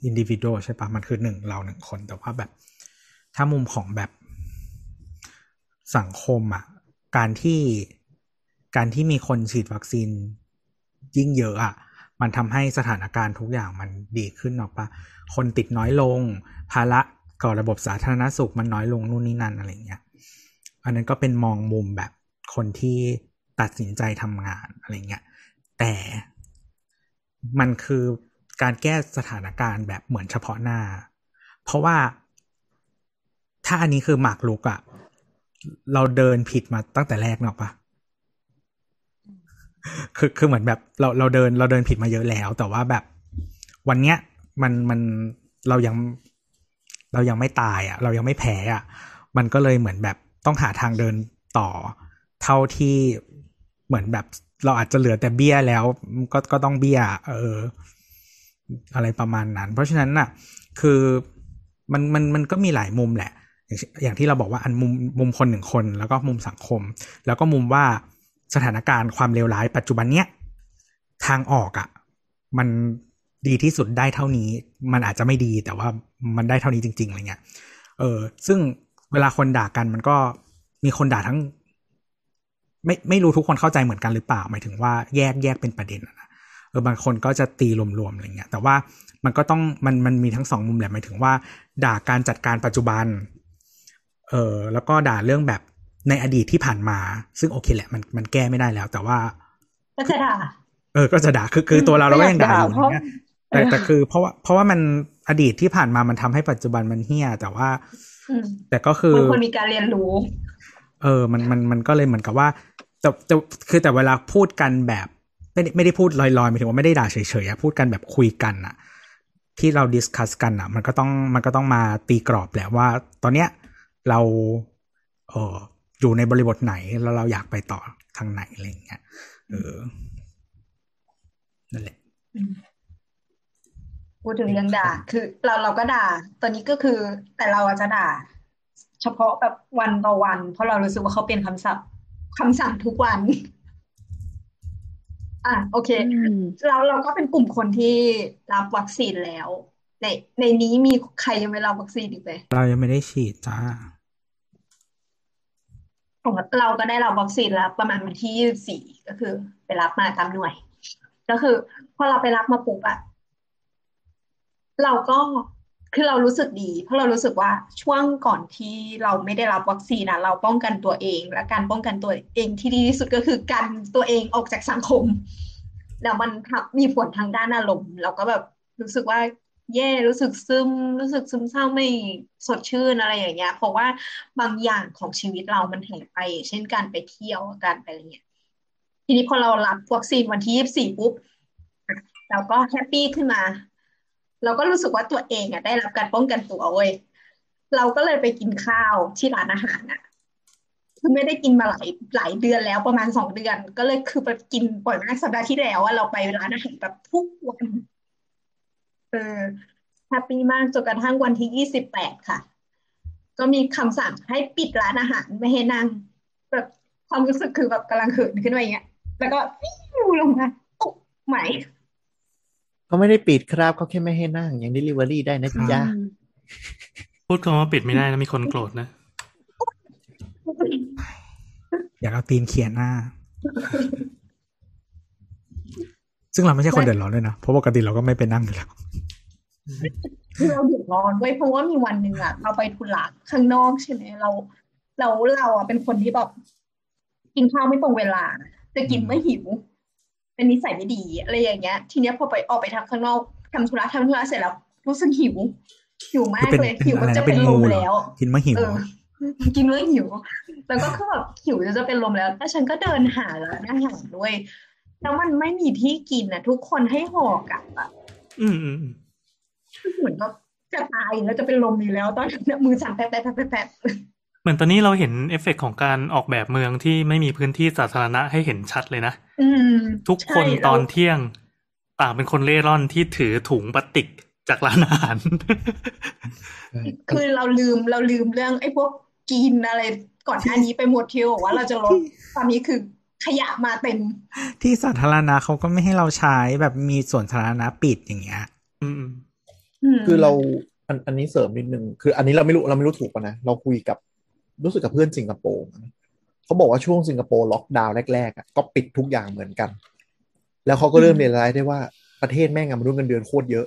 อินดิวิ a l ใช่ปะมันคือหนึ่งเราหนึ่งคน แต่ว่าแบบ ถ้ามุมของแบบสังคมอะการที่การที่มีคนฉีดวัคซีนยิ่งเยอะอะมันทำให้สถานการณ์ทุกอย่างมันดีขึ้นหรอกปะคนติดน้อยลง ภาระ ก่อระบบสาธารณสุขมันน้อยลงนู่นนี่นั่นอะไรเงี้ย อันนั้นก็เป็นมองมุมแบบคนที่ตัดสินใจทำงานอะไรเงี้ย แต่มันคือการแก้สถานการณ์แบบเหมือนเฉพาะหน้า เพราะว่าถ้าอันนี้คือหมากลุกอะเราเดินผิดมาตั้งแต่แรกเนอะปะคือคือเหมือนแบบเราเราเดินเราเดินผิดมาเยอะแล้ว แต่ว่าแบบวันเนี้ยมันมันเรายัง เรายังไม่ตายอะเรายังไม่แพ้อะมันก็เลยเหมือนแบบต้องหาทางเดินต่อ เท่าที่เหมือนแบบเราอาจจะเหลือแต่เบี้ยแล้ว ก็ก็ต้องเบี้ย เออ อะไรประมาณนั้น เพราะฉะนั้นน่ะ คือมันมันมันก็มีหลายมุมแหละ อย่างอย่างที่เราบอกว่าอันมุมมุมคนหนึ่งคน แล้วก็มุมสังคม แล้วก็มุมว่าสถานการณ์ความเลวร้ายปัจจุบันเนี้ยทางออกอะ่ะ มัน ดีที่สุดได้เท่านี้ มันอาจจะไม่ดีแต่ว่ามันได้เท่านี้จริง ๆอะไรเงี้ยเออ ซึ่งเวลาคนด่ากันมันก็มีคนด่าทั้ง ไม่ไม่รู้ทุกคนเข้าใจเหมือนกันหรือเปล่า หมายถึงว่าแยกแยกเป็นประเด็นอะนะเออบางคนก็จะตีรวมๆอะไรเงี้ยแต่ว่ามันก็ต้องมันมันมีทั้งสองมุมแหละหมายถึงว่า ด่าการจัดการปัจจุบันเออแล้วก็ด่าเรื่องแบบในอดีตที่ผ่านมา ซึ่งโอเคแหละมันมันแก้ไม่ได้แล้ว แต่ว่า ก็จะด่าเออ ก็จะด่าคือคือตัวเราเราก็ยังด่าอยู่เพราะอย่างเงี้ย แต่แต่คือเพราะว่าเพราะว่ามันอดีตที่ผ่านมามันทำให้ปัจจุบันมันเฮี้ยแต่ว่าอืมแต่ก็คือมันควรมีการเรียนรู้ เออ มันมันมันก็เลยเหมือนกับว่าแต่แต่คือแต่เวลาพูดกันแบบ ไม่ได้ไม่ได้พูดลอยๆหมายถึงว่าไม่ได้ด่าเฉยๆอะพูดกันแบบคุยกันอะที่เราดิสคัสกันอะมันก็ต้องมันก็ต้องมาตีกรอบแหละว่า ตอนเนี้ยเราเอออยู่ในบริบทไหนแล้วเราอยากไปต่อทางไหนอะไรอย่างเงี้ยเออนั่นแหละ พูดถึงเรื่องด่า คือเราเราก็ด่า ตอนนี้ก็คือ แต่เราอาจจะด่า เฉพาะแบบวันต่อวัน เพราะเรารู้สึกว่าเขาเปลี่ยนคำศัพท์คำสั่งทุกวัน อะโอเคอืมเราเราก็เป็นกลุ่มคนที่รับวัคซีนแล้ว ในในนี้มีใครยังไม่รับวัคซีนอีกไหมเรายังไม่ได้ฉีดจ้าของเราก็ได้รับวัคซีนแล้วประมาณวันที่ยี่สิบสี่ก็คือ ไปรับมาตามหน่วย ก็คือ พอเราไปรับมาปุ๊บอะ เราก็คือเรารู้สึกดี เพราะเรารู้สึกว่าช่วงก่อนที่เราไม่ได้รับวัคซีนนะเราป้องกันตัวเอง และการป้องกันตัวเองที่ดีที่สุดก็คือกันตัวเองออกจากสังคมแล้วมันมีผลทางด้านอารมณ์เราก็แบบรู้สึกว่าแย่รู้สึกซึม รู้สึกซึมเศร้าไม่สดชื่นอะไรอย่างเงี้ย เพราะว่าบางอย่างของชีวิตเรามันหายไป เช่นการไปเที่ยวการไปอะไรเงี้ยทีนี้พอเรารับวัคซีนวันที่ยี่สิบสี่ปุ๊บเราก็แฮปปี้ขึ้นมา เราก็รู้สึกว่าตัวเองอะได้รับการป้องกันตัวเว้ยเราก็เลยไปกินข้าวที่ร้านอาหารอะคือไม่ได้กินมาหลายหลายเดือนแล้วประมาณสองเดือน ก็เลยคือไปกินบ่อยมากสัปดาห์ที่แล้วว่าเราไปร้านอาหารแบบทุกวันเออ happy มากจนกระทั่งวันที่ยี่สิบแปดค่ะ ก็มีคำสั่งให้ปิดร้านอาหารไม่ให้นั่งแบบความรู้สึกคือแบบกำลังเหินขึ้นมาอย่างเงี้ย แล้วก็ feel ลงมาปุ๊บใหม่ เขาไม่ได้ปิดครับเขาแค่ไม่ให้นั่ง ยัง delivery ได้นะจ๊ะอืมพูดคำว่าปิดไม่ได้นะมีคนโกรธนะ อยากเอาตีนเขียนหน้า ซึ่งเราไม่ใช่คนเดือดร้อนด้วยนะ เพราะปกติเราก็ไม่ไปนั่งอยู่แล้วคือเราเดือดร้อนด้วยเพราะว่ามีวันหนึ่งอะเราไปทุระข้างนอกใช่ไหมเรา เราเราอะเป็นคนที่แบบกินข้าวไม่ตรงเวลา จะกินเมื่อหิว เป็นนิสัยไม่ดีอะไรอย่างเงี้ย ทีเนี้ยพอไปออกไปทำข้างนอกทำธุระทำธุระเสร็จแล้ว รู้สึกหิวหิวมากเป็นเลยเป็นหิวอะไรจะนะเป็เป็นนลงูมเหรอแล้วกินมะหิวเออกินเมื่อหิว แล้วก็คือแบบหิวจะเป็นลมแล้วแล้วฉันก็เดินหาร้านอาหารด้วยแล้วมันไม่มีที่กินนะทุกคนให้ห่อกลับอะอืมอืมอืมเหมือนก็จะตายแล้วจะเป็นลมอยู่แล้ว ตอนนั้นน่ะมือสั่นแป๊บแป๊บแป๊บแป๊บแป๊บ เหมือนตอนนี้เราเห็นเอฟเฟกต์ของการออกแบบเมืองที่ไม่มีพื้นที่สาธารณะให้เห็นชัดเลยนะอืมทุกคนใช่ตอนแล้วเที่ยง ต่างเป็นคนเล่ร่อนที่ถือถุงพลาสติกจากร้านอาหาร คือเราลืมเราลืมเรื่องไอ้พวกกินอะไรก่อนหน้านี้ไปหมดที่บอกว่าเราจะลดตอนนี้คือขยะมาเต็ม ที่สาธารณะเขาก็ไม่ให้เราใช้แบบมีส่วนสาธารณะปิดอย่างเงี้ยอืมอืมอืมคือเราอันอันนี้เสริมนิดนึงคือ อันนี้เราไม่รู้เราไม่รู้ถูกป่ะนะเราคุยกับ รู้สึกกับเพื่อนสิงคโปร์นะเขาบอกว่าช่วงสิงคโปร์ล็อกดาวน์แรกๆอะก็ปิดทุกอย่างเหมือนกัน แล้วเขาก็เริ่มเรียนรู้ได้ว่าประเทศแม่งอะมนุษย์เงินเดือนโคตรเยอะ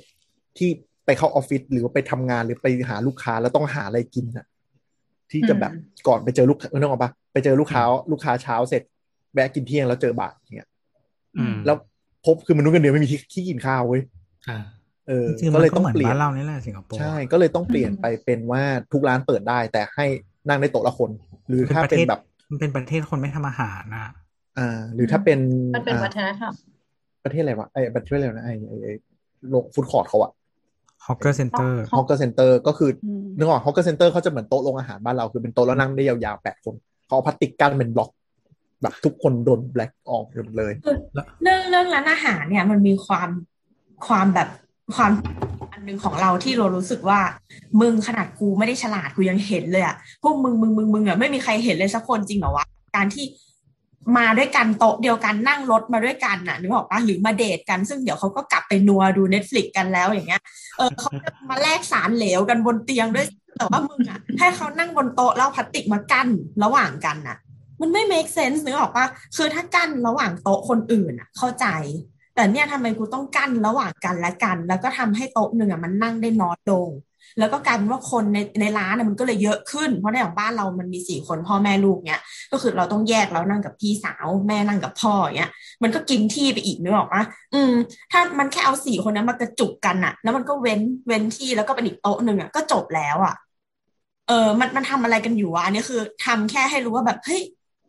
ที่ไปเข้าออฟฟิศหรือว่าไปทำงานหรือไปหาลูกค้าแล้วต้องหาอะไรกินอะ ที่จะแบบก่อนไปเจอลูกค้านึกออกปะไปเจอลูกค้า ลูกค้าเช้าเสร็จแวะกินเที่ยงแล้วเจอบ่ายอย่างเงี้ยอืมแล้วพบคือมนุษย์เงินเดือนไม่มีที่ที่กินข้าวเว้ยอ่าเออจริงๆก็มันเลยก็ต้องเหมือนเปลี่ยบ้านนเรานี่แหละสิงคโปร์ใช่ก็เลยต้องเปลี่ยนไปเป็นว่าทุกร้านเปิดได้ แต่ให้ นั่งได้โต๊ะละคน หรือเป็นถ้าเป็นประเทศแบบ มันเป็นประเทศคนไม่ทำอาหารนะอ่า หรือถ้าเป็นมันเป็นอ่าวัฒนธรรมประเทศอะไรวะไอ้ประเทศอะไรนะไอ้ไอ้ไอ้โรง food court เขาอะ hawker center hawker center ก็คืออืมนึกออก hawker center เขาจะเหมือนโต๊ะโรงอาหารบ้านเราคือเป็นโต๊ะแล้วนั่งได้ยาวๆแปดคนเขาเอาพลาสติกกั้นเป็นบล็อกแบบทุกคนโดนแบล็กออกหมดเลย เรื่องเรื่องร้านอาหารเนี่ยมันมีความความแบบความอัน หนึ่งของเราที่เรารู้สึกว่า มึงขนาดกูไม่ได้ฉลาดกูยังเห็นเลยอะพวกมึงมึงมึงมึงอะไม่มีใครเห็นเลยสักคนจริงเหรอวะการที่มาด้วยกันโต๊ะเดียวกันนั่งรถมาด้วยกันน่ะนึกออกปะหรือมาเดทกัน ซึ่งเดี๋ยวเขาก็กลับไปนัวดูเน็ตฟลิกกันแล้วอย่างเงี้ยเออเขาจะมาแลกสารเหลวกันบนเตียงด้วยแต่ว่ามึงอะให้เขานั่งบนโต๊ะแล้วพลาสติกมากั้นระหว่างกันน่ะ มันไม่ make sense นึกออกปะคือถ้ากั้นระหว่างโต๊ะคนอื่นอะ เข้าใจ แต่เนี่ยทำไมกูต้องกั้นระหว่างกันและกัน แล้วก็ทำให้โต๊ะหนึ่งอะมันนั่งได้น้อยลงแล้วก็กลายเป็นว่าคนในในร้านอะมันก็เลยเยอะขึ้น เพราะในของบ้านเรามันมีสี่คนพ่อแม่ลูกเนี่ยก็คือเราต้องแยกแล้วนั่งกับพี่สาวแม่นั่งกับพ่อเงี้ยมันก็กินที่ไปอีกนึกออกปะอืม ถ้ามันแค่เอาสี่คนนั้นมากระจุกกันอะแล้วมันก็เว้นเว้นที่แล้วก็เป็นอีกโต๊ะหนึ่งอะก็จบแล้วอะเออ มันมันทำอะไรกันอยู่วะอันนี้คือทำแค่ให้รู้ว่าแบบเฮ้ย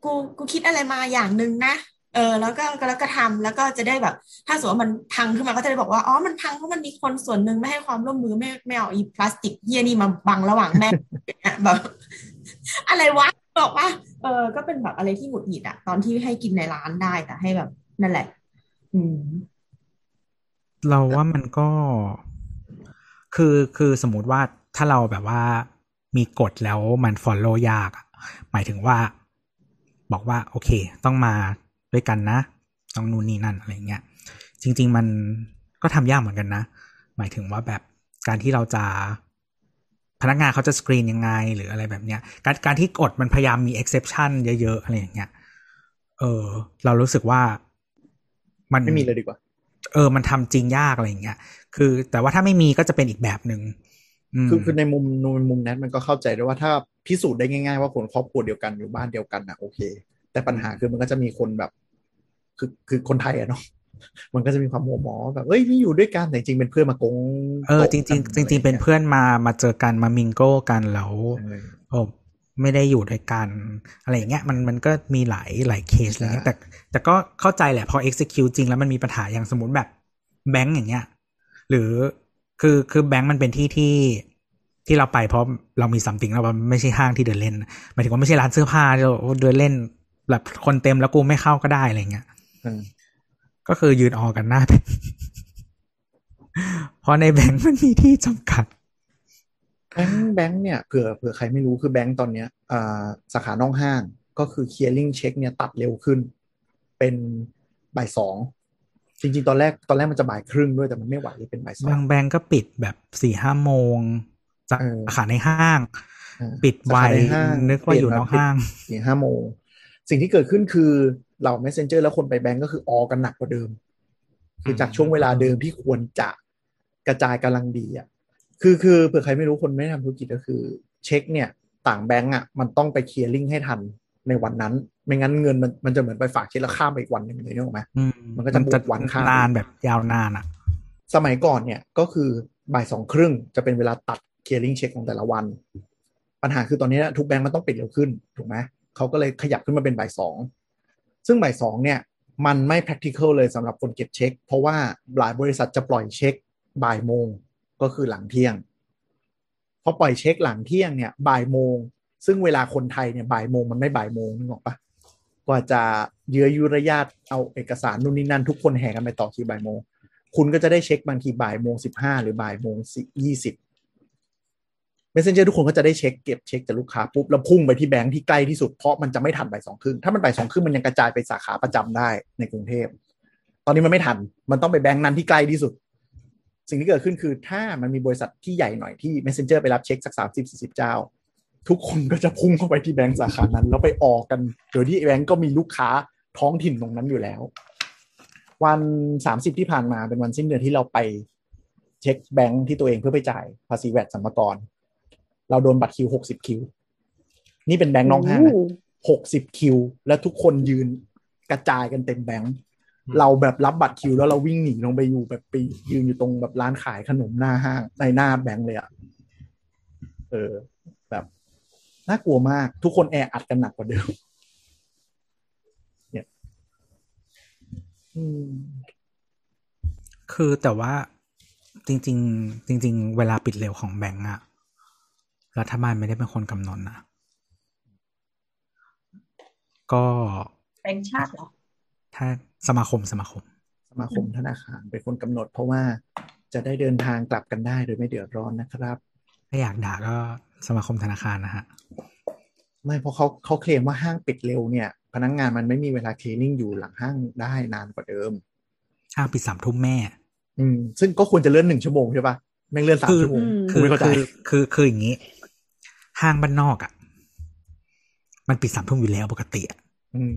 กูกูคิดอะไรมาอย่างหนึ่งนะ เออแล้วก็แล้วก็ทำแล้วก็จะได้แบบ ถ้าสมมติว่ามันพังขึ้นมาก็จะได้บอกว่าอ๋อมันพังเพราะมันมีคนส่วนหนึ่งไม่ให้ความร่วมมือไม่ไม่เอาอีพลาสติกเฮียนี่มาบังระหว่างแม่แบบ อะไรวะบอกว่าเออก็เป็นแบบอะไรที่หงุดหงิดอะตอนที่ให้กินในร้านได้แต่ให้แบบนั่นแหละ อืม เราว่ามันก็ คือคือสมมติว่าถ้าเราแบบว่ามีกฎแล้วมัน follow ยาก หมายถึงว่า บอกว่า โอเค ต้องมา ด้วยกันนะต้องนู่นนี่นั่นอะไรเงี้ยจริง ๆ มันก็ทำยากเหมือนกันนะ หมายถึงว่าแบบการที่เราจะพนักงานเขาจะสกรีนยังไงหรืออะไรแบบเนี้ย การการที่กฎมันพยายามมี exception เยอะๆอะไรอย่างเงี้ยเออ เรารู้สึกว่ามันไม่มีเลยดีกว่า เออ มันทำจริงยากอะไรอย่างเงี้ย คือ แต่ว่าถ้าไม่มีก็จะเป็นอีกแบบหนึ่งมคือคือในมุมในมุมนั้นมันก็เข้าใจได้ว่าถ้าพิสูจน์ได้ง่ายๆว่าคนครอบครัวเดียวกันอยู่บ้านเดียวกันอะโอเค แต่ปัญหาคือมันก็จะมีคนแบบ คือคือคนไทยอะเนาะมันก็จะมีความหัวหมอแบบเอ้ยนี่อยู่ด้วยกันแต่จริงๆเป็นเพื่อนมากงเออจโต๊ะริงกัๆจริงๆเป็นเพื่อนมามาเจอกันมามิงโก้กันแล้วเออโอ้ไม่ได้อยู่ด้วยกัน อะไรอย่างเงี้ยมันมันก็มีหลายหลายเคสอะไรเงี้ยใช่แต่แต่ก็เข้าใจแหละพอ execute จริงแล้วมันมีปัญหาอย่างสมมติแบบแบงก์อย่างเงี้ย หรือคือคือแบงก์มันเป็นที่ที่ที่เราไปเพราะเรามีซัมติงแล้วมันไม่ใช่ห้างที่เดินเล่นหมายถึงว่าไม่ใช่ร้านเสื้อผ้าที่เราเดินเล่นแบบคนเต็มแล้วกูไม่เข้าก็ได้อะไรเงี้ยเออ ก็คือยืนออกกันหน้าเพราะในแบงก์มันมีที่จำกัด แบงค์แบงค์เนี่ยเผื่อเผื่อใครไม่รู้คือแบงค์ตอนเนี้ยอ่าสาขานอกห้างก็คือ clearing check เนี่ยตัดเร็วขึ้น เป็นบ่ายสองจริงๆ ตอนแรกตอนแรกมันจะบ่ายครึ่งด้วยแต่มันไม่ไหวเป็นบ่ายสอบางงแบงก์ก็ปิดแบบสี่ห้าโมงสาเออขาในห้างเออปิดไวสาขาในห้างนึกว่าอยู่นอกห้างสี่ห้าโมง สิ่งที่เกิดขึ้นคือ เหล่า messenger แล้วคนไปแบงก์ก็คือออกันหนักกว่าเดิม คือจากช่วงเวลาเดิมที่ควรจะกระจายกำลังดีอะคือคือเผื่อใครไม่รู้คนไม่ทำธุรกิจก็คือ เช็คเนี่ย ต่างแบงก์อะมันต้องไปเคลียร์ลิงให้ทันในวันนั้น ไม่งั้นเงินมันมันจะเหมือนไปฝากเช็คแล้วข้ามไปอีกวันหนึ่งเลยนึกออกไหมอืมมันก็จะบวกวันข้ามนานแบบยาวนานอะ สมัยก่อนเนี่ยก็คือบ่ายสองครึ่งจะเป็นเวลาตัดเคลียร์ลิงเช็คของแต่ละวัน ปัญหาคือตอนนี้ทุกแบงก์มันต้องปิดเร็วขึ้นถูกไหมเขาก็เลยขยับขึ้นมาเป็นบ่ายสอง ซึ่งบ่ายสองเนี่ยมันไม่ practical เลยสำหรับคนเก็บเช็ค เพราะว่าหลายบริษัทจะปล่อยเช็คบ่ายโมงก็คือหลังเที่ยงพอปล่อยเช็คหลังเที่ยงเนี่ยบ่ายโมง ซึ่งเวลาคนไทยเนี่ยบ่ายโมงมันไม่บ่ายโมงนึกออกปะกว่าจะเยื้อยุระยาตเอาเอกสารนู่นนี่นั่นทุกคนแห่กันไปต่อคิวบ่ายโมง คุณก็จะได้เช็คบางทีบ่ายโมงสิบห้าหรือบ่ายโมงยี่สิบ messenger ทุกคนก็จะได้เช็คเก็บเช็คจากลูกค้าปุ๊บแล้วพุ่งไปที่แบงค์ที่ใกล้ที่สุดเพราะมันจะไม่ทันบ่ายสองครึ่งถ้ามันบ่ายสองครึ่งมันยังกระจายไปสาขาประจำได้ในกรุงเทพตอนนี้มันไม่ทันมันต้องไปแบงค์นั้นที่ใกล้ที่สุด สิ่งที่เกิดขึ้นคือถ้ามันมีบริษัทที่ใหญ่หน่อยที่ messenger ไปรับเช็คสักสามสิบสี่สิบเจ้า ทุกคนก็จะพุ่งเข้าไปที่แบงค์สาขานั้น แล้วไปออกกันโดยที่แบงค์ก็มีลูกค้าท้องถิ่นตรงนั้นอยู่แล้ว วันสามสิบที่ผ่านมาเป็นวันสิ้นเดือนที่เราไปเช็คแบงค์ที่ตัวเองเพื่อไปจ่ายภาษีแวดสัมภาระ เราโดนบัตรคิวหกสิบคิว นี่เป็นแบงค์น้องห้างนะหกสิบคิว แล้วทุกคนยืนกระจายกันเต็มแบงค์เราแบบรับบัตรคิว แล้วเราวิ่งหนีลงไปอยู่แบบไปยืนอยู่ตรงแบบร้านขายขนมหน้าห้างในหน้าแบงค์เลยอะเออ แบบน่ากลัวมาก ทุกคนแออัดกันหนักกว่าเดิมเนี่ยอืมคือแต่ว่าจริง ๆ จริง ๆ เวลาปิดเร็วของแบงก์อะ รัฐบาลไม่ได้เป็นคนกำหนดนะ ก็แบงค์ชาติเหรอ ถ้าสมาคมสมาคม สมาคมธนาคารเป็นคนกำหนด เพราะว่าจะได้เดินทางกลับกันได้โดยไม่เดือดร้อนนะครับ ถ้าอยากด่าก็สมาคมธนาคารนะฮะ ไม่เพราะเขาเขาเคลมว่าห้างปิดเร็วเนี่ย พนักงงานมันไม่มีเวลาคลีนิ่งอยู่หลังห้างได้นานกว่าเดิม ห้างปิดสามทุ่มแม่ อืมซึ่งก็ควรจะเลื่อนหนึ่งชั่วโมงใช่ปะแม่งเลื่อนสามคือชั่วโมงคือไม่เข้าใจคือคือคืออย่างนี้ ห้างบ้านนอกอะ่ะ มันปิดสามทุ่มอยู่แล้วปกติอะอืม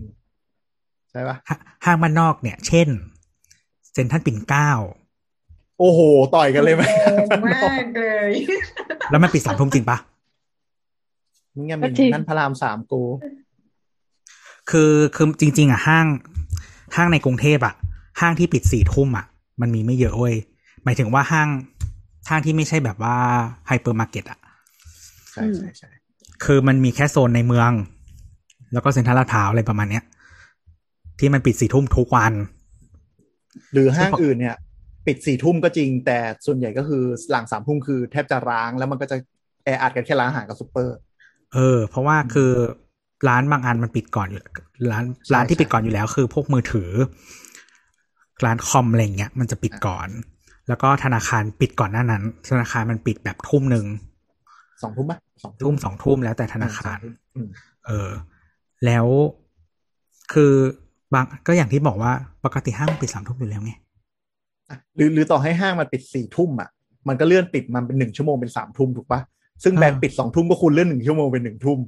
ใช่ปะห้าห้างบ้านนอกเนี่ย เช่นเซ็นทรัลปิ่นเกล้าโอ้โห ต่อยกันเลยไหมแรงมากเลย แล้วมันปิดสามทุ่มจริงปะนี่ไงก็มีจริงนั่นพระรามสามกู คือคือจริง ๆ อะ ห้าง ห้างในกรุงเทพอะ ห้างที่ปิดสี่ทุ่มอะ มันมีไม่เยอะเว้ยหมายถึงว่าห้างห้างที่ไม่ใช่แบบว่าไฮเปอร์มาร์เก็ตอะใช่ใช่ใช่คือมันมีแค่โซนในเมือง แล้วก็เซ็นทรัลลาดพร้าวอะไรประมาณเนี้ย ที่มันปิดสี่ทุ่มทุกวัน หรือห้างอื่นเนี่ย ปิดสี่ทุ่มก็จริง แต่ส่วนใหญ่ก็คือหลังสามทุ่มคือแทบจะร้างแล้วมันก็จะแออัดกันแค่ร้านอาหารกับซูเปอร์ เออ เพราะว่าคือร้านบางอันมันปิดก่อนอยู่ร้านใช่ร้านที่ใช่ปิดก่อนอยู่แล้วคือพวกมือถือ ร้านคอมอะไรเงี้ยมันจะปิดก่อน แล้วก็ธนาคารปิดก่อนหน้านั้น ธนาคารมันปิดแบบทุ่มหนึ่งสองทุ่มปะ สองทุ่มสองทุ่มแล้วแต่ธนาคารสองทุ่มอืมเออ แล้วคือบางก็อย่างที่บอกว่าปกติห้างมันปิดสามทุ่มอยู่แล้วไงอะหรือหรือต่อให้ห้างมันปิดสี่ทุ่มอะ มันก็เลื่อนปิดมันเป็นหนึ่งชั่วโมงเป็นสามทุ่มถูกปะซึ่งแบงค์ปิดสองทุ่มก็คุณเลื่อนหนึ่งชั่วโมงเป็นหนึ่งทุ่ม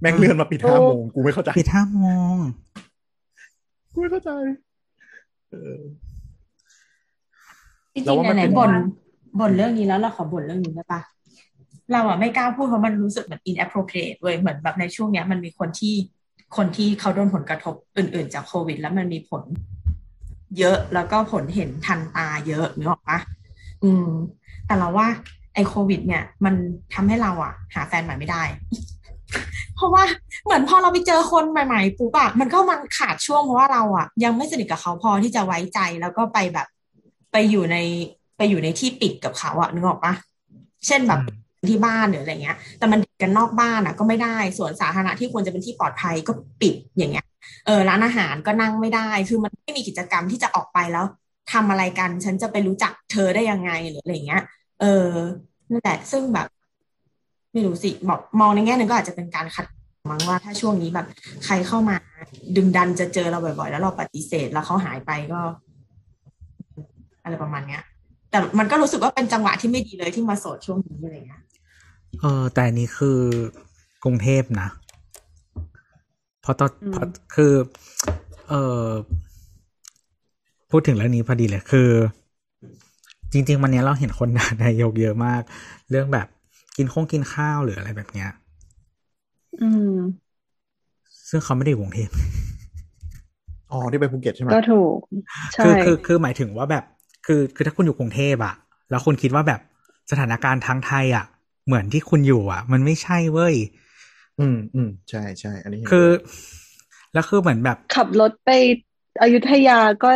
แม่งเลื่อนมาปิดห้าโมงกูไม่เข้าใจ ปิดห้าโมงกูไม่เข้าใจเออจริงเราว่าๆมันไหนเป็นๆบ่นบ่นเรื่องนี้แล้วเราขอบ่นเรื่องนี้ได้ปะ เราอะไม่กล้าพูดเพราะมันรู้สึกเหมือน inappropriate เว้ยเหมือนแบบในช่วงเนี้ยมันมีคนที่คนที่เขาโดนผลกระทบอื่น ๆ จากโควิด แล้วมันมีผลเยอะแล้วก็ผลเห็นทันตาเยอะนึกออกปะอืม แต่เราว่าไอ้โควิด เนี่ย มันทำให้เราอะ หาแฟนใหม่ไม่ได้ เพราะว่าเหมือนพอเราไปเจอคนใหม่ ๆปุ๊บอะมันก็มันขาดช่วงเพราะว่าเราอะยังไม่สนิทกับเขาพอที่จะไว้ใจแล้วก็ไปแบบ ไปอยู่ในไปอยู่ในที่ปิดกับเขาอะนึกออกปะเช่นแบบ ที่บ้านหรืออะไรเงี้ย แต่มันกันนอกบ้านอะ ก็ไม่ได้ส่วนสาธารณะที่ควรจะเป็นที่ปลอดภัยก็ปิดอย่างเงี้ยเออร้านอาหารก็นั่งไม่ได้ คือมันไม่มีกิจกรรมที่จะออกไปแล้วทำอะไรกันฉันจะไปรู้จักเธอได้ยังไงหรืออะไรเงี้ย เออนั่นแหละซึ่งแบบ ไม่รู้สิบอกมองในแง่หนึ่งก็อาจจะเป็นการขัดมั้งว่าถ้าช่วงนี้แบบ ใครเข้ามาดึงดันจะเจอเราบ่อย ๆ แล้วเราปฏิเสธแล้วเขาหายไปก็ อะไรประมาณเนี้ย แต่มันก็รู้สึกว่าเป็นจังหวะที่ไม่ดีเลยที่มาโสดช่วงนี้อะไรเงี้ย เออ แต่อันนี้คือกรุงเทพนะเพราะตอนอืมเพราะคือ เออพูดถึงเรื่องนี้พอดีเลยคือ จริง ๆ วันนี้เราเห็นคนด่านายกเยอะมาก เรื่องแบบกินข้องกินข้าวหรืออะไรแบบเนี้ย อืม ซึ่งเขาไม่ได้อยู่กรุงเทพอ๋อที่ไปภูเก็ตใช่ไหมก็ถูกใช่คือคือคือหมายถึงว่าแบบ คือคือถ้าคุณอยู่กรุงเทพอะแล้วคุณคิดว่าแบบสถานการณ์ทั้งไทยอะ เหมือนที่คุณอยู่อะมันไม่ใช่เว้ย อืมอืมใช่ใช่อันนี้เห็นคือด้วยแล้วคือเหมือนแบบ ขับรถไปอยุธยาก็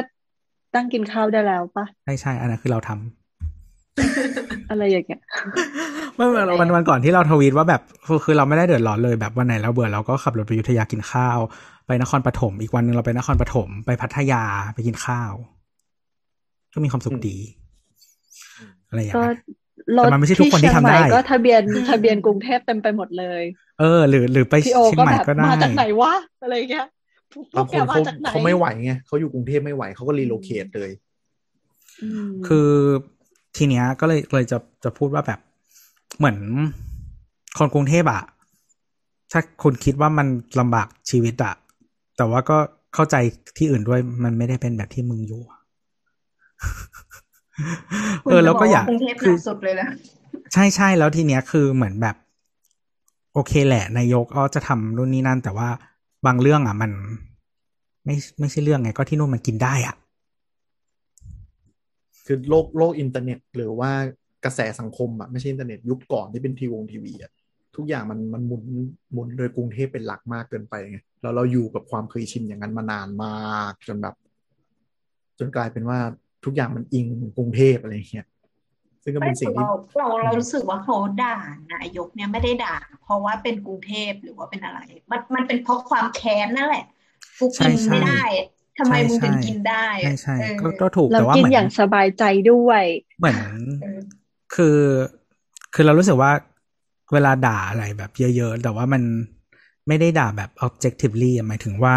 ตั้งกินข้าวได้แล้วปะใช่ใช่อันนั้นคือเราทำอะไรอย่างเงี้ยเมื่อวันวันวันก่อนที่เราทวีตว่าแบบคือคือเราไม่ได้เดือดร้อนเลยแบบวันไหนเราเบื่อเราก็ขับรถไปอยุธยากินข้าว ไปนครปฐมอีกวันหนึ่งเราไปนครปฐมไปพัทยาไปกินข้าว ก็มีความสุขดีอะไรอย่างก็เงี้ย รถแต่มันไม่ใช่ทุกคนที่ทำได้เชียงใหม่ก็ทะเบียนทะเบียนกรุงเทพเต็มไปหมดเลย เออ หรือหรือไปพี่โอเชียงก็ใหม่แบบก็ได้มาจากไหนวะอะไรเงี้ยพวบางกคแกนมาเขาจากไหนเขาไม่ไหวไงเขาอยู่กรุงเทพไม่ไหวเขาก็รีโลเคทเลยอืมคือทีเนี้ยก็เลยเลยจะจะพูดว่าแบบเหมือนคนกรุงเทพอะถ้าคุณคิดว่ามันลำบากชีวิตอะแต่ว่าก็เข้าใจที่อื่นด้วยมันไม่ได้เป็นแบบที่มึงอยู่อะ เออแล้วก็อยากกรุงเทพคืนักสุดเลยนะใช่ใช่แล้วทีเนี้ยคือเหมือนแบบ โอเคแหละนายกก็จะทำนู่นนี่นั่น แต่ว่าบางเรื่องอะ มัน ไม่ไม่ใช่เรื่องไงก็ที่นู่นมันกินได้อะ คือโลกโลกอินเทอร์เน็ต หรือว่ากระแสสังคมอะไม่ใช่อินเทอร์เน็ตยุคก่อนที่เป็นทีวงทีวีอะทุกอย่างมันมันหมุนหมุนโดยกรุงเทพเป็นหลักมากเกินไปไงแล้วเราอยู่กับความเคยชินอย่างนั้นมานานากจนแบบ จนกลายเป็นว่า ทุกอย่างมันอิงกรุงเทพอะไรอย่างเงี้ยซึ่งก็ไม่เป็นสิ่งที่เราเราเรารู้สึกว่าเขาด่านายกเนี่ยไม่ได้ด่า เพราะว่าเป็นกรุงเทพหรือว่าเป็นอะไร มันมันเป็นเพราะความแค้นนั่นแหละกูกินใช่ใช่ไม่ได้ทำไมใช่มึงถึงใช่กินได้ใช่ใช่เออก็ก็ถูกแล้วแต่ว่ากินเหมือนอย่างสบายใจด้วย เหมือนเออคือ คือเรารู้สึกว่าเวลาด่าอะไรแบบเยอะๆ แต่ว่ามันไม่ได้ด่าแบบ objectively อะหมายถึงว่า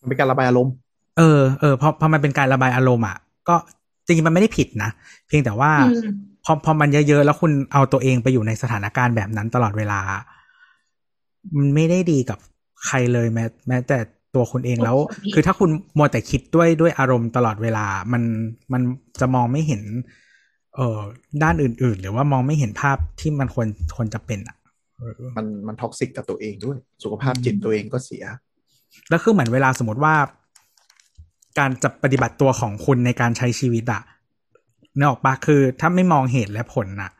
มันเป็นการระบายอารมณ์ เออเออพอพอมันเป็นการระบายอารมณ์อะก็จริงๆมันไม่ได้ผิดนะเพียงแต่ว่าอืมพอพอมันเยอะๆแล้วคุณเอาตัวเองไปอยู่ในสถานการณ์แบบนั้นตลอดเวลา มันไม่ได้ดีกับใครเลยแม้ แม้แต่ตัวคุณเองแล้ว คือถ้าคุณมัวแต่คิดด้วยด้วยอารมณ์ตลอดเวลา มันมันจะมองไม่เห็น เอ่อด้านอื่น ๆ หรือว่ามองไม่เห็นภาพที่มันควรควรจะเป็นอะเออมันมันท็อกซิกกับตัวเองด้วย สุขภาพจิตตัวเองก็เสีย แล้วคือเหมือนเวลาสมมติว่า การจะปฏิบัติตัวของคุณในการใช้ชีวิตอะเนื้อออกปะคือถ้าไม่มองเหตุและผลอะ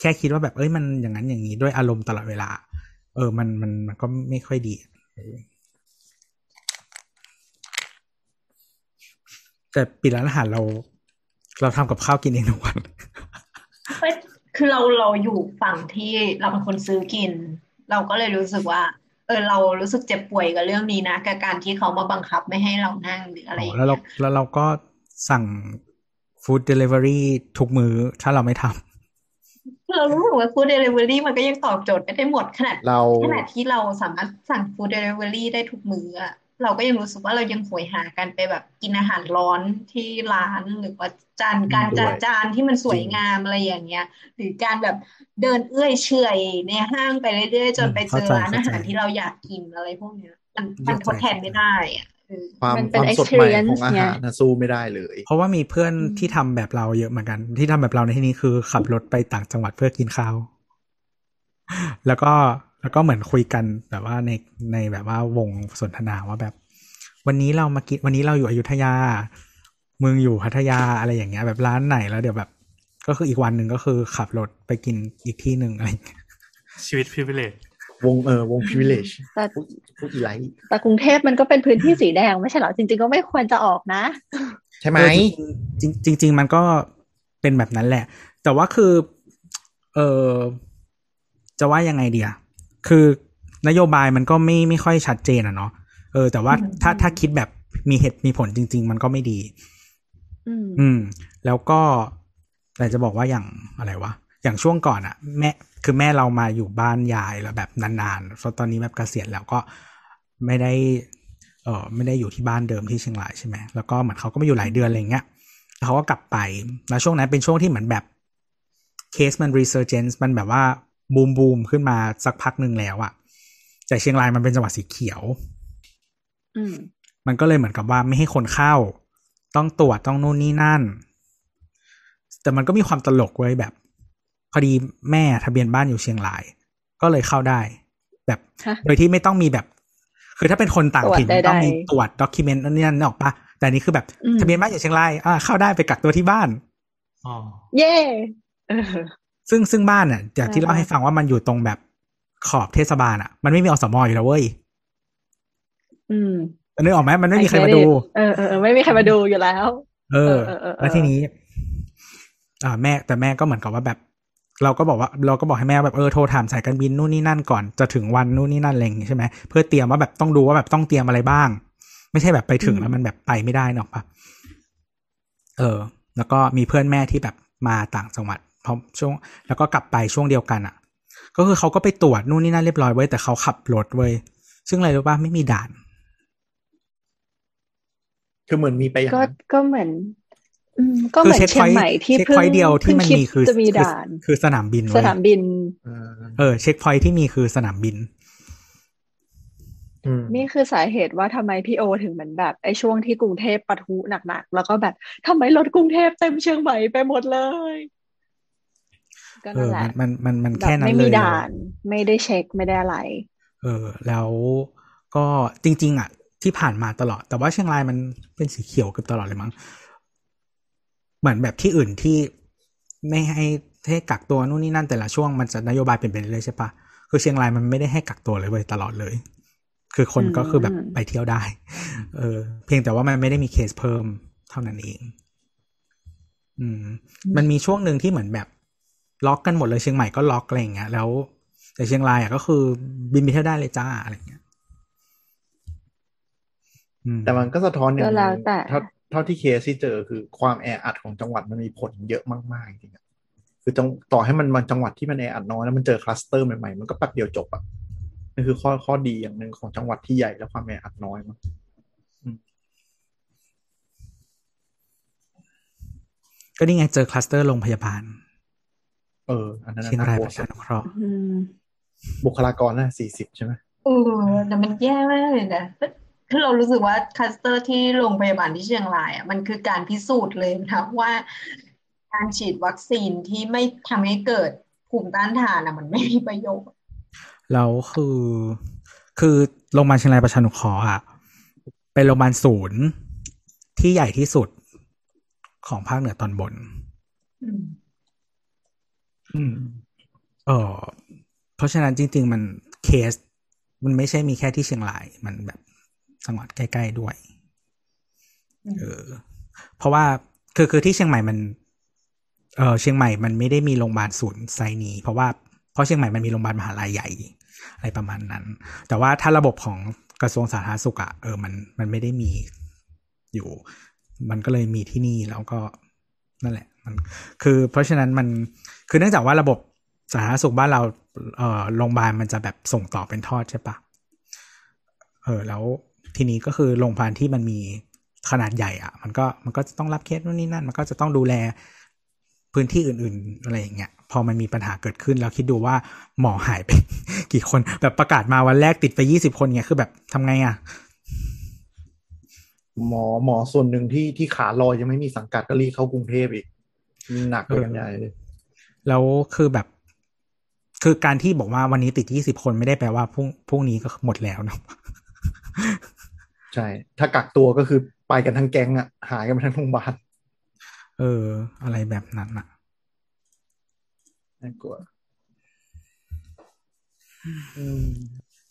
แค่คิดว่าแบบเอ้ยมันอย่างนั้นอย่างนี้ด้วยอารมณ์ตลอดเวลา เออมันมันมันก็ไม่ค่อยดีแต่ปิดร้านอาหารเรา เราทำกับข้าวกินเองทุกวันคือเราเราอยู่ฝั่งที่เราเป็นคนซื้อกิน เราก็เลยรู้สึกว่า เออเรารู้สึกเจ็บป่วยกับเรื่องนี้นะกับการที่เขามาบังคับไม่ให้เรานั่งหรืออะไรอย่างแล้วเราเงี้ยแล้วเราก็สั่ง food delivery ทุกมื้อถ้าเราไม่ทำเรารู้สึกว่า food delivery มันก็ยังตอบโจทย์ไม่ได้หมดขนาดเราขนาดที่เราสามารถสั่ง food delivery ได้ทุกมื้ออะ เราก็ยังรู้สึกว่าเรายังโหยหากันไปแบบกินอาหารร้อนที่ร้านหรือว่าจานการจัดจานที่มันสวยงามอะไรอย่างเงี้ย หรือการแบบเดินเอื้อยเฉอยในห้างไปเรื่อยๆจนไปเจอเข้าใจร้านอาหารเข้าใจที่เราอยากกินอะไรพวกเนี้ยมันมันทดแทนไม่ได้อะเออความมันคเป็นวามสดใหม่ของ experience อาไงหารนะสู้ไม่ได้เลย เพราะว่ามีเพื่อนอืมที่ทำแบบเราเยอะเหมือนกัน ที่ทำแบบเราในที่นี้คือขับรถไปต่างจังหวัดเพื่อกินข้าว แล้วก็ แล้วก็เหมือนคุยกันแบบว่าในในแบบว่าวงสนทนาว่าแบบ วันนี้เรามากินวันนี้เราอยู่อยุธยามึงอยู่พัทยาอะไรอย่างเงี้ย แบบร้านไหนแล้วเดี๋ยวแบบ ก็คืออีกวันหนึ่งก็คือขับรถไปกินอีกที่หนึ่งอะไรอย่างเงี้ยชีวิต privilege วงเออวง privilege แต่พูดพูดอีไลท์แต่กรุงเทพมันก็เป็นพื้นที่สีแดงไม่ใช่เหรอจริง ๆ ก็ไม่ควรจะออกนะ ใช่ไหมเออจริงจริงจริงๆมันก็เป็นแบบนั้นแหละ แต่ว่าคือ เออจะว่ายังไงเดีย คือนโยบายมันก็ไม่ไม่ค่อยชัดเจนอะเนาะเออ แต่ว่าถ้าถ้าคิดแบบมีเหตุมีผลจริง ๆ มันก็ไม่ดีอืมอืม แล้วก็แต่จะบอกว่าอย่างอะไรวะอย่างช่วงก่อนอะแม่คือแม่เรามาอยู่บ้านยายแล้วแบบนานๆเพราะตอนนี้แบบเกษียณแล้วก็ไม่ได้ เออไม่ได้อยู่ที่บ้านเดิมที่เชียงรายใช่ไหมแล้วก็เหมือนเขาก็มาอยู่หลายเดือนอะไรเงี้ยแล้วเขาก็กลับไปแล้วช่วงนั้นเป็นช่วงที่เหมือนแบบเคสมัน resurgence มันแบบว่า บูมบูมขึ้นมาสักพักหนึ่งแล้วอะแต่เชียงรายมันเป็นจังหวัดสีเขียวอืมมันก็เลยเหมือนกับว่าไม่ให้คนเข้า ต้องตรวจต้องนู่นนี่นั่น แต่มันก็มีความตลกไว้ยแบบพอดีแม่ทะเบียนบ้านอยู่เชียงราย ก็เลยเข้าได้ แบบฮะโดยที่ไม่ต้องมีแบบ คือถ้าเป็นคนต่างถิ่นตรวจใดๆต้องมีตรวจด็อกิเมนต์นั่นนี่นั่นออกปะแต่อันนี้คือแบบอืมทะเบียนบ้านอยู่เชียงรายอ่าเข้าได้ไปกักตัวที่บ้านอ๋อเย่เออ ซึ่งซึ่งบ้านอะจากที่อ่าเล่าให้ฟังว่ามันอยู่ตรงแบบขอบเทศบาลอะ มันไม่มีอสมอยู่แล้วเว้ย อืมนึกออกไหมมันไม่มีใครมาดู เออเออเออไม่มีใครมาดูอยู่แล้วเออเออเออเออ แล้วทีนี้ อ่า แม่แต่แม่ก็เหมือนกับว่าแบบ เราก็บอกว่า เราก็บอกให้แม่แบบเออโทรถามสายการบินนู่นนี่นั่นก่อนจะถึงวันนู่นนี่นั่นอะไรอย่างงี้ใช่ไหมเพื่อเตรียมว่าแบบต้องดูว่าแบบต้องเตรียมอะไรบ้าง ไม่ใช่แบบไปถึงแล้วมันแบบไปไม่ได้เนกอะปะเออ แล้วก็มีเพื่อนแม่ที่แบบมาต่างจังหวัด พร้อมช่วงแล้วก็กลับไปช่วงเดียวกันอะ ก็คือเขาก็ไปตรวจนู่นนี่นั่นเรียบร้อยไว้ยแต่เขาขับรถเว้ยซึ่งอะไรรู้ป่ะไม่มีด่าน คือเหมือนมีไปอย่างก็นั้นก็เหมือนอืมก็เหมือนช็คเชียงใหม่ที่เช็คเพิ่งพอยต์เดียวที่มันเพิ่งมีคือจะมีคือด่านคือสนามบินสเว้ยนามบินเออเออ เช็คพอยที่มีคือสนามบินอืมนี่คือสาเหตุว่าทำไมพี่โอถึงเหมือนแบบไอ้ช่วงที่กรุงเทพปะทุหนักๆ แล้วก็แบบทำไมรถกรุงเทพเต็มเชียงใหม่ไปหมดเลย ก็เอนั่นอแหละมันมันมันมันแบบแค่นั้นไม่เลมียด่าน ไม่ได้เช็คไม่ได้อะไร เออ แล้วก็จริง ๆ อะ ที่ผ่านมาตลอด แต่ว่าเชียงรายมันเป็นสีเขียวเกือบตลอดเลยมั้งเหมือนแบบที่อื่นที่ไม่ให้ให้กักตัวนู่นนี่นั่นแต่ละช่วงมันจะนโยบายเปลี่ยนไปเรื่อยๆใช่ปะคือเชียงรายมันไม่ได้ให้กักตัวเลยเว้ยตลอดเลย คือคนก็คือแบบอืมไปเที่ยวได้ เออ เพียงแต่ว่ามันไม่ได้มีเคสเพิ่มเท่านั้นเอง อืม มันมีช่วงหนึ่งที่เหมือนแบบ ล็อกกันหมดเลยเชียงใหม่ก็ล็อกอะไรอย่างเงี้ยแล้ว แต่เชียงรายอะก็คือบินไปเที่ยวได้เลยจ้าอะไรอย่างเงี้ยอืมแต่มันก็สะท้อนอย่างก็แล้วแต่เท่าเท่าที่เคสที่เจอคือความแออัดของจังหวัดมันมีผลเยอะมากๆจริงๆอะคือจังต่อให้มันมันจังหวัดที่มันแออัดน้อยแล้วมันเจอ cluster ใหม่ๆมันก็แป๊บเดียวจบอะนี่คือข้อข้อดีอย่างหนึ่งของจังหวัดที่ใหญ่แล้วความแออัดน้อยมั้งก็นี่ไงเจอ cluster โรงพยาบาล เออ อันนั้นเชียงรายน่ากลัประชานุเคราะห์อืมบุคลากรน่ะสี่สิบใช่ไหมเออแต่มันแย่มากเลยนะคือเรารู้สึกว่า cluster ที่โรงพยาบาลที่เชียงรายอะมันคือการพิสูจน์เลยนะว่าการฉีดวัคซีนที่ไม่ทำให้เกิดภูมิต้านทานอะ มันไม่มีประโยชน์แล้วคือ คือโรงพยาบาลเชียงรายประชานุเคราะห์อะเป็นโรงพยาบาลศูนย์ที่ใหญ่ที่สุดของภาคเหนือตอนบน อืมอืมเออเพราะฉะนั้นจริง ๆ มันเคส มันไม่ใช่มีแค่ที่เชียงราย มันแบบจังหวัดใกล้ ๆ ด้วย เออ เพราะว่าคือคือที่เชียงใหม่มัน เออเชียงใหม่มันไม่ได้มีโรงพยาบาลศูนย์ไซนี้เพราะว่าเพราะเชียงใหม่มันมีโรงพยาบาลมหาลัยใหญ่ อะไรประมาณนั้น แต่ว่าถ้าระบบของกระทรวงสาธารณสุขอะเออมันมันไม่ได้มีอยู่ มันก็เลยมีที่นี่แล้วก็นั่นแหละ มัน คือเพราะฉะนั้นมัน คือเนื่องจากว่าระบบสาธารณสุขบ้านเราเออโรงพยาบาลมันจะแบบส่งต่อเป็นทอดใช่ปะเออแล้วทีนี้ก็คือโรงพยาบาลที่มันมีขนาดใหญ่อะมันก็มันก็จะต้องรับเคสนู่นนี่นั่น มันก็จะต้องดูแลพื้นที่อื่น ๆ อะไรอย่างเงี้ย พอมันมีปัญหาเกิดขึ้น แล้วคิดดูว่าหมอหายไป กี่คน แบบประกาศมาวันแรกติดไปยี่สิบคนเงี้ย คือแบบทำไงอะหมอหมอส่วนหนึ่งที่ที่ขาลอยยังไม่มีสังกัดก็รีเข้ากรุงเทพอีกหนักไปกันใหญ่เลย แล้วคือแบบ คือการที่บอกว่าวันนี้ติดยี่สิบคนไม่ได้แปลว่าพรุ่งพรุ่งนี้ก็หมดแล้วเนาะใช่ ถ้ากักตัวก็คือไปกันทั้งแก๊งอะหายกันไปทั้งโรงพยาบาลเออ อะไรแบบนั้นอะน่ากลัวอืม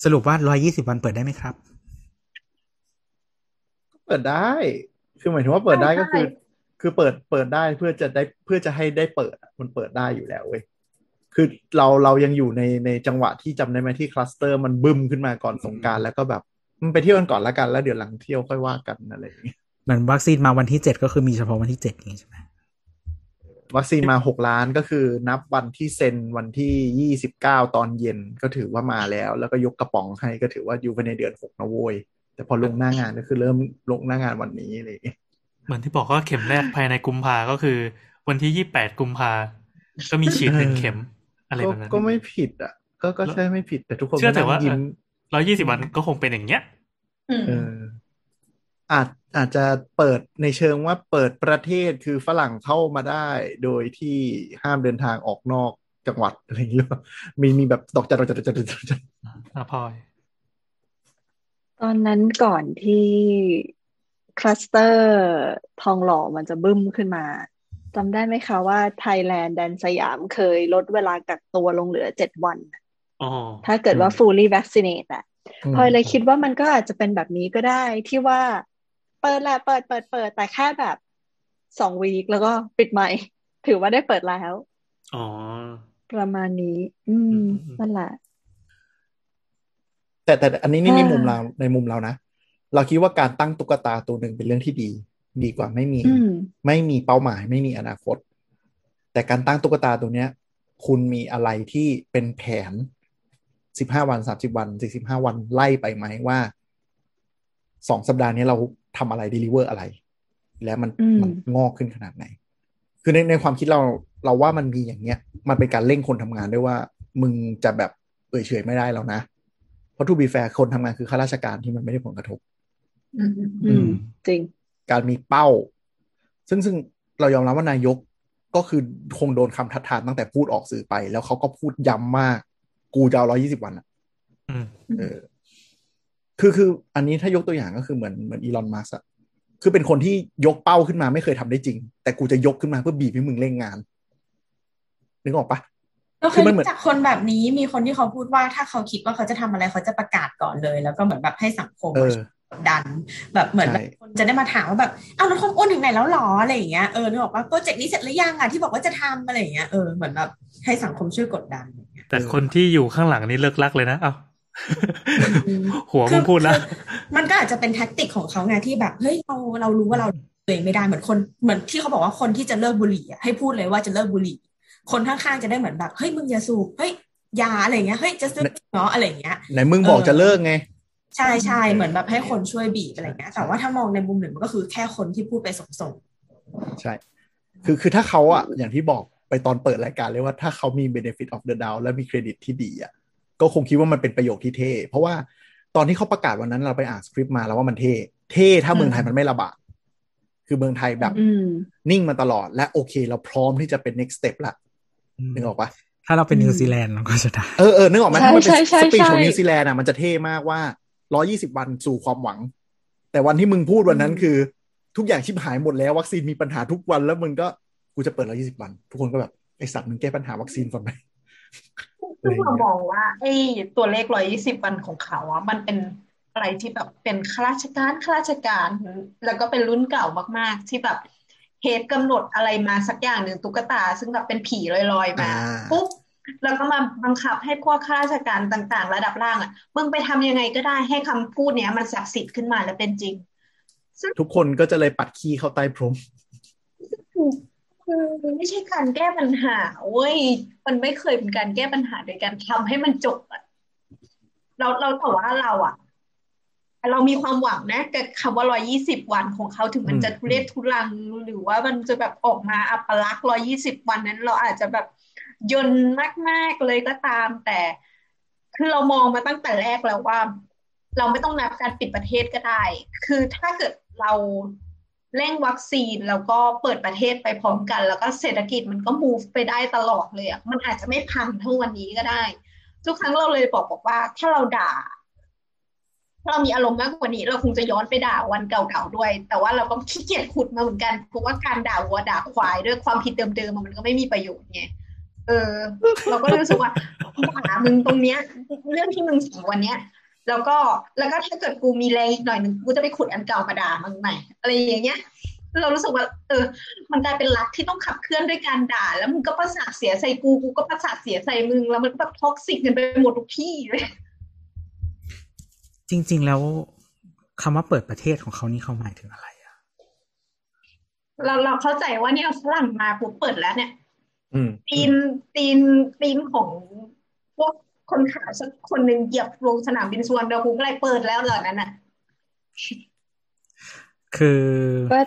สรุปว่าร้อยี่สิบวันเปิดได้ไหมครับ เปิดได้ คือหมายถึงว่าเปิดได้ก็คือใช่ คือเปิดเปิดได้เพื่อจะได้เพื่อจะให้ได้เปิดอะมันเปิดได้อยู่แล้วเว้ยคือเราเรายังอยู่ในในจังหวะที่จำได้ไหมที่ cluster มันบึ้มขึ้นมาก่อนสงกรานต์แล้วก็แบบมันไปเที่ยวกันก่อนละกันแล้วเดี๋ยวหลังเที่ยวค่อยว่ากันอะไรอย่างเงี้ยเหมือนวัคซีนมาวันที่เจ็ดก็คือมีเฉพาะวันที่เจ็ดอย่างนี้ใช่ไหมวัคซีนมาหกล้านก็คือนับวันที่เซ็นวันที่ยี่สิบเก้าตอนเย็นก็ถือว่ามาแล้ว แล้วก็ยกกระป๋องให้ก็ถือว่าอยู่ภายในเดือนหกนะโว้ยแต่พอลงหน้างานก็คือเริ่มลงหน้างานวันนี้อะไรอย่างเงี้ย เหมือนที่บอกว่าเข็มแรกภายในกุมภาก็คือ วันที่ยี่แปดกุมภาก็มีฉีดหนึ่งเข็ม อะไรก็แบบนั้น ก็ไม่ผิดอะ ก็ก็ใช่ไม่ผิดแต่ทุกคนเชื่อแต่ก็ว่านั่งยิ้มร้อยี่สิบวันก็คงเป็นอย่างเงี้ยอืมเอออาจอาจจะเปิดในเชิงว่าเปิดประเทศคือฝรั่งเข้ามาได้ โดยที่ห้ามเดินทางออกนอกจังหวัดอะไรอย่างเงี้ยหรือเปล่ามีมีแบบดอกจันดอกจันดอกจันดอกจันอะพลอย ตอนนั้นก่อนที่ cluster ทองหล่อมันจะบึ้มขึ้นมาจำได้ไหมคะว่าไทยแลนด์แดนสยามเคยลดเวลากักตัวลงเหลือเจ็ดวันอ๋อถ้าเกิดว่า fully vaccinate อะพลอยเลยคิดว่ามันก็อาจจะเป็นแบบนี้ก็ได้ที่ว่า เปิดแหละเปิดเปิดเปิดแต่แค่แบบสอง week แล้วก็ปิดใหม่ ถือว่าได้เปิดแล้ว อ๋อ ประมาณนี้ อืมอืมนั่นแหละแต่แต่อันนี้นี่อ่าในมุมเราในมุมเรานะ เราคิดว่าการตั้งตุ๊กตาตัวหนึ่งเป็นเรื่องที่ดี ดีกว่าไม่มีอืมไม่มีเป้าหมายไม่มีอนาคต แต่การตั้งตุ๊กตาตัวเนี้ย คุณมีอะไรที่เป็นแผนสิบห้าวันสามสิบวันสี่สิบห้าวันไล่ไปไหมว่าสองสัปดาห์นี้เราทำอะไร deliver อะไร แล้วมันอืมมันงอกขึ้นขนาดไหน คือในในความคิดเราเราว่ามันมีอย่างเงี้ย มันเป็นการเร่งคนทำงานด้วยว่า มึงจะแบบเอ่ยเฉยไม่ได้แล้วนะ เพราะทูบีแฟร์คนทำงานคือข้าราชการที่มันไม่ได้ผลกระทบ อืมอืมอืม จริง การมีเป้า ซึ่งซึ่งเรายอมรับว่านายกก็คือคงโดนคำทัดทานตั้งแต่พูดออกสื่อไป แล้วเขาก็พูดย้ำมาก กูจะเอาร้อยี่สิบวันอะอืมเออ คือคือ อันนี้ถ้ายกตัวอย่างก็คือเหมือนเหมือนอีลอนมัสก์อะคือเป็นคนที่ยกเป้าขึ้นมาไม่เคยทำได้จริง แต่กูจะยกขึ้นมาเพื่อบีบให้มึงเร่งงานนึกออกปะเราเคคืยอมันเหมือนรู้จักคนแบบนี้มีคนที่เขาพูดว่าถ้าเขาคิดว่าเขาจะทำอะไรเขาจะประกาศก่อนเลย แล้วก็เหมือนแบบให้สังคมเออก ดดันแบบเหมือนแบบใช่คนจะได้มาถามว่าแบบอ้าวแล้วคนอ้วนถึงไหนแล้วหรออะไรอย่างเงี้ยเออนึกออกว่าโปรเจกต์นี้เสร็จหรือยังอะที่บอกว่าจะทำอะไรอย่างเงี้ยเออเหมือนแบบให้สังคมช่วยกดดันอย่างเงี้ยแต่คนที่อยู่ข้างหลังนี่เลิกลักเลยนะเอ้าอืมหัวมึงพูดนะคือมันก็อาจจะเป็นแท็กติกของเขาไงที่แบบเฮ้ยเราเรารู้ว่าเราตัวเองไม่ได้เหมือนคนเหมือนที่เขาบอกว่าคนที่จะเลิกบุหรี่อะให้พูดเลยว่าจะเลิกบุหรี่ คนข้างๆจะได้เหมือนแบบเฮ้ยมึงอย่าสูบเฮ้ยอยาอะไรอย่างเงี้ยเฮ้ยจะซื้อเนาะอะไรอย่างเงี้ยไหนมึงบอกเออจะเลิกไง ใช่ใช่เหมือนแบบให้คนช่วยบีบอะไรเงี้ยแต่ว่าถ้ามองในมุมหนึ่งมันก็คือแค่คนที่พูดไปส่งใช่ คือคือถ้าเขาอะอย่างที่บอกไปตอนเปิดรายการเลยว่าถ้าเขามี benefit of the doubt และมีเครดิตที่ดีอะก็คงคิดว่ามันเป็นประโยคที่เท่ เพราะว่าตอนที่เขาประกาศวันนั้นเราไปอ่านสคริปต์มาแล้วว่ามันเท่ เท่ถ้าเมืองไทยมันไม่ระบาด คือเมืองไทยแบบอืมนิ่งมาตลอดและโอเค เราพร้อมที่จะเป็น next step ละนึกออกปะถ้าเราเป็นนิวซีแลนด์เราก็จะได้ เออเออนึกออกไหมใช่ถ้ามันเป็นใช่ใช่สปีชใช่ของนิวซีแลนด์อะมันจะเท่มากว่า 120วันสู่ความหวัง แต่วันที่มึงพูดวันนั้นคือ ทุกอย่างชิบหายหมดแล้ววัคซีนมีปัญหาทุกวันแล้วมึงก็กูจะเปิด120วัน ทุกคนก็แบบไอสัตว์มึงแก้ปัญหาวัคซีนก่อนไหมซึ่งเรามองว่าไอ้ตัวเลขร้อยยี่สิบวันของเขาอะมันเป็นอะไรที่แบบเป็นข้าราชการข้าราชการ แล้วก็เป็นรุ่นเก่ามาก ๆ ที่แบบเฮดกำหนดอะไรมาสักอย่างหนึ่งตุ๊กตา ซึ่งแบบเป็นผีลอยๆมาอ่าปุ๊บ แล้วก็มาบังคับให้พวกข้าราชการต่าง ๆ ระดับล่างอะมึงไปทำยังไงก็ได้ให้คำพูดเนี้ยมันศักดิ์สิทธิ์ขึ้นมาและเป็นจริง ทุกคนก็จะเลยปัดขี้เข้าใต้พรมคือไม่ใช่การแก้ปัญหาเว้ยมันไม่เคยเป็นการแก้ปัญหาโดยการทำให้มันจบอะเราเราแต่ว่าเราอะเรามีความหวังนะกับคำว่าร้อยยี่สิบวันของเขาถึงมันอืมจะทุเรศทุรัง หรือว่ามันจะแบบออกมาอัปลักษณ์ร้อยยี่สิบวันนั้น เราอาจจะแบบ ยนต์มาก ๆ เลยก็ตาม แต่คือเรามองมาตั้งแต่แรกแล้วว่า เราไม่ต้องนับการปิดประเทศก็ได้ คือถ้าเกิดเราเร่งวัคซีนแล้วก็เปิดประเทศไปพร้อมกัน แล้วก็เศรษฐกิจมันก็ move ไปได้ตลอดเลยอะมันอาจจะไม่พังเท่าวันนี้ก็ได้ ทุกครั้งเราเลยบอกบอกว่า ถ้าเราด่าถ้าเรามีอารมณ์มากกว่านี้ เราคงจะย้อนไปด่าวันเก่าๆด้วย แต่ว่าเราก็ขี้เกียจขุดมาเหมือนกันเพราะว่าการด่าวัวด่าควายด้วยความผิดเดิมๆมันก็ไม่มีประโยชน์ไง เออ เราก็รู้สึกว่าด่ามึงตรงเนี้ย เรื่องที่มึงสั่งวันเนี้ย แล้วก็แล้วก็ถ้าเกิดกูมีแรงอีกหน่อยหนึ่งกูจะไปขุดอันเก่ามาด่ามึงใหม่อะไรอย่างเงี้ยเรารู้สึกว่า เออ มันกลายเป็นรักที่ต้องขับเคลื่อนด้วยการด่า แล้วมึงก็ประสาทเสียใส่กูกูก็ประสาทเสียใส่มึงแล้วมันก็แบบ toxic กันไปหมดทุกที่เลยจริง ๆ แล้วคำว่าเปิดประเทศของเขานี่เขาหมายถึงอะไรอะเราเราเข้าใจว่าเนี่ยฝรั่งมาปุ๊บเปิดแล้วเนี่ยอืม ตีนตีนตีนของพวกคนขาวสักคนหนึ่งเหยียบลงสนามบินสุวรรณภูมิอะไรเปิดแล้วเหล่านั้นอะ คือก็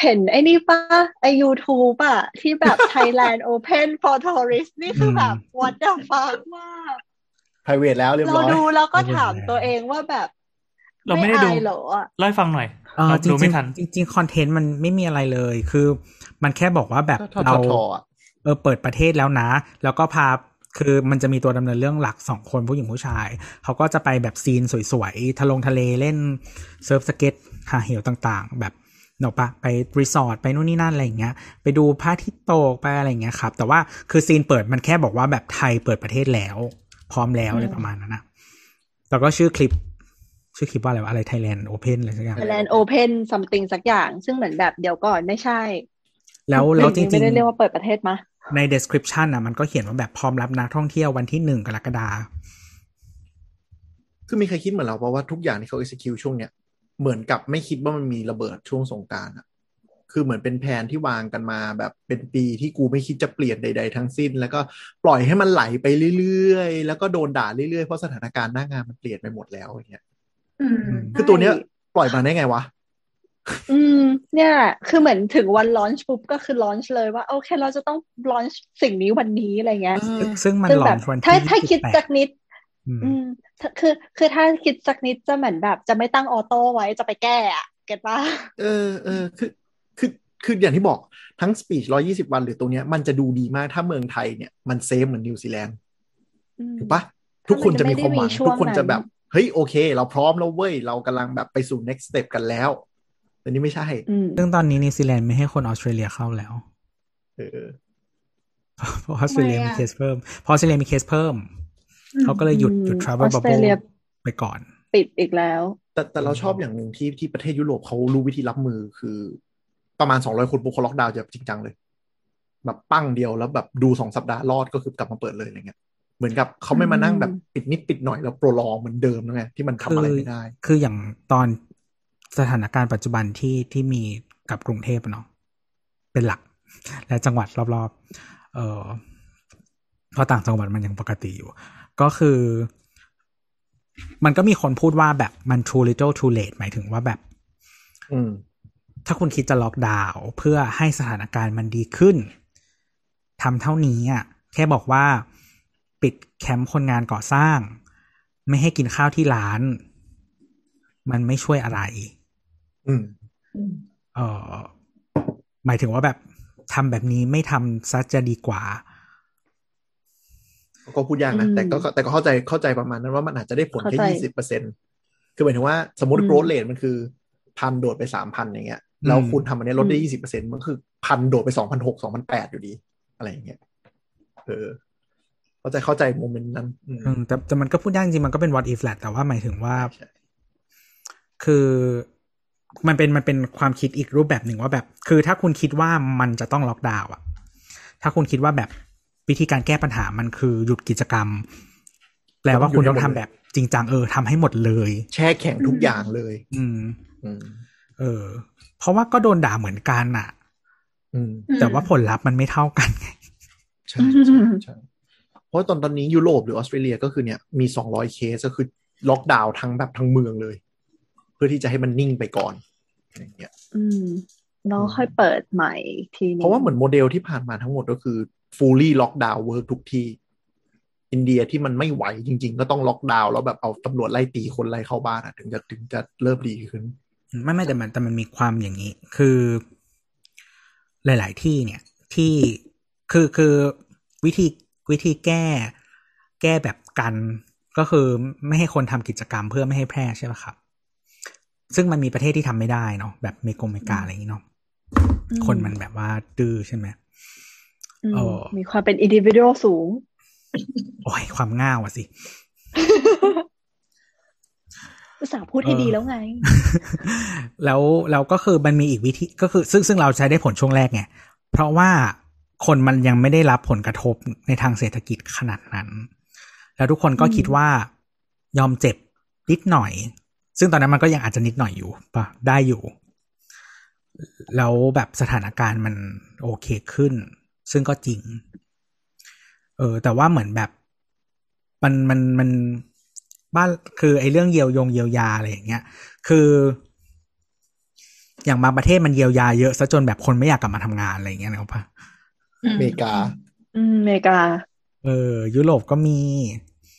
เห็นไอ้นี่ป่ะไอ YouTube อะ ที่แบบ Thailand Open for Tourist นี่คือแบบ what the fuck มากพ private แล้วเรียบเราร้อยดูแล้วก็ถามตัวเองว่าแบบ เราไม่ได้ดูอายเหรออะเล่าให้ฟังหน่อยเออเราจริ ดูงไม่ทันๆจริงๆคอนเทนต์มันไม่มีอะไรเลย คือ มันแค่บอกว่าแบบทอเราทอๆอะเออเปิดประเทศแล้วนะ แล้วก็พาคือมันจะมีตัวดำเนินเรื่องหลักสองคนผู้หญิงผู้ชาย เขาก็จะไปแบบ scene สวยๆทะลงทะเลเล่นเซิร์ฟสเก็ตหาเหวต่างๆ แบบนึกปะไปรีสอร์ทไปนู่นนี่นั่นอะไรอย่างเงี้ย ไปดูพระอาทิตย์ตกไปอะไรอย่างเงี้ยครับ แต่ว่าคือ scene เปิดมันแค่บอกว่าแบบไทยเปิดประเทศแล้ว พร้อมแล้วอะไรประมาณนั้นนะแล้วก็ชื่อคลิป ชื่อคลิปว่าอะไรวะอะไร Thailand open อะไรสักอย่าง Thailand Open something สักอย่าง ซึ่งเหมือนแบบเดี๋ยวก่อนไม่ใช่ แล้วแล้วจริงไม่ได้เรียกๆว่าเปิดประเทศมะใน description อะมันก็เขียนว่าแบบพร้อมรับนักท่องเที่ยววันที่หนึ่งกรกฎาคมคือมีใครคิดเหมือนเราเพราะว่าทุกอย่างที่เขา execute ช่วงเนี้ยเหมือนกับไม่คิดว่ามันมีระเบิดช่วงสงกรารอะคือเหมือนเป็นแผนที่วางกันมาแบบเป็นปีที่กูไม่คิดจะเปลี่ยนใด ๆ ทั้งสิ้น แล้วก็ปล่อยให้มันไหลไปเรื่อยๆ แล้วก็โดนด่าเรื่อยๆ เพราะสถานการณ์หน้างานมันเปลี่ยนไปหมดแล้วอย่างเงี้ยอืม คือตัวเนี้ยปล่อยมาได้ไงวะ อืม เนี่ยแหละคือเหมือนถึงวัน launch ปุ๊บก็คือ launch เลยว่า โอเค เราจะต้อง launch สิ่งนี้วันนี้อะไรเงี้ยซึ่งซึ่งมันซึ่งหลอแบบนวันถ้าที่ถ้าคิด28สักนิด อืมอืมถ้าคือคือถ้าคิดสักนิดจะเหมือนแบบ จะไม่ตั้ง auto ไว้จะไปแก้อะ get ปะเออเออคือคือคืออย่างที่บอกทั้ง speech ร้อยยี่สิบวันหรือตรงเนี้ยมันจะดูดีมากถ้าเมืองไทยเนี่ยมัน safe เหมือนนิวซีแลนด์อืมถูกปะทุกคนจะมีความหวังถ้ามันจะไม่ได้มีช่วงทุกคนจะแบบนั้น เฮ้ยโอเค เราพร้อมแล้วเว้ย เรากำลังแบบไปสู่ next step กันแล้วแต่นี่ไม่ใช่อืมซึ่งตอนนี้นิวซีแลนด์ไม่ให้คนออสเตรเลียเข้าแล้วเออเพราะออสเตรเลียทำไมมีอะเคสเพิ่มเพราะออสเตรเลียมีเคสเพิ่ม เขาก็เลยหยุดหยุดอืม travel ออสเตรเลีย bubble ไปก่อน ปิดอีกแล้ว แต่แต่เราชอบอย่างหนึ่งที่ที่ประเทศยุโรปเขารู้วิธีรับมือคือ ประมาณสองร้อยคนปุ๊บเขาล็อกดาวน์จะจริงจังเลย แบบปั้งเดียวแล้วแบบดูสองสัปดาห์รอดก็คือกลับมาเปิดเลยอะไรเงี้ย เหมือนกับเขาไม่มานั่งแบบปิดนิดปิดหน่อยแล้วโปรลองเหมือนเดิมแล้วไงที่มันทำอะไรไม่ได้ คืออย่างตอนสถานการณ์ปัจจุบันที่ที่มีกับกรุงเทพอะเนาะเป็นหลัก และจังหวัดรอบๆ เออเพราะต่างจังหวัดมันยังปกติอยู่ ก็คือ มันก็มีคนพูดว่าแบบมัน too little too late หมายถึงว่าแบบอืมถ้าคุณคิดจะล็อกดาวน์เพื่อให้สถานการณ์มันดีขึ้นทำเท่านี้อะ แค่บอกว่า ปิดแคมป์คนงานก่อสร้าง ไม่ให้กินข้าวที่ร้าน มันไม่ช่วยอะไร อืมอืมเออหมายถึงว่าแบบทำแบบนี้ไม่ทำซะจะดีกว่า ก็พูดยากนะอืมแต่ก็แต่ก็เข้าใจเข้าใจประมาณนั้นว่ามันอาจจะได้ผลแค่เข้าใจยี่สิบเปอร์เซ็นคือหมายถึงว่าสมมติอืมโกรดเลทมันคือพันโดดไปสามพันอย่างเงี้ยแล้วคุณทำอันเนี้ยลดได้อืมยี่สิบเปอร์เซ็นต์มันคือพันโดดไปสองพันหกสองพันแปดอยู่ดี อะไรอย่างเงี้ยเออ เข้าใจเข้าใจ moment นั้นอืมอืมแต่แต่มันก็พูดยากจริงๆมันก็เป็น what if แหละแต่ว่าหมายถึงว่าใช่คือมันเป็นมันเป็นความคิดอีกรูปแบบหนึ่งว่าแบบ คือถ้าคุณคิดว่ามันจะต้องล็อกดาวน์อะถ้าคุณคิดว่าแบบวิธีการแก้ปัญหามันคือหยุดกิจกรรมแปลว่าคุณต้องทำแบบจริงจังเออทำให้หมดเลย แช่แข็งทุกอย่างเลยอืมอืมเออ เพราะว่าก็โดนด่าเหมือนกันอะอืมแต่ว่าผลลัพธ์มันไม่เท่ากันไงใช่ใช่ใช่ เพราะตอนตอนนี้ยุโรปหรือออสเตรเลียก็คือเนี่ยมีสองร้อยเคสก็คือล็อกดาวน์ทั้งแบบทั้งเมืองเลย เพื่อที่จะให้มันนิ่งไปก่อนอย่างเงี้ยอืมแล้วค่อยเปิดใหม่ทีนึงเพราะว่าเหมือนโมเดลที่ผ่านมาทั้งหมดก็คือ fully lock down work ทุกที่ อินเดียที่มันไม่ไหวจริง ๆ ก็ต้องล็อกดาวน์แล้วแบบเอาตำรวจไล่ตีคนไล่เข้าบ้านอะถึงจะถึงจะเริ่มดีขึ้น ไม่ไม่แต่มันแต่มันมีความอย่างนี้ คือ หลาย ๆ ที่เนี่ย ที่คือคือวิธี วิธีแก้ แก้แบบกันก็คือไม่ให้คนทำกิจกรรมเพื่อไม่ให้แพร่ใช่ไหมครับ ซึ่งมันมีประเทศที่ทำไม่ได้เนาะแบบเมกงเมกาอะไรอย่างนี้เนาะอืมคนมันแบบว่าดื้อใช่ไหมอืมเออมีความเป็นอินดิวิ u a l สูง โอ้ย ความง่าวอะสิอุตส่าห์พูดให้เออดีแล้วไง แล้วแล้วก็คือมันมีอีกวิธีก็คือ ซึ่งซึ่งเราใช้ได้ผลช่วงแรกไง เพราะว่า คนมันยังไม่ได้รับผลกระทบในทางเศรษฐกิจขนาดนั้น แล้วทุกคนก็คิดว่ายอมเจ็บนิดหน่อย ซึ่งตอนนั้นมันก็ยังอาจจะนิดหน่อยอยู่ปะได้อยู่ แล้วแบบสถานการณ์มันโอเคขึ้น ซึ่งก็จริง เออ แต่ว่าเหมือนแบบมันมันมันบ้านคือไอ้เรื่องเยียวยงเยียวยาอะไรอย่างเงี้ย คือ อย่างบางประเทศมันเยียวยาเยอะซะจนแบบคนไม่อยากกลับมาทำงานอะไรอย่างเงี้ยนะครับ อืมอเมริกา อืมอเมริกา เออ ยุโรปก็มี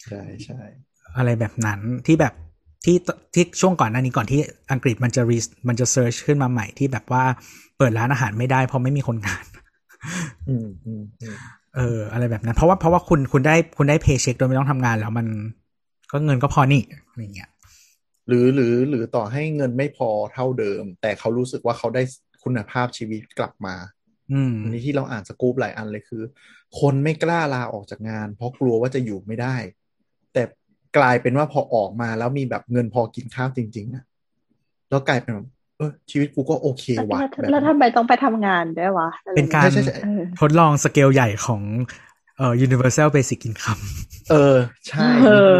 ใช่ใช่อะไรแบบนั้นที่แบบที่ที่ช่วงก่อนหน้านี้ก่อนที่อังกฤษมันจะรีมันจะเซิร์ชขึ้นมาใหม่ที่แบบว่าเปิดร้านอาหารไม่ได้เพราะไม่มีคนงานอืมอืมอืมเออ อะไรแบบนั้น เพราะว่าเพราะว่าคุณคุณได้คุณได้เพย์เช็คโดยไม่ต้องทำงานแล้วมันก็เงินก็พอนี่อะไรเงี้ยหรือหรือหรือต่อให้เงินไม่พอเท่าเดิม แต่เขารู้สึกว่าเขาได้คุณภาพชีวิตกลับมา อืมอันนี้ที่เราอ่านสกู๊ปหลายอันเลยคือ คนไม่กล้าลาออกจากงาน เพราะกลัวว่าจะอยู่ไม่ได้ แต่กลายเป็นว่าพอออกมาแล้วมีแบบเงินพอกินข้าวจริงๆนะแล้วกลายเป็นแบบเออชีวิตกูก็โอเคว่ะแล้วแบบแล้วทำไมต้องไปทำงานด้วยวะอะไรเป็นการใช่ใช่ใช่เออทดลองสเกลใหญ่ของเอ่อ universal basic income เออ ใช่เออ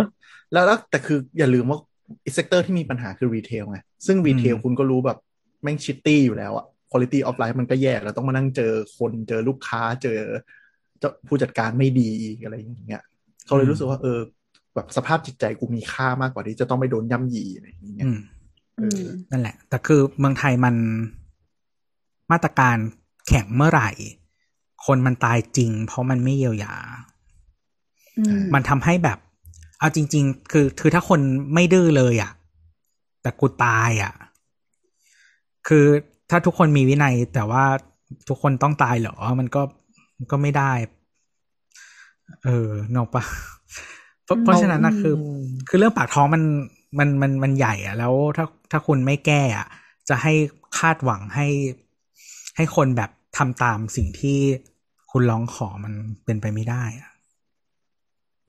แล้วแล้วแต่คืออย่าลืมว่าอีก sector ที่มีปัญหาคือ retail ไง ซึ่ง retail อืมคุณก็รู้แบบแม่ง shitty อยู่แล้วอะ quality of life มันก็แย่แล้วต้องมานั่งเจอคนเจอลูกค้าเจอเจ้าผู้จัดการไม่ดีอีกอะไรอย่างเงี้ยเขาเลยรู้สึกว่าเออ แบบสภาพจิตใจกูมีค่ามากกว่าที่จะต้องไปโดนย่ำยีอะไรอย่างเงี้ยอืมอืมนั่นแหละ แต่คือเมืองไทยมันมาตรการแข็งเมื่อไหร่ คนมันตายจริง เพราะมันไม่เยียวยาอืมมันทำให้แบบ เอาจริง ๆ คือคือถ้าคนไม่ดื้อเลยอะ่ะ แต่กูตายอะ่ะ คือ ถ้าทุกคนมีวินัย แต่ว่าทุกคนต้องตายเหรอ มันก็มันก็ไม่ได้ เออนกปะเพราะเพราะฉะนั้นนะคือ คือเรื่องปากท้องมันมันมันมันใหญ่อะแล้วถ้าถ้าคุณไม่แก้อะจะให้คาดหวังให้ให้คนแบบทำตามสิ่งที่คุณร้องขอมันเป็นไปไม่ได้อะ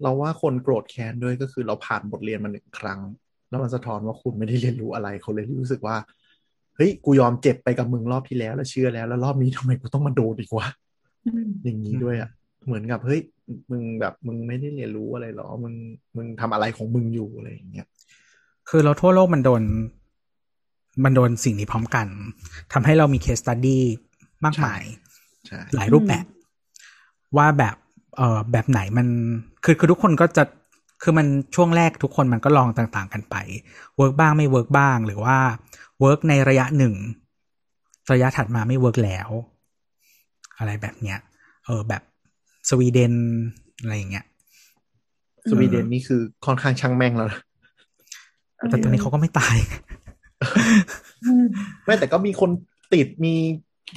เราว่าคนโกรธแค้นด้วยก็คือเราผ่านบทเรียนมาหนึ่งครั้ง แล้วมันสะท้อนว่าคุณไม่ได้เรียนรู้อะไรเขาเลยรู้สึกว่า เฮ้ยกูยอมเจ็บไปกับมึงรอบที่แล้ว แล้วเชื่อแล้ว แล้วรอบนี้ทำไมกูต้องมาโดนอีกวะอืมอย่างนี้ด้วยอะเหมือนกับเฮ้ยมึงแบบมึงไม่ได้เรียนรู้อะไรหรอ มึงมึงทำอะไรของมึงอยู่อะไรอย่างเงี้ยคือเราทั่วโลกมันโดน มันโดนสิ่งนี้พร้อมกันทำให้เรามีเคสตัดดี้มากมายใช่หลายรูปแบบ ว่าแบบเออแบบไหนมันคือคือทุกคนก็จะคือมันช่วงแรกทุกคนมันก็ลองต่าง ๆ กันไป work บ้างไม่ work บ้างหรือว่า work ในระยะหนึ่ง ระยะถัดมาไม่ work แล้ว อะไรแบบเนี้ย เออแบบสวีเดนอะไรอย่างเงี้ย สวีเดนนี่คือค่อนข้างช่างแม่งแล้วนะแต่ตอนนี้เขาก็ไม่ตายอืมไม่แต่ก็มีคนติดมี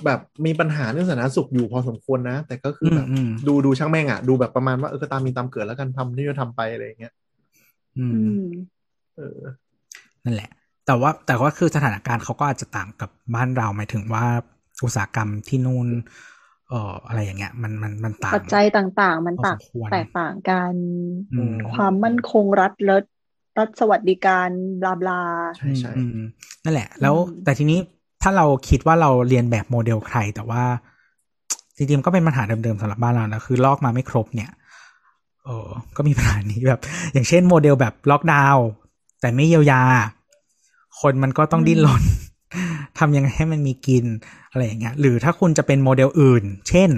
แบบมีปัญหาเรื่องสาธารณสุขอยู่พอสมควรนะ แต่ก็คือแบบอืมอืมดูดูช่างแม่งอะ ดูแบบประมาณว่าเออก็ตามมีตามเกิดแล้วกันทำที่จะทำไปอะไรอย่างเงี้ย อือืมมเออ นั่นแหละ แต่ว่าแต่ว่าคือสถานการณ์เขาก็อาจจะต่างกับบ้านเราหมายถึงว่าอุตสาหกรรมที่นู่นเอ่ออะไรอย่างเงี้ย มันมันมันต่างปัจจัยต่างๆ มันพอต่างสมควรแตกต่างกันอืมความมั่นคงรัฐเลิศรัฐสวัสดิการ blah blah ใช่ใช่อืมอืมนั่นแหละ แล้วอืมแต่ทีนี้ถ้าเราคิดว่าเราเรียนแบบโมเดลใคร แต่ว่าจริงๆมันก็เป็นปัญหาเดิมๆสำหรับบ้านเรานะคือลอกมาไม่ครบเนี่ยเออก็มีปัญหานี้แบบ อย่างเช่นโมเดลแบบล็อกดาวน์แต่ไม่เยียวยา คนมันก็ต้องดิ้นรนทำยังไงให้มันมีกินอะไรอย่างเงี้ย หรือถ้าคุณจะเป็นโมเดลอื่น เช่น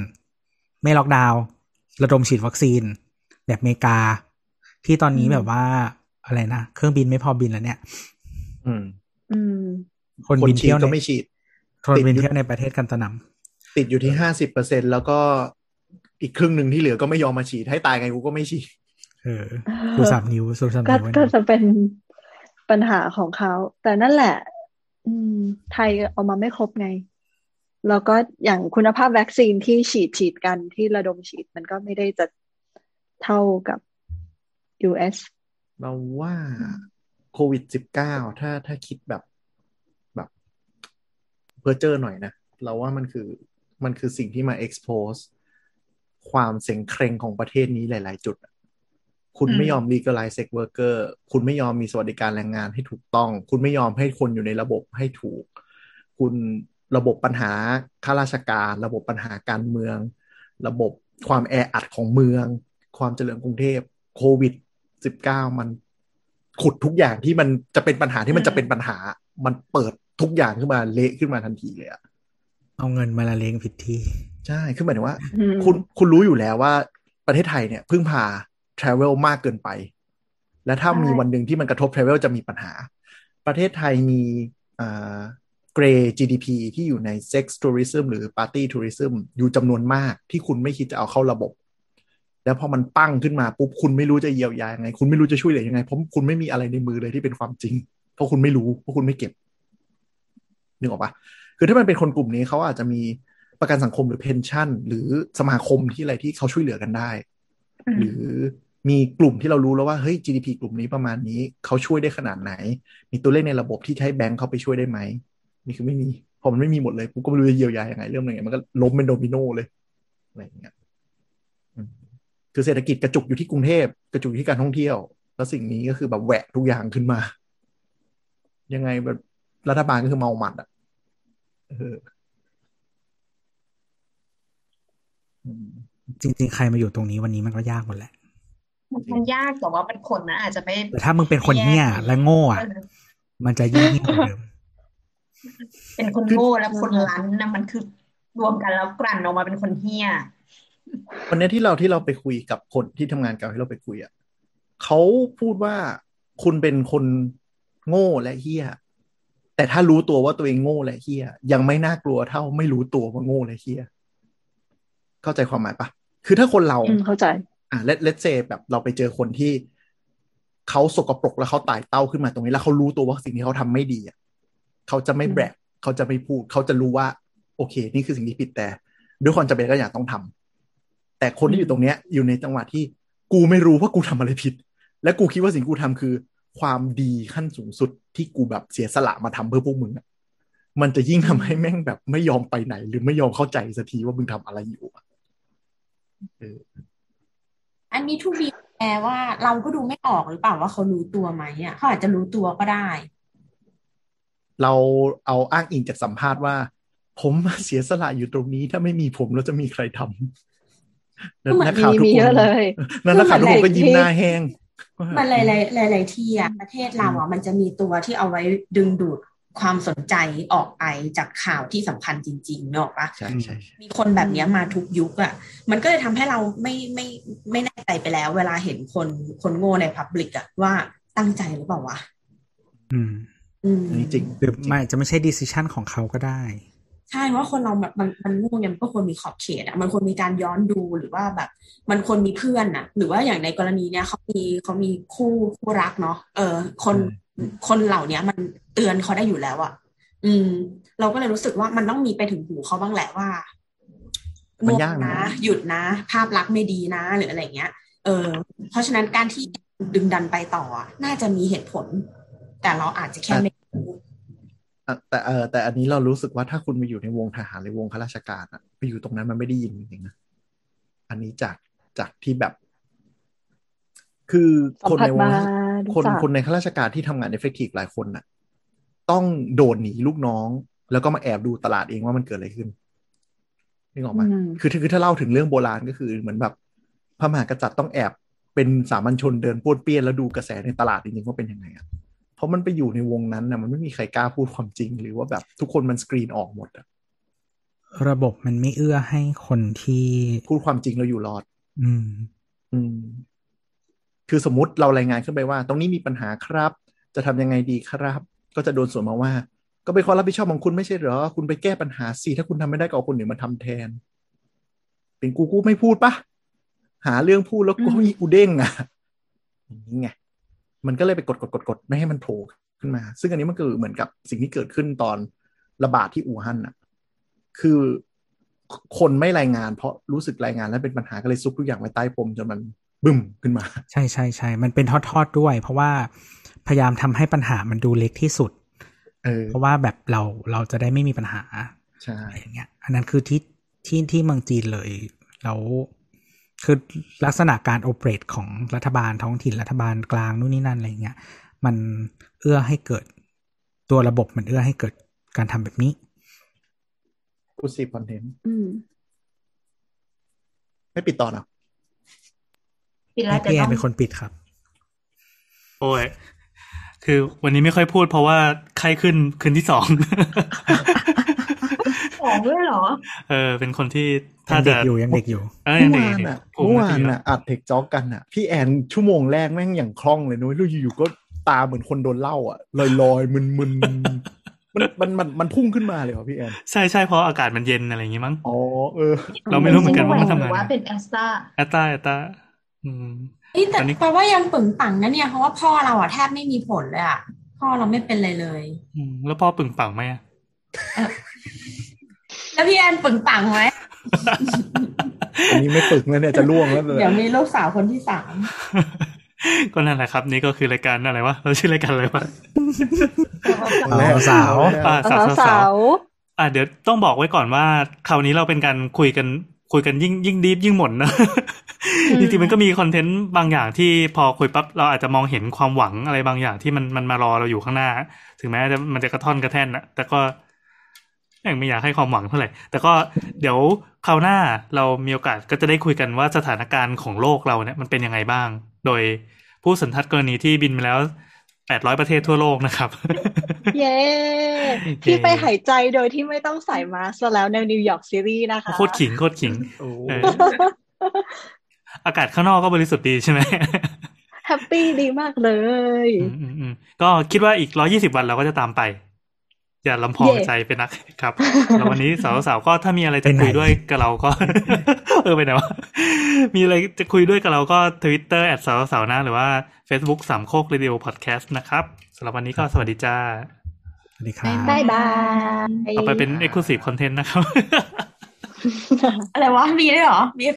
ไม่ล็อกดาวน์ระดมฉีดวัคซีน แบบอเมริกา ที่ตอนนี้อืมแบบว่าอะไรนะ เครื่องบินไม่พอบินแล้วเนี่ย อืม อืม คนคนบินฉีดเที่ยวก็ในไม่ฉีดคนบินติดอยู่เที่ยวในประเทศกันตะหนติดอยู่ที่ห้าสิบเปอร์เซ็นแล้วก็อีกครึ่งหนึ่งที่เหลือก็ไม่ยอมมาฉีดให้ตายไงกูก็ไม่ฉีดำเออสูสามนิ้วสูสามก็นิ้วไว้ก็นะจะเป็น ปัญหาของเขา แต่นั่นแหละ อืม ไทยเอามาไม่ครบไง แล้วก็อย่างคุณภาพวัคซีนที่ฉีดฉีดกันที่ระดมฉีดมันก็ไม่ได้จะเท่ากับ US เราว่าโควิดสิบเก้าถ้าถ้าคิดแบบแบบเพอเจอร์หน่อยนะ เราว่ามันคือมันคือสิ่งที่มา expose ความเสียงเคร่งของประเทศนี้หลาย ๆ จุดอะ คุณอืมไม่ยอม legalize sex worker คุณไม่ยอมมีสวัสดิการแรงงานให้ถูกต้อง คุณไม่ยอมให้คนอยู่ในระบบให้ถูก คุณระบบปัญหาข้าราชการ ระบบปัญหาการเมือง ระบบความแออัดของเมือง ความเจริญกรุงเทพโควิด19มันขุดทุกอย่างที่มันจะเป็นปัญหาที่มันจะเป็นปัญหา มันเปิดทุกอย่างขึ้นมาเละขึ้นมาทันทีเลยอะเอาเงินมาละเลงผิดที่ ใช่คือหมายถึงว่าอืมคุณคุณรู้อยู่แล้วว่าประเทศไทยเนี่ยพึ่งพา travel มากเกินไป และถ้ามีวันหนึ่งที่มันกระทบ travel จะมีปัญหา ประเทศไทยมีอ่าเกร GDP ที่อยู่ใน sex tourism หรือ party tourism อยู่จำนวนมากที่คุณไม่คิดจะเอาเข้าระบบแแล้วพอมันปั้งขึ้นมาปุ๊บคุณไม่รู้จะเยียวยายังไง คุณไม่รู้จะช่วยเหลือยังไงเพราะคุณไม่มีอะไรในมือเลยที่เป็นความจริง เพราะคุณไม่รู้เพราะคุณไม่เก็บนึกออกปะคือถ้ามันเป็นคนกลุ่มนี้เขาอาจจะมีประกันสังคมหรือเพนชั่น หรือสมาคมที่อะไรที่เขาช่วยเหลือกันได้ หรือ มีกลุ่มที่เรารู้แล้วว่าเฮ้ย GDP กลุ่มนี้ประมาณนี้ เขาช่วยได้ขนาดไหน มีตัวเลขในระบบที่ใช้แบงค์เขาไปช่วยได้ไหมนี่คือไม่มีพอมันไม่มีหมดเลยกูก็ไม่รู้จะเยียวยายังไงเรื่องอะไรเงี้ยมันก็ล้มเป็นโดมิโนเลยอะไรอย่างเงี้ยคือเศรษฐกิจกระจุกอยู่ที่กรุงเทพกระจุกอยู่ที่การท่องเที่ยว แล้วสิ่งนี้ก็คือแบบแหวกทุกอย่างขึ้นมา ยังไงแบบรัฐบาลก็คือเมาหมัดอะจริง ๆ ใครมาอยู่ตรงนี้วันนี้มันก็ยากหมดแหละ มันยากแต่ว่าเป็นคนนะอาจจะไม่แต่ถ้ามึงเป็นคนเหี้ยและโง่อะเออมันจะยิ่งเหี้ยกว่าเดิมเป็นคนโง่และคนรั้นนะมันคือรวมกันแล้วกลั่นออกมาเป็นคนเฮี้ยวันนี้ที่เราที่เราไปคุยกับคนที่ทำงานเก่าที่เราไปคุยอะเขาพูดว่าคุณเป็นคนโง่และเฮี้ยแต่ถ้ารู้ตัวว่าตัวเองโง่และเฮี้ยยังไม่น่ากลัวเท่าไม่รู้ตัวว่าโง่และเฮี้ยเข้าใจความหมายปะคือถ้าคนเราอืมเข้าใจ อะเลเลตเซแบบเราไปเจอคนที่เขาสกปรกแล้วเขาไต่เต้าขึ้นมาตรงนี้ แล้วเขารู้ตัวว่าสิ่งที่เขาทำไม่ดีอะเขาจะไม่อืมแบกเขาจะไม่พูด เขาจะรู้ว่า โอเค นี่คือสิ่งที่ผิดแต่ ด้วยความจำเป็นก็อยากต้องทำแต่คนที่อยู่ตรงเนี้ย อยู่ในจังหวะที่กูไม่รู้ว่ากูทำอะไรผิด และกูคิดว่าสิ่งกูทำคือ ความดีขั้นสูงสุดที่กูแบบเสียสละมาทำเพื่อพวกมึงอะมันจะยิ่งทำให้แม่งแบบไม่ยอมไปไหน หรือไม่ยอมเข้าใจสักทีว่ามึงทำอะไรอยู่อะเอออันนี้ทุกบีแปลว่าเราก็ดูไม่ออกหรือเปล่าว่าเขารู้ตัวไหมอะเขาอาจจะรู้ตัวก็ได้ เราเอาอ้างอิงจากสัมภาษณ์ว่า ผมเสียสละอยู่ตรงนี้ถ้าไม่มีผมแล้วจะมีใครทำแล้วก็เหมือนนักข่าวทุกมีคเยอะนเลยนั่นนักข่าวทุกคนก็ยิ้มหน้าแห้งว่ามันหลายๆหลาย ๆ ที่อะประเทศเราอะมันจะมีตัวที่เอาไว้ดึงดูด ความสนใจออกไปจากข่าวที่สำคัญจริงๆเนกอะปะใช่ใช่ใช่มีคนแบบเนี้ยมาทุกยุคอะ มันก็เลยทำให้เราไม่ไม่ไม่แน่ใจไปแล้ว เวลาเห็นคนคนโง่ในพับลิกอะว่าตั้งใจหรือเปล่าวะอืมอืมอันนี้จริงหรือไม่จะไม่ใช่ดีซิชันของเขาก็ได้ ใช่เพราะคนเราแบบมันมันโง่เนี่ยมันก็ควรมีขอบเขตอะมันควรมีการย้อนดูหรือว่าแบบ มันควรมีเพื่อนอะ หรือว่าอย่างในกรณีเนี้ยเขามีเขามีคู่คู่รักเนาะเออคนคนเหล่าเนี้ยมัน เตือนเขาได้อยู่แล้วอะอืม เราก็เลยรู้สึกว่ามันต้องมีไปถึงหูเขาบ้างแหละว่ามันโง่ยากนะนะ หยุดนะ ภาพลักษณ์ไม่ดีนะ หรืออะไรเงี้ย เออ เพราะฉะนั้นการที่ดึงดันไปต่ออะน่าจะมีเหตุผล แต่เราอาจจะแค่ไม่รู้อะแต่เออแต่อันนี้เรารู้สึกว่าถ้าคุณไปอยู่ในวงทหารหรือวงข้าราชการอะไปอยู่ตรงนั้นมันไม่ได้ยินจริงๆนะอันนี้จากจากที่แบบ คือคนในวงสัมผัสมาคนจากคนในข้าราชการที่ทำงาน effective หลายคนน่ะ ต้องโดดหนีลูกน้อง แล้วก็มาแอบดูตลาดเองว่ามันเกิดอะไรขึ้นนึกออกไหมอืมคือคือถ้าเล่าถึงเรื่องโบราณก็คือเหมือนแบบพระมหากษัตริย์ต้องแอบเป็นสามัญชนเดินป้วนเปี้ยนแล้วดูกระแสในตลาดจริงๆว่าเป็นยังไงอะเพราะมันไปอยู่ในวงนั้นนะมันไม่มีใครกล้าพูดความจริง หรือว่าแบบทุกคนมันสกรีนออกหมดอะระบบมันไม่เอื้อให้คนที่พูดความจริงแล้วอยู่รอด อืม อืม คือสมมติเรารายงานขึ้นไปว่า ตรงนี้มีปัญหาครับ จะทำยังไงดีครับ ก็จะโดนสวนมาว่า ก็เป็นความรับผิดชอบของคุณไม่ใช่เหรอ คุณไปแก้ปัญหาสิถ้าคุณทำไม่ได้ก็เอาคนอื่นมาทำแทน เป็นกูกูไม่พูดปะหาเรื่องพูดแล้วกูอืมอีกูเด้งอะอย่างนี้ไงมันก็เลยไปกดกดกดกดไม่ให้มันโผล่ขึ้นมา ซึ่งอันนี้มันคือเหมือนกับสิ่งที่เกิดขึ้นตอนระบาดที่อู่ฮั่นอะ คือคนไม่รายงาน เพราะรู้สึกรายงานแล้วเป็นปัญหาก็เลยซุกทุกอย่างไว้ใต้พรมจนมันบึ้มขึ้นมา ใช่ใช่ใช่มันเป็นทอดๆด้วย เพราะว่า พยายามทำให้ปัญหามันดูเล็กที่สุดเออเพราะว่าแบบเราเราจะได้ไม่มีปัญหาใช่อะไรอย่างเงี้ย อันนั้นคือที่ที่ที่เมืองจีนเลยแล้วคือลักษณะการโอเปรตของรัฐบาลท้องถิ่นรัฐบาลกลางนู่นนี่นั่นอะไรอย่างเงี้ย มันเอื้อให้เกิดตัวระบบมันเอื้อให้เกิดการทำแบบนี้พูดซีคอนเทนต์อืมไม่ปิดต่อเนาะปิดแล้วแต่พี่แอต้นองเป็นคนปิดครับ โอ้ย คือวันนี้ไม่ค่อยพูดเพราะว่าไข้ขึ้นคืนที่สองของด้วยเหรอ เออ เป็นคนที่ยัถ้างเด็จะกอยู่ยังเด็กอยู่เออยัเมื่งอเด็กวานอยู่อะผมเมื่อวานจริงๆอะอัดเทคจ็อกกันอะ พี่แอนชั่วโมงแรกแม่งอย่างคล่องเลยนุ้ยแล้วอยู่ๆก็ตาเหมือนคนโดนเหล่าอะลอยลอยๆมึนมึนๆมันมันมันมันพุ่งขึ้นมาเลยเหรอพี่แอน ใช่ใช่เพราะอากาศมันเย็นอะไรอย่างงี้มั้งอ๋อเออ เราไม่รู้เหมือนกันว่ามันทำงานว่าเป็นแอสตราแอตตาแอตตาอืม เอ้ยแต่ตอนนี้แปลว่ายังปึงปังนะเนี่ยเพราะว่าพ่อเราอะแทบไม่มีผลเลยอะพ่อเราไม่เป็นเลยเลย อืมแล้วพ่อปึงปังไหมอะแล้วพี่แอนปึงปังไหมอันนี้ไม่ปึกแล้วเนี่ยจะล่วงแล้วเลยเดี๋ยวมีลูกสาวคนที่สามก็นั่นแหละครับ นี่ก็คือรายการอะไรวะเราชื่อรายการอะไรวะเอาสาวอ่าสาวสาวสาสาววอ่าเดี๋ยวต้องบอกไว้ก่อนว่าคราวนี้เราเป็นการคุยกัน คุยกันยิ่งยิ่งดีฟยิ่งหม่นนะอืมจริงๆมันก็มีคอนเทนต์บางอย่างที่พอคุยปั๊บเราอาจจะมองเห็นความหวังอะไรบางอย่างที่มันมันมารอเราอยู่ข้างหน้า ถึงแม้จะมันจะกระท่อนกระแท่นนะแต่ก็ยังไม่อยากให้ความหวังเท่าไหร่แต่ก็เดี๋ยวคราวหน้าเรามีโอกาสก็จะได้คุยกันว่าสถานการณ์ของโลกเราเนี่ยมันเป็นยังไงบ้าง โดยผู้สันทัดกรณีที่บินไปแล้ว แปดร้อยประเทศทั่วโลกนะครับ เย้ที่ไปหายใจโดยที่ไม่ต้องใส่มาสก์แล้วในนิวยอร์กซิตี้นะคะ โคตรขิงโคตรขิงโอ้เอออากาศข้างนอกก็บริสุทธิ์ดีใช่ไหม happy ดีมากเลยอืมอืมอืมก็คิดว่าอีกร้อยยี่สิบวันเราก็จะตามไป อย่าลำพองเย่ใจไปนักครับ แล้ววันนี้สาวๆก็ถ้ามีอะไรจะไปไหนคุยด้วยกับเราก็ เออไปไหนวะมีอะไรจะคุยด้วยกับเราก็ Twitter แอดสาวสาวนะหรือว่า Facebook สามโคกเรดิโอพอดแคสต์นะครับสำหรับวันนี้ก็สวัสดีจ้า สวัสดีครับบายบายต่อไปเป็น Exclusive Content นะครับ อะไรวะ มีด้วยเหรอมี